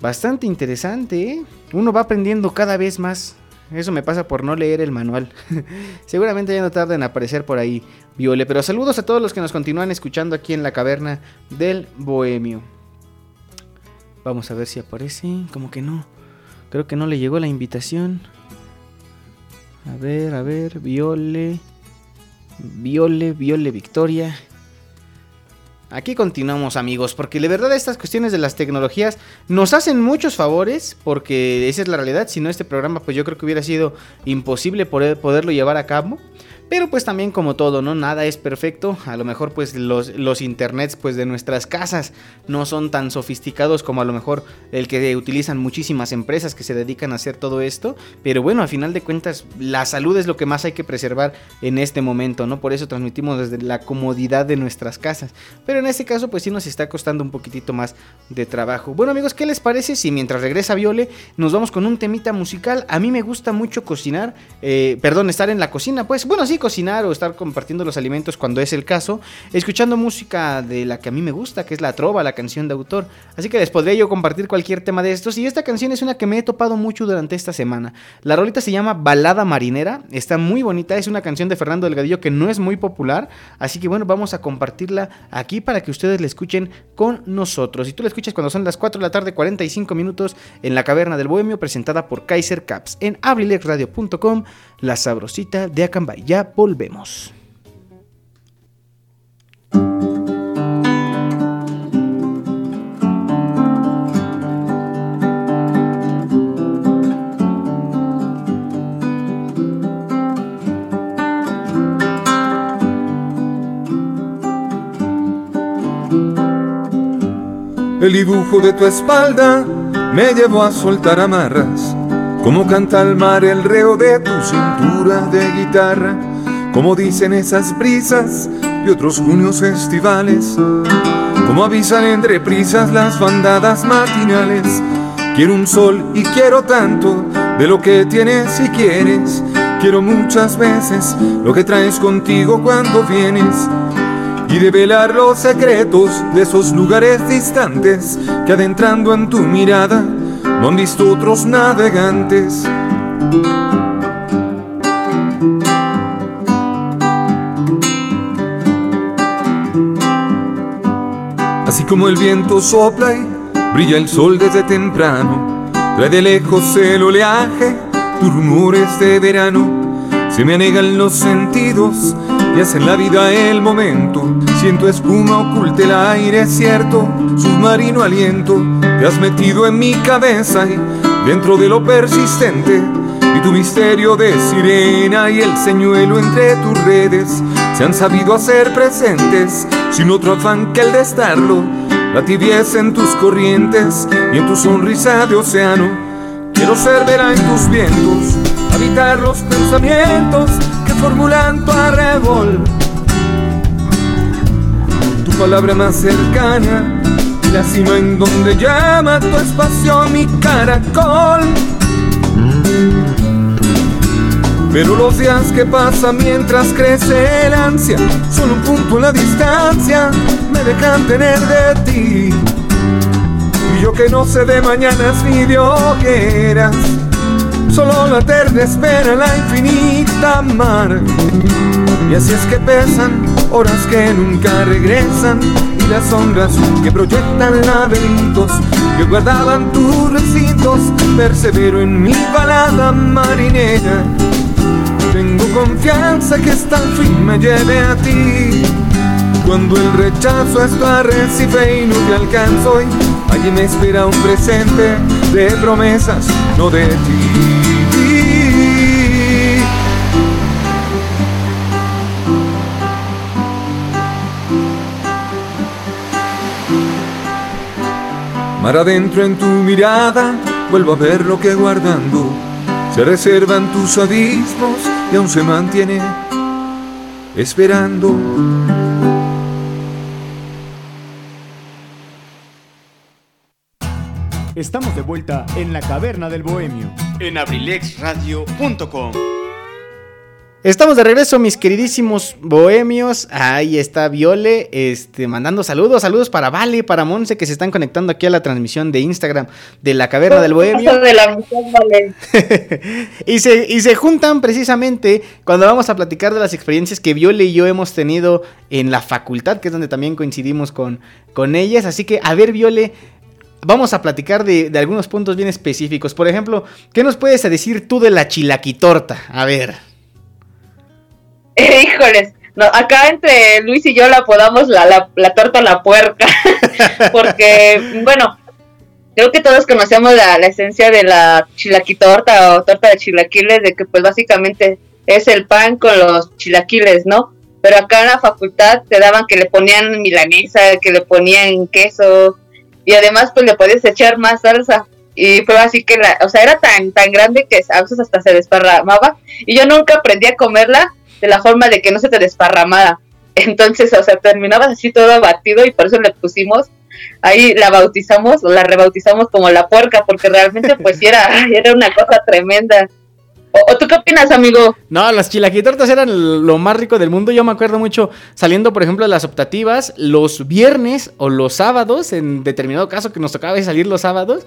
Bastante interesante, ¿eh? Uno va aprendiendo cada vez más. Eso me pasa por no leer el manual. [laughs] Seguramente ya no tarda en aparecer por ahí, Viole. Pero saludos a todos los que nos continúan escuchando aquí en la caverna del Bohemio. Vamos a ver si aparece. Como que no. Creo que no le llegó la invitación. A ver, a ver. Viole. Viole, Viole, Victoria. Aquí continuamos amigos, porque de verdad estas cuestiones de las tecnologías nos hacen muchos favores, porque esa es la realidad, si no este programa pues yo creo que hubiera sido imposible poder, poderlo llevar a cabo. Pero pues también como todo, ¿no? Nada es perfecto. A lo mejor pues los, los internets pues de nuestras casas no son tan sofisticados como a lo mejor el que utilizan muchísimas empresas que se dedican a hacer todo esto. Pero bueno, a final de cuentas la salud es lo que más hay que preservar en este momento, ¿no? Por eso transmitimos desde la comodidad de nuestras casas. Pero en este caso pues sí nos está costando un poquitito más de trabajo. Bueno amigos, ¿qué les parece si mientras regresa Viole nos vamos con un temita musical? A mí me gusta mucho cocinar, eh, perdón, estar en la cocina, pues bueno, sí, cocinar o estar compartiendo los alimentos cuando es el caso, escuchando música de la que a mí me gusta, que es la trova, la canción de autor. Así que les podría yo compartir cualquier tema de estos. Y esta canción es una que me he topado mucho durante esta semana. La rolita se llama Balada Marinera, está muy bonita, es una canción de Fernando Delgadillo que no es muy popular. Así que bueno, vamos a compartirla aquí para que ustedes la escuchen con nosotros. Y tú la escuchas cuando son las 4 de la tarde, 45 minutos en la Caverna del Bohemio, presentada por Kaiser Caps en abrilexradio.com, la sabrosita de Acambay. Ya volvemos.
El dibujo de tu espalda me llevó a soltar amarras Como canta el mar el reo de tu cintura de guitarra, como dicen esas brisas de otros junios estivales, como avisan entre prisas las bandadas matinales. Quiero un sol y quiero tanto de lo que tienes y quieres. Quiero muchas veces lo que traes contigo cuando vienes y develar los secretos de esos lugares distantes que adentrando en tu mirada no han visto otros navegantes. Así como el viento sopla y brilla el sol desde temprano, trae de lejos el oleaje, tus rumores de verano, se me anegan los sentidos y hacen la vida el momento. Siento espuma oculta el aire cierto, submarino aliento. Te has metido en mi cabeza y dentro de lo persistente. Y tu misterio de sirena y el señuelo entre tus redes se han sabido hacer presentes sin otro afán que el de estarlo. La tibieza en tus corrientes y en tu sonrisa de océano. Quiero ser vela en tus vientos, habitar los pensamientos que formulan tu arrebol. Tu palabra más cercana y la cima en donde llama tu espacio mi caracol. Pero los días que pasan mientras crece el ansia, solo un punto en la distancia me dejan tener de ti. Y yo que no sé de mañanas ni de hogueras solo la eterna espera la infinita mar. Y así es que pesan horas que nunca regresan y las sombras que proyectan laberintos que guardaban tus recintos. Persevero en mi balada marinera. Tengo confianza que hasta el fin me lleve a ti. Cuando el rechazo es tu arrecife y no te alcanzo, y allí me espera un presente de promesas, no de ti. Mar adentro en tu mirada, vuelvo a ver lo que guardando se reservan tus abismos y aún se mantiene esperando.
Estamos de vuelta en la caverna del bohemio.
En abrilexradio.com.
Estamos de regreso, mis queridísimos bohemios. Ahí está Viole, este, mandando saludos, saludos para Vale, para Monse, que se están conectando aquí a la transmisión de Instagram de la Caverna del Bohemio. [laughs]
De la vale. [laughs]
y, se, y se juntan precisamente cuando vamos a platicar de las experiencias que Viole y yo hemos tenido en la facultad, que es donde también coincidimos con, con ellas. Así que, a ver, Viole, vamos a platicar de, de algunos puntos bien específicos. Por ejemplo, ¿qué nos puedes decir tú de la chilaquitorta? A ver. [laughs]
híjoles, no, acá entre Luis y yo la apodamos la, la, la torta la puerca, [laughs] porque, bueno, creo que todos conocemos la, la, esencia de la chilaquitorta o torta de chilaquiles, de que pues básicamente es el pan con los chilaquiles, ¿no? Pero acá en la facultad te daban que le ponían milanesa, que le ponían queso, y además pues le podías echar más salsa. Y fue así que, la, o sea, era tan, tan grande que a veces hasta se desparramaba. Y yo nunca aprendí a comerla de la forma de que no se te desparramara. Entonces, o sea, terminabas así todo abatido y por eso le pusimos, ahí la bautizamos o la rebautizamos como la puerca, porque realmente pues era, [laughs] era una cosa tremenda. ¿O, ¿O, tú qué opinas, amigo?
No, las chilaquitortas eran lo más rico del mundo. Yo me acuerdo mucho saliendo, por ejemplo, de las optativas los viernes o los sábados, en determinado caso que nos tocaba salir los sábados,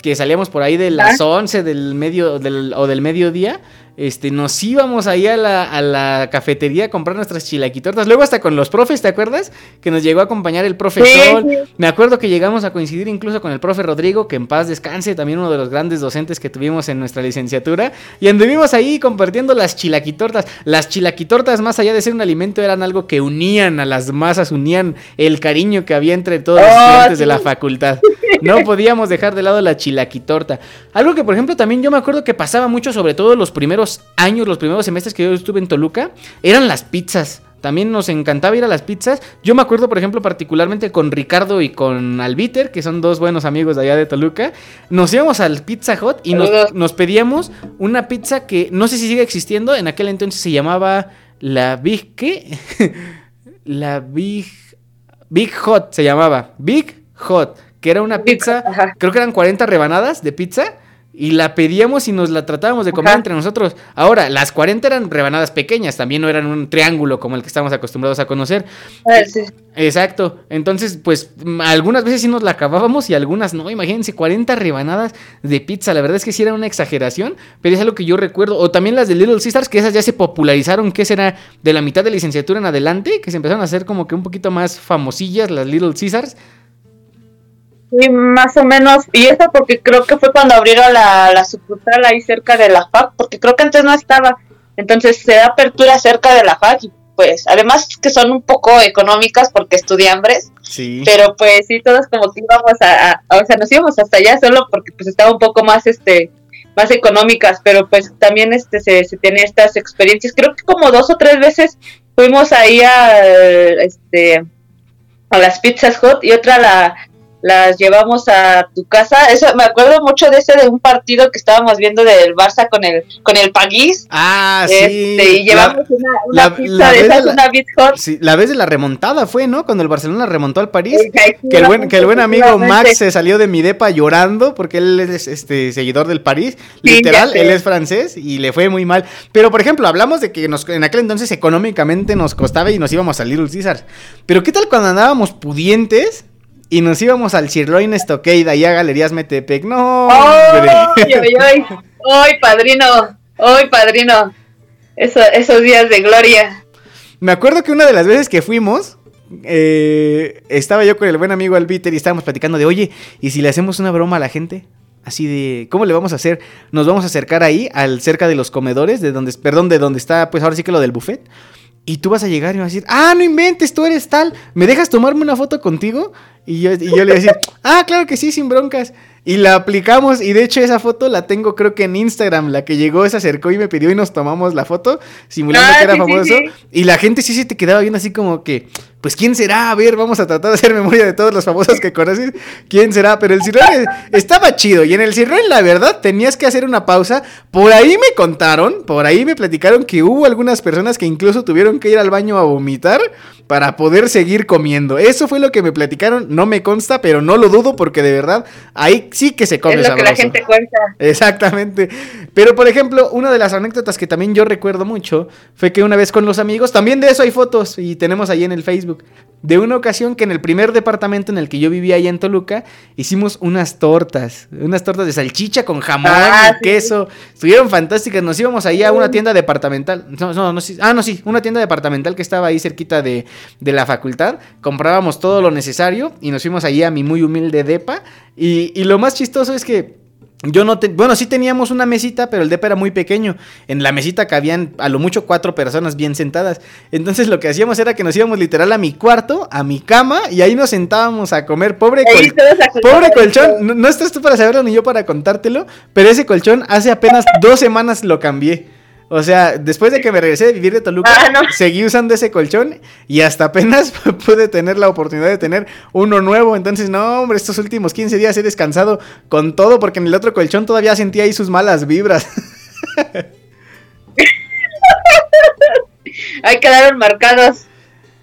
que salíamos por ahí de las 11 del medio del, o del mediodía este, nos íbamos ahí a la, a la, cafetería a comprar nuestras chilaquitortas. Luego hasta con los profes, ¿te acuerdas? Que nos llegó a acompañar el profe sí, Sol. Sí. Me acuerdo que llegamos a coincidir incluso con el profe Rodrigo, que en paz descanse, también uno de los grandes docentes que tuvimos en nuestra licenciatura. Y anduvimos ahí compartiendo las chilaquitortas. Las chilaquitortas, más allá de ser un alimento, eran algo que unían a las masas, unían el cariño que había entre todos los oh, estudiantes sí. de la facultad. No podíamos dejar de lado la chilaquitorta. Algo que, por ejemplo, también yo me acuerdo que pasaba mucho, sobre todo los primeros primeros años, los primeros semestres que yo estuve en Toluca, eran las pizzas. También nos encantaba ir a las pizzas. Yo me acuerdo, por ejemplo, particularmente con Ricardo y con Albiter, que son dos buenos amigos de allá de Toluca. Nos íbamos al Pizza Hut y nos pedíamos una pizza que no sé si sigue existiendo. En aquel entonces se llamaba la Big... ¿Qué? [laughs] la Big... Big Hot se llamaba. Big Hot. Que era una pizza, creo que eran 40 rebanadas de pizza. Y la pedíamos y nos la tratábamos de comer entre nosotros. Ahora, las 40 eran rebanadas pequeñas, también no eran un triángulo como el que estamos acostumbrados a conocer.
Ah, sí.
Exacto. Entonces, pues mm, algunas veces sí nos la acabábamos y algunas no. Imagínense, 40 rebanadas de pizza. La verdad es que sí era una exageración, pero es algo que yo recuerdo. O también las de Little Sisters, que esas ya se popularizaron, que será de la mitad de licenciatura en adelante, que se empezaron a hacer como que un poquito más famosillas las Little Caesars.
Sí, más o menos. Y eso porque creo que fue cuando abrieron la, la sucursal ahí cerca de la FAC, porque creo que antes no estaba. Entonces se da apertura cerca de la FAC y pues además que son un poco económicas porque estudiambres,
Sí.
pero pues sí, todos como que íbamos a, a- o sea, nos íbamos hasta allá solo porque pues estaba un poco más, este, más económicas, pero pues también este se, se tenía estas experiencias. Creo que como dos o tres veces fuimos ahí a, este, a las pizzas hot y otra la las llevamos a tu casa. Eso me acuerdo mucho de ese de un partido que estábamos viendo del Barça con el con el Paguís.
Ah,
Este,
sí.
y llevamos
La-
una, una
la-
pizza
la
de
vez
esas,
de la-
una.
Sí, la vez de la remontada fue, ¿no? Cuando el Barcelona remontó al París. Que el buen, que el buen amigo Max se salió de mi depa llorando porque él es este seguidor del París.
Sí,
Literal, él es francés y le fue muy mal. Pero, por ejemplo, hablamos de que nos, en aquel entonces económicamente nos costaba y nos íbamos a Little Caesars. Pero, ¿qué tal cuando andábamos pudientes? Y nos íbamos al Sirloin Stockade, ahí a Galerías Metepec. No, hombre.
¡Ay, ay, ay! ¡Ay, padrino! ¡Ay, padrino! Eso, esos días de gloria.
Me acuerdo que una de las veces que fuimos, eh, estaba yo con el buen amigo Albiter y estábamos platicando de, oye, ¿y si le hacemos una broma a la gente? Así de, ¿cómo le vamos a hacer? Nos vamos a acercar ahí, al cerca de los comedores, de donde, perdón, de donde está, pues ahora sí que lo del buffet. Y tú vas a llegar y vas a decir, ah, no inventes, tú eres tal, ¿me dejas tomarme una foto contigo? Y yo, y yo le voy a decir, ah, claro que sí, sin broncas. Y la aplicamos y de hecho esa foto la tengo creo que en Instagram. La que llegó se acercó y me pidió y nos tomamos la foto simulando
Ah,
que era
sí, sí,
famoso.
sí.
Y la gente sí se te quedaba viendo así como que, pues quién será, a ver, vamos a tratar de hacer memoria de todos los famosos que conoces. ¿Quién será? Pero el Cirrón estaba chido y en el Cirrón la verdad tenías que hacer una pausa. Por ahí me contaron, por ahí me platicaron que hubo algunas personas que incluso tuvieron que ir al baño a vomitar para poder seguir comiendo. Eso fue lo que me platicaron, no me consta, pero no lo dudo porque de verdad ahí sí que se come
es lo que la gente cuenta.
Exactamente. Pero por ejemplo, una de las anécdotas que también yo recuerdo mucho fue que una vez con los amigos, también de eso hay fotos y tenemos ahí en el Facebook, de una ocasión que en el primer departamento en el que yo vivía allá en Toluca, hicimos unas tortas, unas tortas de salchicha con jamón
Ah,
y
sí,
queso. Estuvieron fantásticas. Nos íbamos ahí a una tienda departamental. No, no, no, sí. Ah, no, sí, una tienda departamental que estaba ahí cerquita de, de la facultad. Comprábamos todo lo necesario y nos fuimos allí a mi muy humilde depa. Y, y lo más chistoso es que yo no te, bueno, sí teníamos una mesita, pero el depa era muy pequeño. En la mesita cabían a lo mucho cuatro personas bien sentadas. Entonces lo que hacíamos era que nos íbamos literal a mi cuarto, a mi cama, y ahí nos sentábamos a comer. Pobre, col- pobre colchón, no, no estás tú para saberlo ni yo para contártelo, pero ese colchón hace apenas dos semanas lo cambié. O sea, después de que me regresé de vivir de Toluca,
Ah, no.
seguí usando ese colchón y hasta apenas [laughs] pude tener la oportunidad de tener uno nuevo. Entonces, no, hombre, estos últimos 15 días he descansado con todo porque en el otro colchón todavía sentía ahí sus malas vibras. [laughs] [laughs]
Ahí quedaron marcados.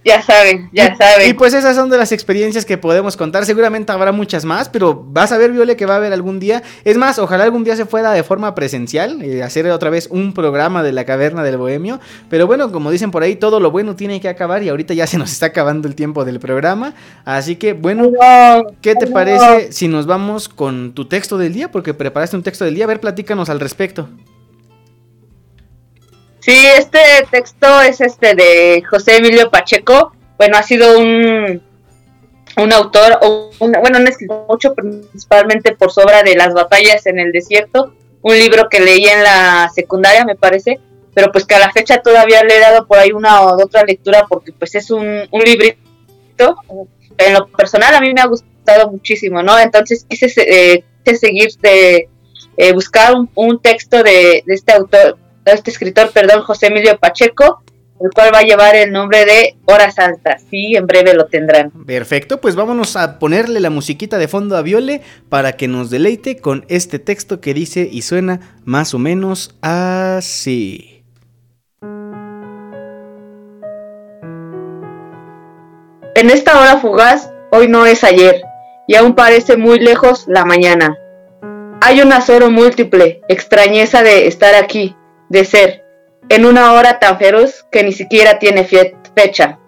Ya saben, ya saben.
Y pues esas son de las experiencias que podemos contar. Seguramente habrá muchas más, pero vas a ver, Viole, que va a haber algún día. Es más, ojalá algún día se fuera de forma presencial, eh, hacer otra vez un programa de la caverna del bohemio. Pero bueno, como dicen por ahí, todo lo bueno tiene que acabar y ahorita ya se nos está acabando el tiempo del programa. Así que, bueno, ¿qué te parece si nos vamos con tu texto del día? Porque preparaste un texto del día. A ver, platícanos al respecto.
Sí, este texto es este de José Emilio Pacheco. Bueno, ha sido un, un autor, o un- bueno, un escritor mucho, principalmente por su obra de las batallas en el desierto, un libro que leí en la secundaria, me parece, pero pues que a la fecha todavía le he dado por ahí una o otra lectura porque pues es un, un librito. En lo personal a mí me ha gustado muchísimo, ¿no? Entonces quise, se- eh, quise seguir de eh, buscar un, un texto de, de este autor este escritor, perdón, José Emilio Pacheco, el cual va a llevar el nombre de Horas Altas. Sí, en breve lo tendrán.
Perfecto, pues vámonos a ponerle la musiquita de fondo a Viole para que nos deleite con este texto que dice y suena más o menos así.
En esta hora fugaz, hoy no es ayer, y aún parece muy lejos la mañana. Hay un azoro múltiple, extrañeza de estar aquí, de ser, en una hora tan feroz que ni siquiera tiene fecha.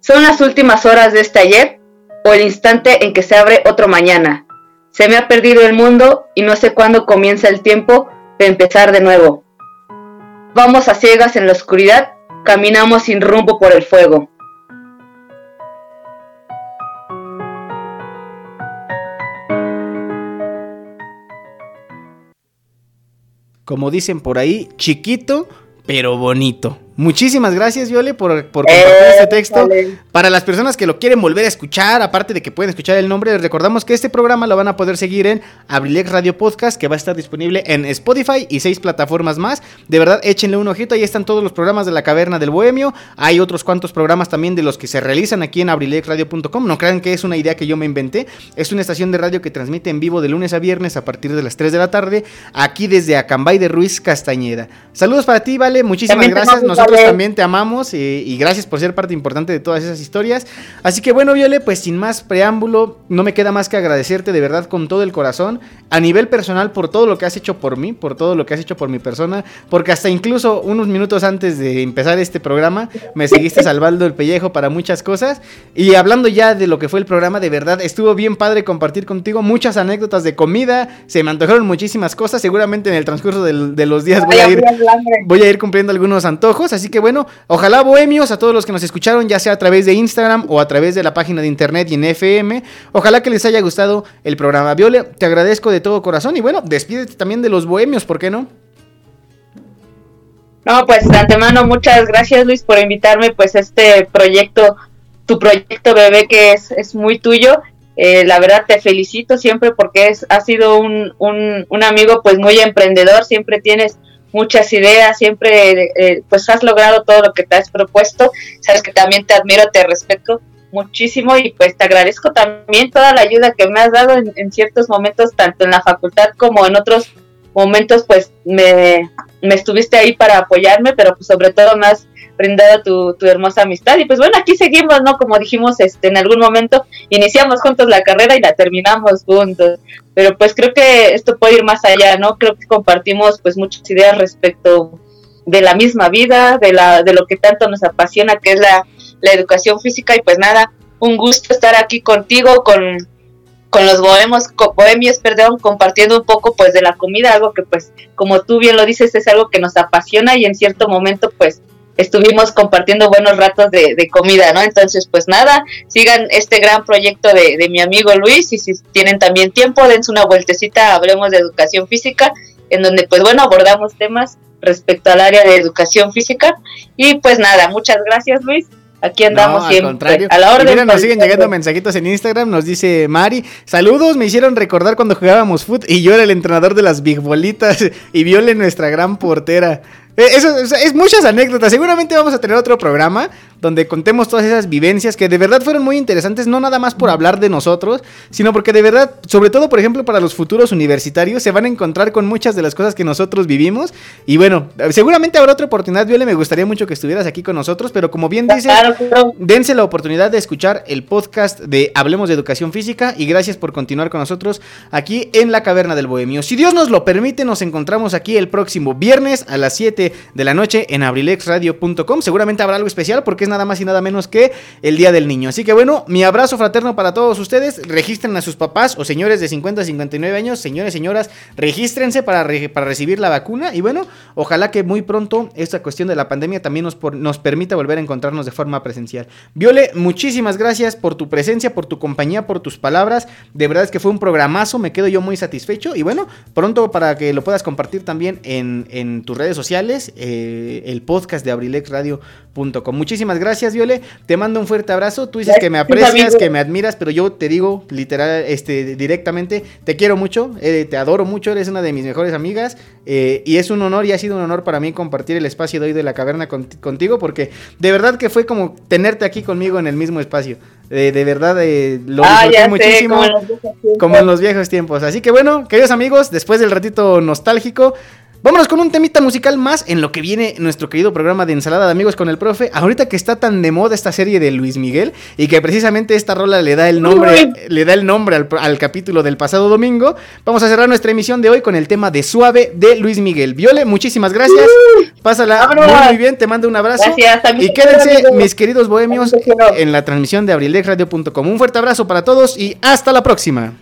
Son las últimas horas de este ayer o el instante en que se abre otro mañana. Se me ha perdido el mundo y no sé cuándo comienza el tiempo de empezar de nuevo. Vamos a ciegas en la oscuridad, caminamos sin rumbo por el fuego.
Como dicen por ahí, chiquito pero bonito. Muchísimas gracias, Viole, por, por compartir
Eh,
este texto.
vale.
Para las personas que lo quieren volver a escuchar, aparte de que pueden escuchar el nombre, les recordamos que este programa lo van a poder seguir en Abrilex Radio Podcast, que va a estar disponible en Spotify y seis plataformas más. De verdad, échenle un ojito, ahí están todos los programas de la Caverna del Bohemio. Hay otros cuantos programas también de los que se realizan aquí en abrilexradio.com. No crean que es una idea que yo me inventé. Es una estación de radio que transmite en vivo de lunes a viernes a partir de las 3 de la tarde, aquí desde Acambay de Ruiz Castañeda. Saludos para ti, Vale. Muchísimas
También
gracias. Nosotros
Vale.
también te amamos y gracias por ser parte importante de todas esas historias. Así que bueno, Viole, pues sin más preámbulo, no me queda más que agradecerte de verdad con todo el corazón, a nivel personal, por todo lo que has hecho por mí, por todo lo que has hecho por mi persona, porque hasta incluso unos minutos antes de empezar este programa me seguiste [laughs] salvando el pellejo para muchas cosas. Y hablando ya de lo que fue el programa, de verdad estuvo bien padre compartir contigo muchas anécdotas de comida, se me antojaron muchísimas cosas, seguramente en el transcurso del- de los días voy a ir voy a ir cumpliendo algunos antojos. Así que bueno, ojalá bohemios a todos los que nos escucharon, ya sea a través de Instagram o a través de la página de internet y en FM. Ojalá que les haya gustado el programa. Viole, te agradezco de todo corazón y bueno, despídete también de los bohemios, ¿por qué no?
No, pues de antemano muchas gracias Luis por invitarme pues este proyecto, tu proyecto bebé que es, es muy tuyo. Eh, la verdad te felicito siempre porque es, has sido un, un, un amigo pues muy emprendedor, siempre tienes muchas ideas, siempre eh, pues has logrado todo lo que te has propuesto. Sabes que también te admiro, te respeto muchísimo y pues te agradezco también toda la ayuda que me has dado en, en ciertos momentos, tanto en la facultad como en otros momentos, pues me, me estuviste ahí para apoyarme, pero pues sobre todo me has brindado tu, tu hermosa amistad y pues bueno, aquí seguimos, ¿no? Como dijimos este en algún momento, iniciamos juntos la carrera y la terminamos juntos, pero pues creo que esto puede ir más allá, ¿no? Creo que compartimos pues muchas ideas respecto de la misma vida, de, la, de lo que tanto nos apasiona, que es la, la educación física y pues nada, un gusto estar aquí contigo, con, con los bohemios, co- bohemios, perdón, compartiendo un poco pues de la comida, algo que pues como tú bien lo dices es algo que nos apasiona y en cierto momento pues estuvimos compartiendo buenos ratos de, de comida, ¿no? Entonces pues nada, sigan este gran proyecto de, de mi amigo Luis y si tienen también tiempo, dense una vueltecita, hablemos de educación física, en donde pues bueno, abordamos temas respecto al área de educación física y pues nada, muchas gracias Luis. Aquí andamos
No, al
siempre.
contrario.
A la orden.
Y mira, nos siguen llegando mensajitos en Instagram. Nos dice Mari: Saludos, me hicieron recordar cuando jugábamos foot y yo era el entrenador de las Big Bolitas y Viole nuestra gran portera. Eh, Eso, es muchas anécdotas. Seguramente vamos a tener otro programa donde contemos todas esas vivencias que de verdad fueron muy interesantes, no nada más por hablar de nosotros, sino porque de verdad, sobre todo por ejemplo para los futuros universitarios, se van a encontrar con muchas de las cosas que nosotros vivimos. Y bueno, seguramente habrá otra oportunidad, Viole, me gustaría mucho que estuvieras aquí con nosotros, pero como bien dices,
Claro, claro.
dense la oportunidad de escuchar el podcast de Hablemos de Educación Física y gracias por continuar con nosotros aquí en la Caverna del Bohemio. Si Dios nos lo permite, nos encontramos aquí el próximo viernes a las 7 de la noche en abrilexradio.com. Seguramente habrá algo especial porque es nada más y nada menos que el Día del Niño. Así que bueno, mi abrazo fraterno para todos ustedes. Registren a sus papás o señores de 50 a 59 años, señores, señoras, regístrense para, para recibir la vacuna. Y bueno, ojalá que muy pronto esta cuestión de la pandemia también nos, por- nos permita volver a encontrarnos de forma presencial. Viole, muchísimas gracias por tu presencia, por tu compañía, por tus palabras. De verdad es que fue un programazo, me quedo yo muy satisfecho. Y bueno, pronto para que lo puedas compartir también en, en tus redes sociales
sociales, eh, el podcast de abrilexradio.com. Muchísimas gracias, Viole. Te mando un fuerte abrazo. Tú dices que me aprecias, que me admiras, pero yo te digo literal, este, directamente, te quiero mucho, eh, te adoro mucho, eres una de mis mejores amigas eh, y es un honor y ha sido un honor para mí compartir el espacio de hoy de la caverna con- contigo porque de verdad que fue como tenerte aquí conmigo en el mismo espacio. Eh, de verdad eh, lo
Ah,
disfruté
sé,
muchísimo.
en.
Como en los viejos tiempos. Así que bueno, queridos amigos, después del ratito nostálgico, vámonos con un temita musical más en lo que viene nuestro querido programa de ensalada de amigos con el profe. Ahorita que está tan de moda esta serie de Luis Miguel y que precisamente esta rola le da el nombre, le da el nombre al, al capítulo del pasado domingo, vamos a cerrar nuestra emisión de hoy con el tema de Suave de Luis Miguel. Viole, muchísimas gracias. Pásala muy, bien, te mando un abrazo.
Gracias,
y quédense,
amigo.
mis queridos bohemios, en la transmisión de abrilexradio.com. Un fuerte abrazo para todos y hasta la próxima.